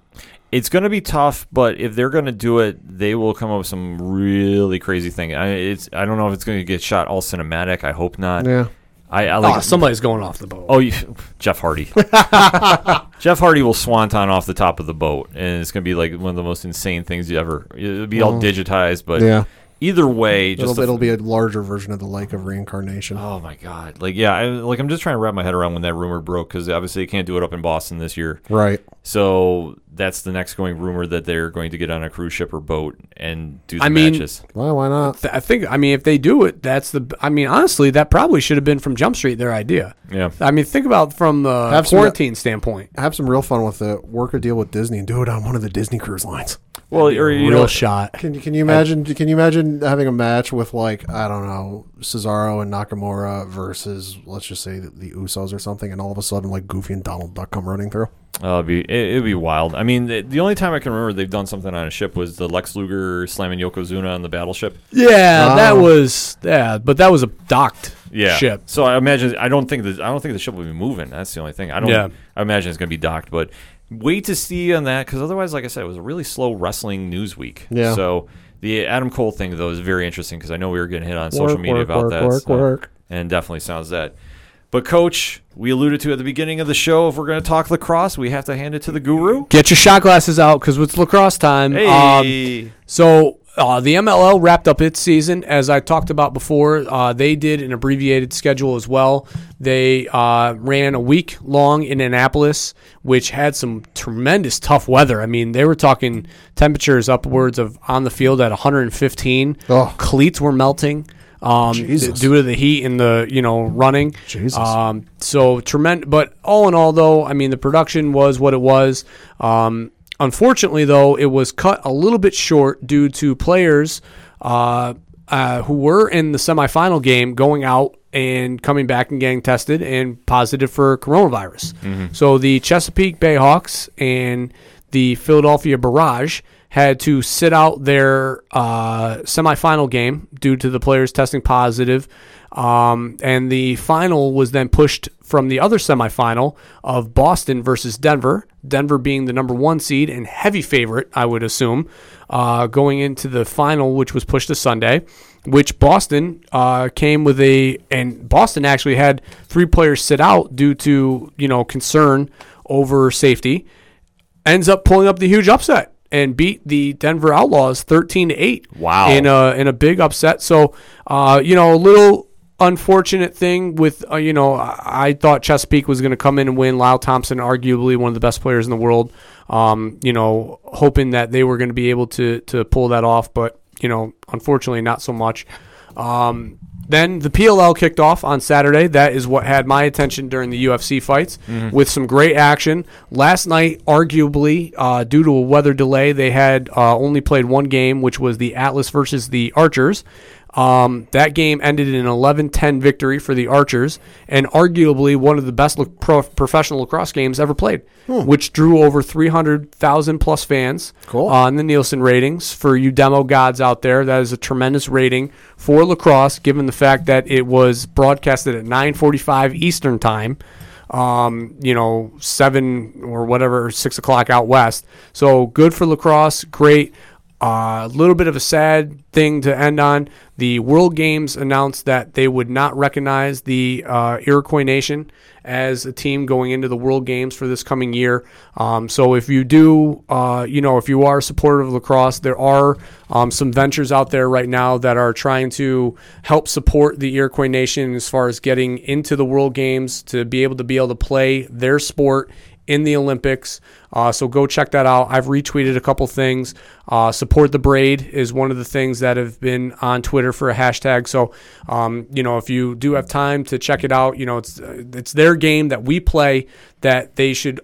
It's going to be tough, but if they're going to do it, they will come up with some really crazy thing. I, it's I don't know if it's going to get shot all cinematic. I hope not. Yeah. I, I ah, like oh, somebody's going off the boat. Oh, you, Jeff Hardy. Jeff Hardy will swanton off the top of the boat, and it's going to be like one of the most insane things you ever. It'll be all mm-hmm. digitized, but Yeah. either way, just It'll, the- it'll be a larger version of the like of reincarnation. Oh my god! Like yeah, I, like I'm just trying to wrap my head around when that rumor broke because obviously they can't do it up in Boston this year. Right. So that's the next going rumor that they're going to get on a cruise ship or boat and do the I mean- matches. Well, why not? Th- I think, I mean, if they do it, that's the. I mean, honestly, that probably should have been from Jump Street their idea. Yeah. I mean, think about from the Have some- quarantine standpoint. Have some real fun with it. Work a deal with Disney and do it on one of the Disney cruise lines. Well, or you Real know, shot. Can you can you imagine? can you imagine imagine having a match with like I don't know Cesaro and Nakamura versus let's just say the, the Usos or something, and all of a sudden like Goofy and Donald Duck come running through. Oh, it'd be it, it'd be wild. I mean, the, the only time I can remember they've done something on a ship was the Lex Luger slamming Yokozuna on the battleship. Yeah, that Oh. was yeah, but that was a docked Yeah. ship. So I imagine I don't think that I don't think the ship will be moving. That's the only thing. I don't. Yeah. I imagine it's going to be docked, but wait to see on that because otherwise, like I said, it was a really slow wrestling news week. Yeah. So the Adam Cole thing though is very interesting because I know we were getting hit on social media work, about work, that. work, so- work. And definitely sounds that. But coach, we alluded to at the beginning of the show. If we're going to talk lacrosse, we have to hand it to the guru. Get your shot glasses out because it's lacrosse time. Um, Hey. So uh, the MLL wrapped up its season, as I talked about before. Uh, they did an abbreviated schedule as well. They uh, ran a week long in Annapolis, which had some tremendous tough weather. I mean, they were talking temperatures upwards of on the field at 115. Oh. Cleats were melting. Um, due to the heat and the you know running, Jesus. Um, so tremendous. But all in all, though, I mean the production was what it was. Um, unfortunately, though, it was cut a little bit short due to players uh, uh, who were in the semifinal game going out and coming back and getting tested and positive for coronavirus. So the Chesapeake Bayhawks and the Philadelphia Barrage had to sit out their uh, semifinal game due to the players testing positive. Um, and the final was then pushed from the other semifinal of Boston versus Denver. Denver being the number one seed and heavy favorite, I would assume, uh, going into the final, which was pushed to Sunday. Which Boston uh, came with a, and Boston actually had three players sit out due to you know concern over safety ends up pulling up the huge upset and beat the Denver Outlaws 13 to 8. Wow. In a in a big upset. So, uh, you know, a little unfortunate thing with uh, you know, I, thought Chesapeake was going to come in and win. Lyle Thompson, arguably one of the best players in the world. Um, you know, hoping that they were going to be able to to pull that off, but you know, unfortunately, not so much. Um, then the PLL kicked off on Saturday. That is what had my attention during the UFC fights with some great action. Last night, arguably, uh, due to a weather delay, they had uh, only played one game, which was the Atlas versus the Archers. Um, that game ended in an 11 10 victory for the Archers, and arguably one of the best lo- pro- professional lacrosse games ever played, which drew over 300,000 plus fans Cool. on the Nielsen ratings. For you demo gods out there, that is a tremendous rating for lacrosse, given the fact that it was broadcasted at 9:45 Eastern time. Um, you know, seven or whatever, six o'clock out west. So good for lacrosse. Great. A little bit of a sad thing to end on. The World Games announced that they would not recognize the uh, Iroquois Nation as a team going into the World Games for this coming year. Um, so if you do, uh, you know, if you are a supporter of lacrosse, there are um, some ventures out there right now that are trying to help support the Iroquois Nation as far as getting into the World Games to be able to be able to play their sport in the Olympics. Uh, so go check that out. I've retweeted a couple things. Uh, support the braid is one of the things that have been on Twitter for a hashtag. So um, you know if you do have time to check it out, you know it's uh, it's their game that we play that they should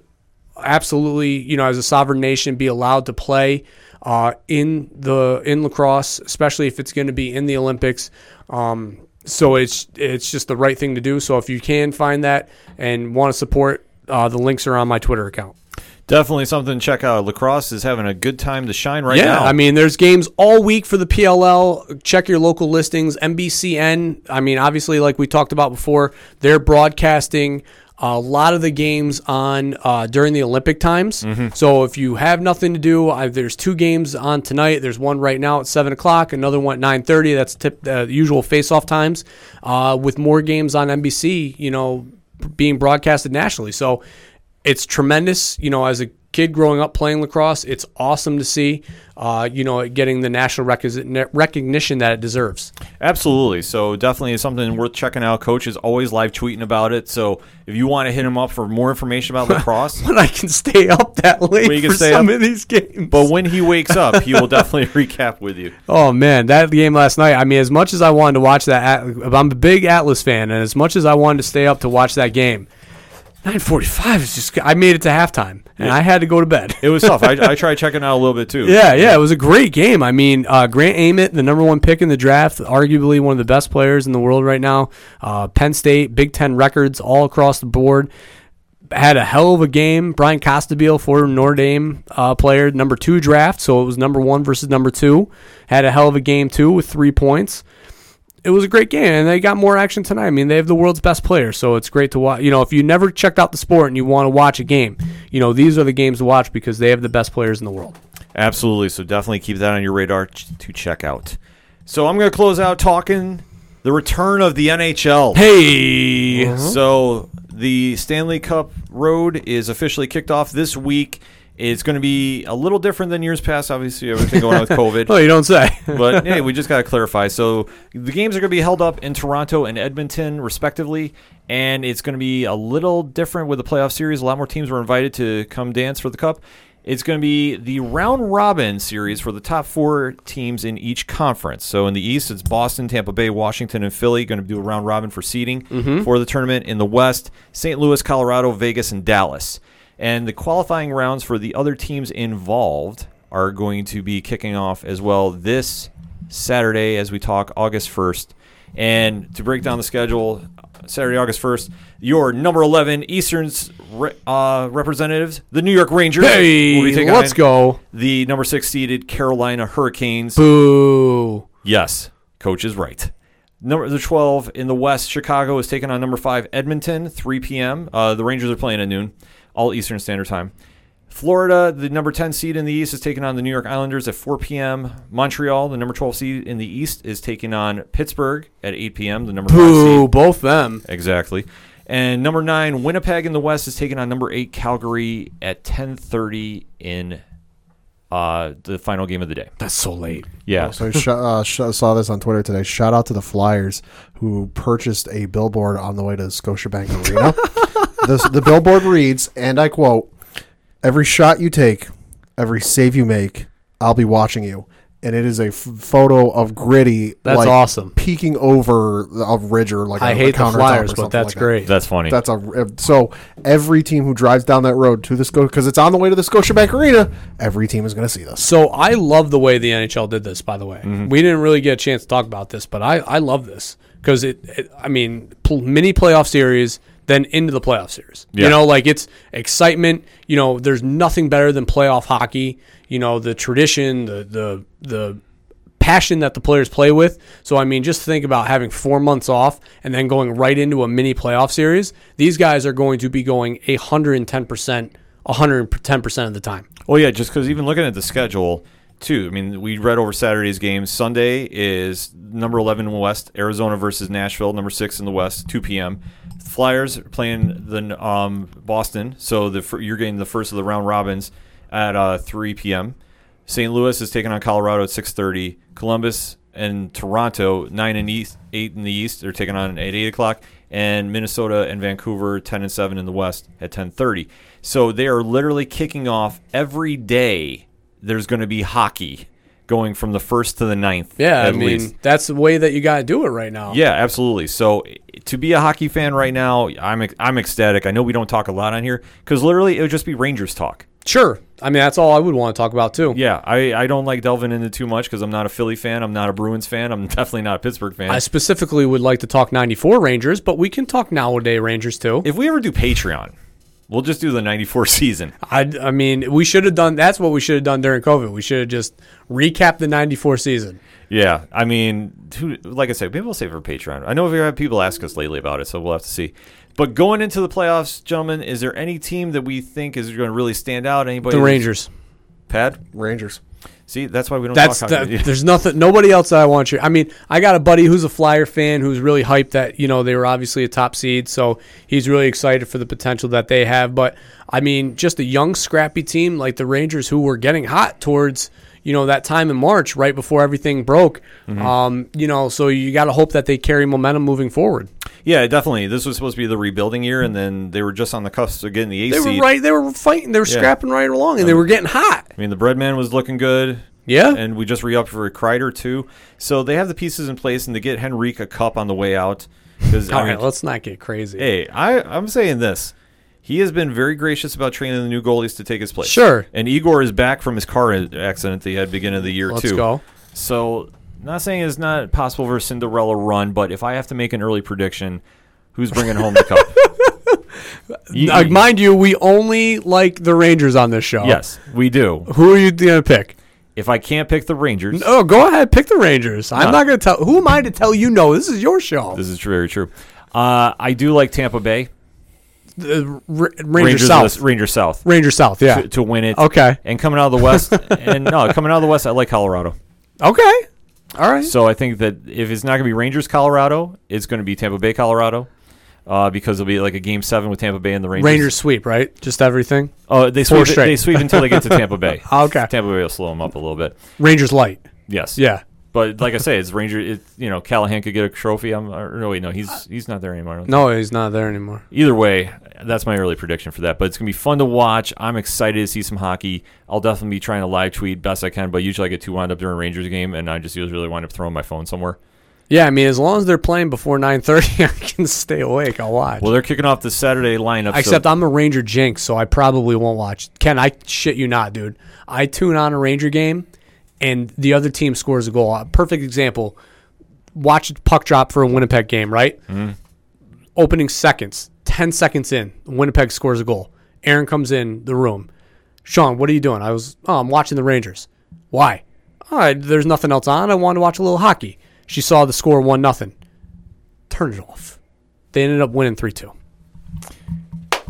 absolutely you know as a sovereign nation be allowed to play. Uh, in the in lacrosse, especially if it's going to be in the Olympics, um, so it's it's just the right thing to do. So if you can find that and want to support, uh, the links are on my Twitter account. Definitely something to check out. Lacrosse is having a good time to shine right yeah, now. I mean, there's games all week for the PLL. Check your local listings. NBCN. I mean, obviously, like we talked about before, they're broadcasting a lot of the games on uh, during the Olympic times. So if you have nothing to do, uh, there's two games on tonight. There's one right now at seven o'clock. Another one at nine thirty. That's tip, uh, usual face-off times. Uh, with more games on NBC, you know, being broadcasted nationally. So it's tremendous. You know, as a kid growing up playing lacrosse, it's awesome to see. Uh, you know, getting the national recogni- recognition that it deserves. Absolutely. So definitely something worth checking out. Coach is always live tweeting about it. So if you want to hit him up for more information about lacrosse, But I can stay up that late Well, you can for stay some up- of these games. but when he wakes up, he will definitely recap with you. Oh man, that game last night. I mean, as much as I wanted to watch that, I'm a big Atlas fan, and as much as I wanted to stay up to watch that game, 9:45 is just. I made it to halftime, and I had to go to bed. It was tough. I, I tried checking out a little bit too. Yeah, yeah, it was a great game. I mean, uh, Grant Ament, the number one pick in the draft, arguably one of the best players in the world right now. Uh, Penn State, Big Ten records all across the board. Had a hell of a game. Bryan Costabile, former Notre Dame uh, player, number two draft, so it was number one versus number two. Had a hell of a game too with three points. It was a great game, and they got more action tonight. I mean, they have the world's best players, so it's great to watch. You know, if you never checked out the sport and you want to watch a game, you know these are the games to watch because they have the best players in the world. Absolutely. So definitely keep that on your radar to check out. So I'm going to close out talking the return of the NHL. Hey, So the Stanley Cup road is officially kicked off this week. It's going to be a little different than years past. Obviously, everything going on with COVID. oh, you don't say. but hey, we just got to clarify. So the games are going to be held up in Toronto and Edmonton, respectively, and it's going to be a little different with the playoff series. A lot more teams were invited to come dance for the cup. It's going to be the round robin series for the top four teams in each conference. So in the East, it's Boston, Tampa Bay, Washington, and Philly going to do a round robin for seeding mm-hmm. for the tournament. In the West, St. Louis, Colorado, Vegas, and Dallas. And the qualifying rounds for the other teams involved are going to be kicking off as well this Saturday as we talk August 1st. And to break down the schedule, Saturday, August 1st, your number 11 Eastern's re- uh, representatives, the New York Rangers. will be Hey, taking let's on go. The number six seeded Carolina Hurricanes. Boo. Yes, coach is right. Number the 12 in the West, Chicago is taking on number 5 Edmonton, 3 p.m. Uh, the Rangers are playing at noon, all Eastern Standard Time. Florida, the number 10 seed in the East, is taking on the New York Islanders at 4 p.m. Montreal, the number 12 seed in the East, is taking on Pittsburgh at 8 p.m. The number 5 Boo. seed. Both them. Exactly. And number 9, Winnipeg in the West, is taking on number 8 Calgary at 10:30 in uh, the final game of the day. That's so late. Yeah. So I sh- uh, sh- saw this on Twitter today. Shout out to the Flyers who purchased a billboard on the way to Scotiabank Arena. the, the billboard reads, and I quote, "Every shot you take, every save you make, I'll be watching you." And it is a f- photo of Gritty. That's like, awesome. Peeking over a ridge or like I a, hate a the Flyers, but that's like that. great. That's funny. That's a so every team who drives down that road to the Scotia because it's on the way to the Scotiabank Arena. Every team is going to see this. So I love the way the NHL did this. By the way, Mm-hmm. we didn't really get a chance to talk about this, but I, I love this because it, it. I mean, pl- mini playoff series, then into the playoff series. Yeah. You know, like it's excitement. You know, there's nothing better than playoff hockey. You know, the tradition, the the the passion that the players play with. So I mean, just think about having four months off and then going right into a mini playoff series. These guys are going to be going hundred and ten percent, hundred and ten percent of the time. Well, yeah, just because even looking at the schedule, too. I mean, we read over Saturday's games. Sunday is number 11 in the West, Arizona versus Nashville, number six in the West, 2 p.m. Flyers playing the um, Boston, so the you're getting the first of the round robins at uh, 3 p.m. St. Louis is taking on Colorado at 6:30. Columbus and Toronto, nine and east, eight in the East, they're taking on at eight o'clock, and Minnesota and Vancouver, ten and seven in the West at 10:30. So they are literally kicking off every day. There's going to be hockey going from the first to the ninth. Yeah, I mean least. that's the way that you got to do it right now. Yeah, absolutely. So to be a hockey fan right now, I'm I'm ecstatic. I know we don't talk a lot on here because literally it would just be Rangers talk. Sure. I mean that's all I would want to talk about too. Yeah, I, I don't like delving into too much because I'm not a Philly fan. I'm not a Bruins fan. I'm definitely not a Pittsburgh fan. I specifically would like to talk 94 Rangers, but we can talk nowadays Rangers too. if we ever do Patreon, we'll just do the 94 season. I, I mean, we should have done that's what we should have done during COVID. We should have just recapped the 94 season. Yeah, I mean, who, like I said, maybe we'll save it for Patreon. I know we have people ask us lately about it, so we'll have to see. But going into the playoffs, gentlemen, is there any team that we think is going to really stand out? Anybody? The Rangers. Pad? Rangers. See, that's why we don't That's talk that, hockey. there's nothing nobody else that I want you. I mean, I got a buddy who's a Flyer fan who's really hyped that, you know, they were obviously a top seed, so he's really excited for the potential that they have, but I mean, just a young scrappy team like the Rangers who were getting hot towards you know that time in March, right before everything broke. Mm-hmm. Um, you know, so you got to hope that they carry momentum moving forward. Yeah, definitely. This was supposed to be the rebuilding year, and then they were just on the cusp of getting the eighth They were right. They were fighting. They were Yeah. scrapping right along, and they were getting hot. I mean, the Breadman was looking good. Yeah. and we just re-upped for a Kreider too. So they have the pieces in place, and to get Henrik a cup on the way out. All I mean, right, let's not get crazy. hey, I I'm saying this. He has been very gracious about training the new goalies to take his place. Sure. And Igor is back from his car accident that he had beginning of the year Let's too. go. So, not saying it's not possible for a Cinderella run, but if I have to make an early prediction, who's bringing home the cup? You- mind you, we only like the Rangers on this show. yes, we do. Who are you gonna pick? If I can't pick the Rangers, Oh, go ahead, pick the Rangers. I'm No. not gonna tell. Who am I to tell you no? This is your show. this is very true. Uh, I do like Tampa Bay. The R- Rangers, Rangers South. Rangers South. Ranger South. Yeah. to, to win it. Okay. And coming out of the West, and no, coming out of the West, I like Colorado. Okay. All right. So I think that if it's not going to be Rangers, Colorado, it's going to be Tampa Bay, Colorado, uh, because it'll be like a game seven with Tampa Bay and the Rangers. Rangers sweep, right? Just everything. Oh, they Four sweep. straight. They sweep until they get to Tampa Bay. Okay. Tampa Bay will slow them up a little bit. Rangers light. Yes. Yeah. But like I say, it's Ranger. It, you know, Callahan could get a trophy. I'm. Or no, wait, no, he's he's not there anymore. No, he's not there anymore. Either way, that's my early prediction for that. But it's gonna be fun to watch. I'm excited to see some hockey. I'll definitely be trying to live tweet best I can. But usually I get too wound up during a Rangers game, and I just usually wind up throwing my phone somewhere. Yeah, I mean, as long as they're playing before 9:30, I can stay awake. I'll watch. Well, they're kicking off the Saturday lineup. so- Except I'm a Ranger jinx, so I probably won't watch. Ken, I shit you not, dude. I tune on a Ranger game, and the other team scores a goal. A perfect example. Watch puck drop for a Winnipeg game, right? Mm-hmm. Opening seconds, ten seconds in, Winnipeg scores a goal. Aaron comes in the room. Sean, what are you doing? I was, oh, I'm watching the Rangers. Why? Oh, All right, there's nothing else on. I wanted to watch a little hockey. She saw the score one nothing. Turn it off. They ended up winning three two.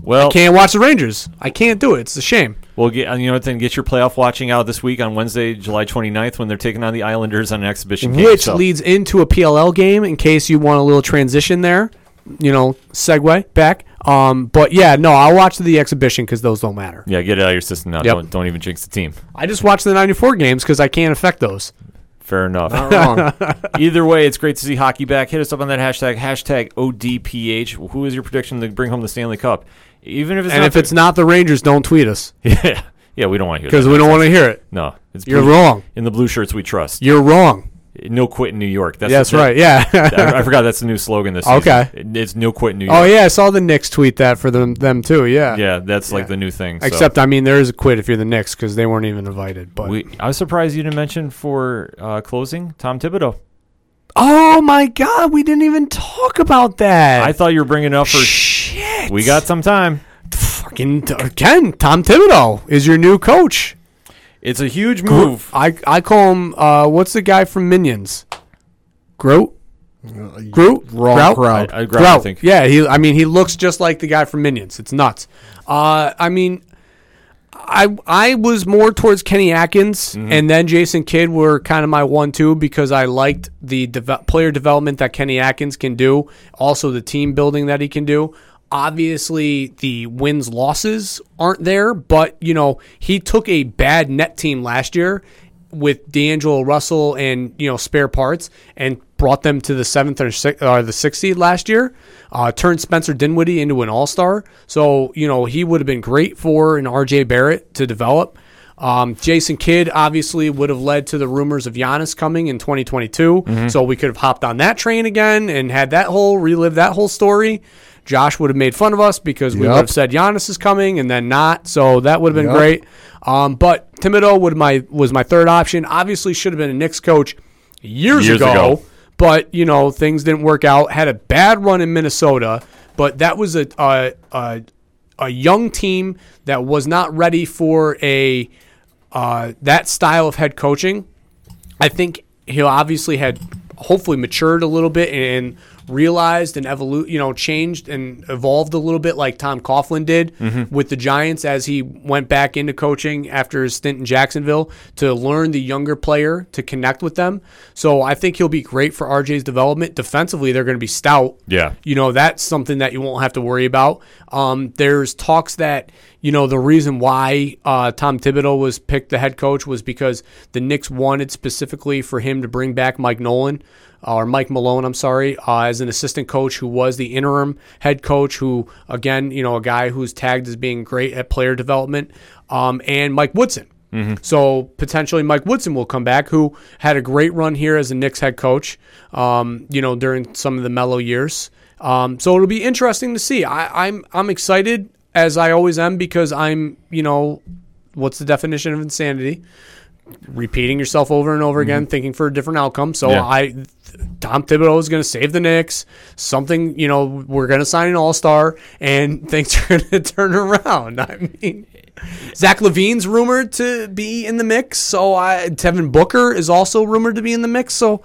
Well, I Can't watch the Rangers. I can't do it. It's a shame. Well, get, you know? Then get your playoff watching out this week on Wednesday, July 29th, when they're taking on the Islanders on an exhibition game. Which So- leads into a PLL game in case you want a little transition there. You know, segue back. Um, but yeah, no, I'll watch the exhibition because those don't matter. yeah, get it out of your system now. Yep. Don't don't even jinx the team. I just watch the '94 games because I can't affect those. Fair enough. Not wrong. Either way, it's great to see hockey back. Hit us up on that hashtag hashtag ODPH. Who is your prediction to bring home the Stanley Cup? Even if it's and not if it's not the Rangers, don't tweet us yeah yeah we don't want to hear because we don't want to hear it. no it's You're blue- wrong. in the blue shirts we trust. You're wrong. No quit in New York. That's That's the- right. Yeah. I, I forgot that's the new slogan this season. Okay. It's no quit in New York. oh yeah, I saw the Knicks tweet that for them them too. Yeah. Yeah, that's like Yeah. the new thing. so. Except I mean, there is a quit if you're the Knicks because they weren't even invited. But We, I was surprised you didn't mention for uh, closing Tom Thibodeau. oh my God, we didn't even talk about that. I thought you were bringing up for. Shit. We got some time. fucking again. Tom Thibodeau is your new coach. It's a huge move. I I call him. Uh, what's the guy from Minions? Groot. Groot. Wrong Grout? crowd. I, I, Grout, I think. Yeah, he. I mean, he looks just like the guy from Minions. It's nuts. Uh, I mean, I I was more towards Kenny Atkins, Mm-hmm. and then Jason Kidd were kind of my one-two because I liked the deve- player development that Kenny Atkins can do, also the team building that he can do. Obviously, the wins losses aren't there, but you know he took a bad net team last year with D'Angelo Russell and you know spare parts and brought them to the seventh or, sixth, or the sixth seed last year. Uh, turned Spencer Dinwiddie into an All Star, so you know he would have been great for an RJ Barrett to develop. Um, Jason Kidd obviously would have led to the rumors of Giannis coming in 2022, so we could have hopped on that train again and had that whole relive that whole story. Josh would have made fun of us because we Yep. would have said Giannis is coming and then not, so that would have been Yep. great. Um, but Thibodeau would my was my third option. Obviously, should have been a Knicks coach years, Years ago, ago. but you know things didn't work out. Had a bad run in Minnesota, but that was a a, a, a young team that was not ready for a uh, that style of head coaching. I think he obviously had hopefully matured a little bit and realized and evolu- you know, changed and evolved a little bit like Tom Coughlin did with the Giants as he went back into coaching after his stint in Jacksonville to learn the younger player to connect with them. So I think he'll be great for RJ's development. Defensively, they're going to be stout. Yeah. You know, that's something that you won't have to worry about. Um, there's talks that, you know, the reason why uh, Tom Thibodeau was picked the head coach was because the Knicks wanted specifically for him to bring back Mike Nolan. uh, Or Mike Malone, I'm sorry, uh, as an assistant coach who was the interim head coach, who again, you know, a guy who's tagged as being great at player development, um, and Mike Woodson. So potentially Mike Woodson will come back, who had a great run here as a Knicks head coach. Um, you know, during some of the Melo years. Um, so it'll be interesting to see. I, I'm I'm excited. As I always am because I'm, you know, what's the definition of insanity? Repeating yourself over and over again, mm-hmm. thinking for a different outcome. So Yeah. I, Tom Thibodeau is going to save the Knicks. Something, you know, we're going to sign an All Star, and things are going to turn around. I mean, Zach LaVine's rumored to be in the mix. So I, Devin Booker is also rumored to be in the mix. So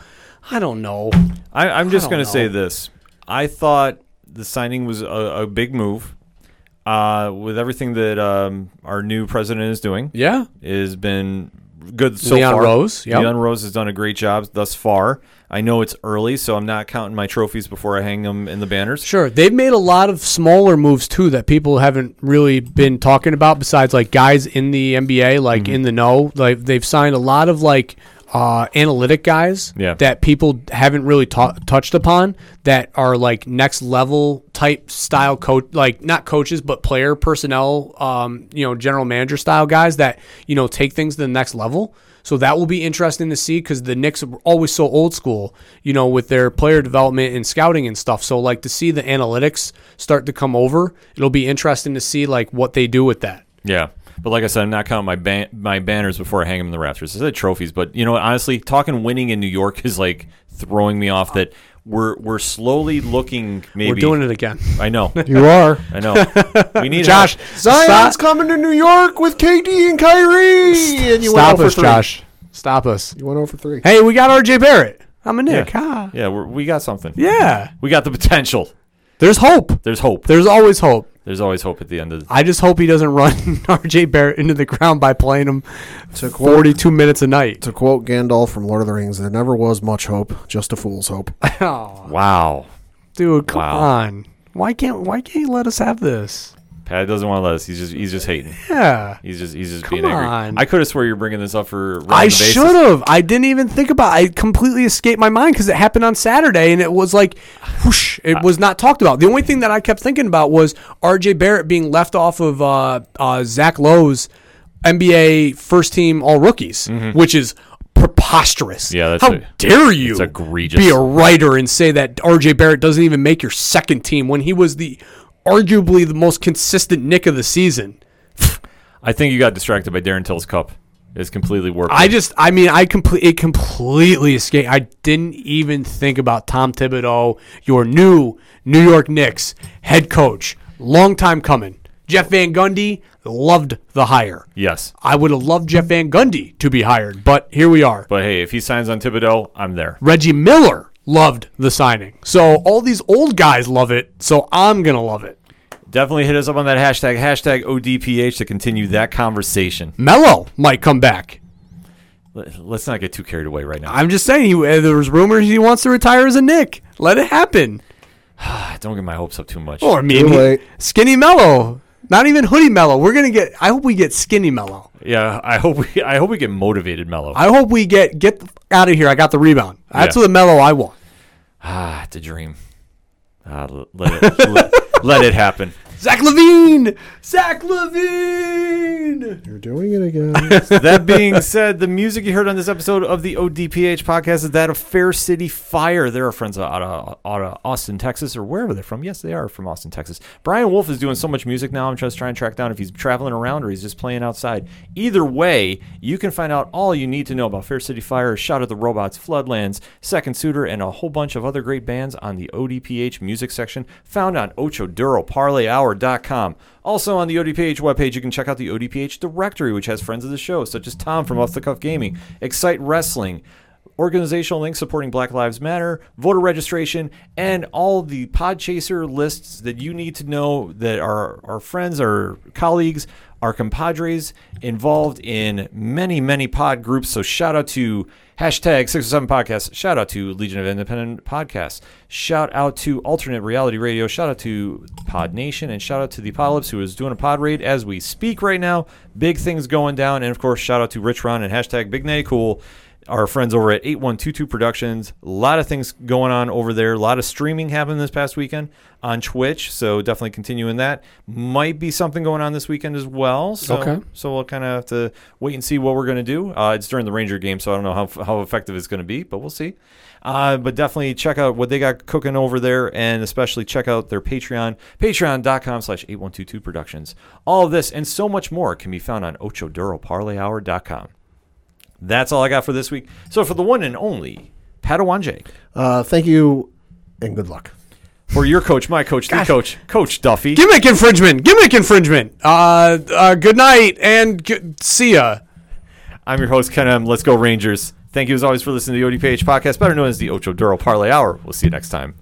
I don't know. I, I'm just going to say this. I thought the signing was a, a big move. Uh, with everything that um, our new president is doing, Yeah. has been good so Leon far. Rose, yep. Leon Rose has done a great job thus far. I know it's early, so I'm not counting my trophies before I hang them in the banners. Sure, they've made a lot of smaller moves too that people haven't really been talking about. Besides, like guys in the NBA, like Mm-hmm. in the know, like they've signed a lot of like uh, analytic guys Yeah. that people haven't really ta- touched upon that are like next level type style coach, like not coaches but player personnel, um, you know, general manager style guys that you know take things to the next level. So that will be interesting to see because the Knicks are always so old school, you know, with their player development and scouting and stuff. So like to see the analytics start to come over, it'll be interesting to see like what they do with that. Yeah. But like I said, I'm not counting my ban- my banners before I hang them in the rafters. I said trophies, but you know? Honestly, talking winning in New York is like throwing me off. That we're we're slowly looking. Maybe We're doing it again. I know. You are. I know. We need Josh, help. Zion's stop, coming to New York with KD and Kyrie. And you stop went us, 0 for 3. Josh. Stop us. You went over three. Hey, we got RJ Barrett. I'm a Knick. Yeah. Ah. Yeah, we're, we got something. Yeah. We got the potential. There's hope. There's hope. There's always hope. There's always hope at the end of. The- I just hope he doesn't run RJ Barrett into the ground by playing him To quote, 42 minutes a night. to quote Gandalf from Lord of the Rings, there never was much hope, just a fool's hope. Oh, Wow. dude, come Wow. on. Why can't why can't you let us have this? Pat doesn't want to let us. He's just he's just hating. Yeah. He's just he's just Come being angry. on. I could have swore you're bringing this up for. I should have. I didn't even think about. I completely escaped my mind because it happened on Saturday, and it was like, whoosh! It was not talked about. The only thing that I kept thinking about was R.J. Barrett being left off of uh, uh, Zach Lowe's NBA first team All Rookies, which is preposterous. Mm-hmm. Yeah, that's how a- dare you? it's egregious. Be a writer and say that R.J. Barrett doesn't even make your second team when he was the arguably the most consistent Knick of the season. I think you got distracted by Darren Till's cup. It's completely warped. I just, I mean, I complete it completely escaped. I didn't even think about Tom Thibodeau, your new New York Knicks head coach. Long time coming. Jeff Van Gundy loved the hire. yes, I would have loved Jeff Van Gundy to be hired, but here we are. but hey, if he signs on Thibodeau, I'm there. Reggie Miller loved the signing. So all these old guys love it, so I'm going to love it. Definitely hit us up on that hashtag hashtag ODPH to continue that conversation. Melo might come back. Let- Let's not get too carried away right now. I'm just saying, he, uh, there was rumors he wants to retire as a Knick. Let it happen. Don't get my hopes up too much. Or I mean, skinny Melo. Not even hoodie Melo. We're gonna get. I hope we get skinny Melo. Yeah, I hope we I hope we get motivated, Melo. I hope we get get out of here. I got the rebound. That's Yeah. the Melo I want. ah, it's a dream. Ah, let it let, let it happen. Zach LaVine. Zach LaVine. You're doing it again. that being said, the music you heard on this episode of the ODPH podcast is that of Fair City Fire. They're our friends out of, out of Austin, Texas, or wherever they're from. Yes, they are from Austin, Texas. Brian Wolf is doing so much music now. I'm just trying to track down if he's traveling around or he's just playing outside. Either way, you can find out all you need to know about Fair City Fire, Shot at the Robots, Floodlands, Second Suitor, and a whole bunch of other great bands on the ODPH music section found on OchoDuroParlayHour.com. Also on the ODPH webpage, you can check out the ODPH directory, which has friends of the show, such as Tom from Off the Cuff Gaming, Excite Wrestling, organizational links supporting Black Lives Matter, voter registration, and all the Podchaser lists that you need to know that our, our friends, our colleagues, our compadres involved in many, many pod groups. So shout out to hashtag 607 podcast. Shout out to Legion of Independent Podcasts. Shout out to Alternate Reality Radio. Shout out to Pod Nation. And shout out to the Apocalypse who is doing a pod raid as we speak right now. Big things going down. And of course, shout out to Rich Ron and hashtag Big Nay Cool. Our friends over at 8122 Productions. A lot of things going on over there. A lot of streaming happened this past weekend on Twitch. So definitely continuing that. Might be something going on this weekend as well. So, Okay. So we'll kind of have to wait and see what we're going to do. Uh, it's during the Ranger game, so I don't know how, how effective it's going to be, but we'll see. Uh, but definitely check out what they got cooking over there, and especially check out their Patreon, patreon.com slash 8122 Productions. All of this and so much more can be found on ochoduroparlayhour.com. That's all I got for this week. So for the one and only Padawanje, Uh, thank you and good luck. for your coach, my coach, the coach, Coach Duffy. Gimmick infringement. Gimmick infringement. Uh, uh, good night and g- see ya. I'm your host, Ken M. Let's go Rangers. Thank you as always for listening to the ODPH podcast, better known as the Ocho Duro Parlay Hour. We'll see you next time.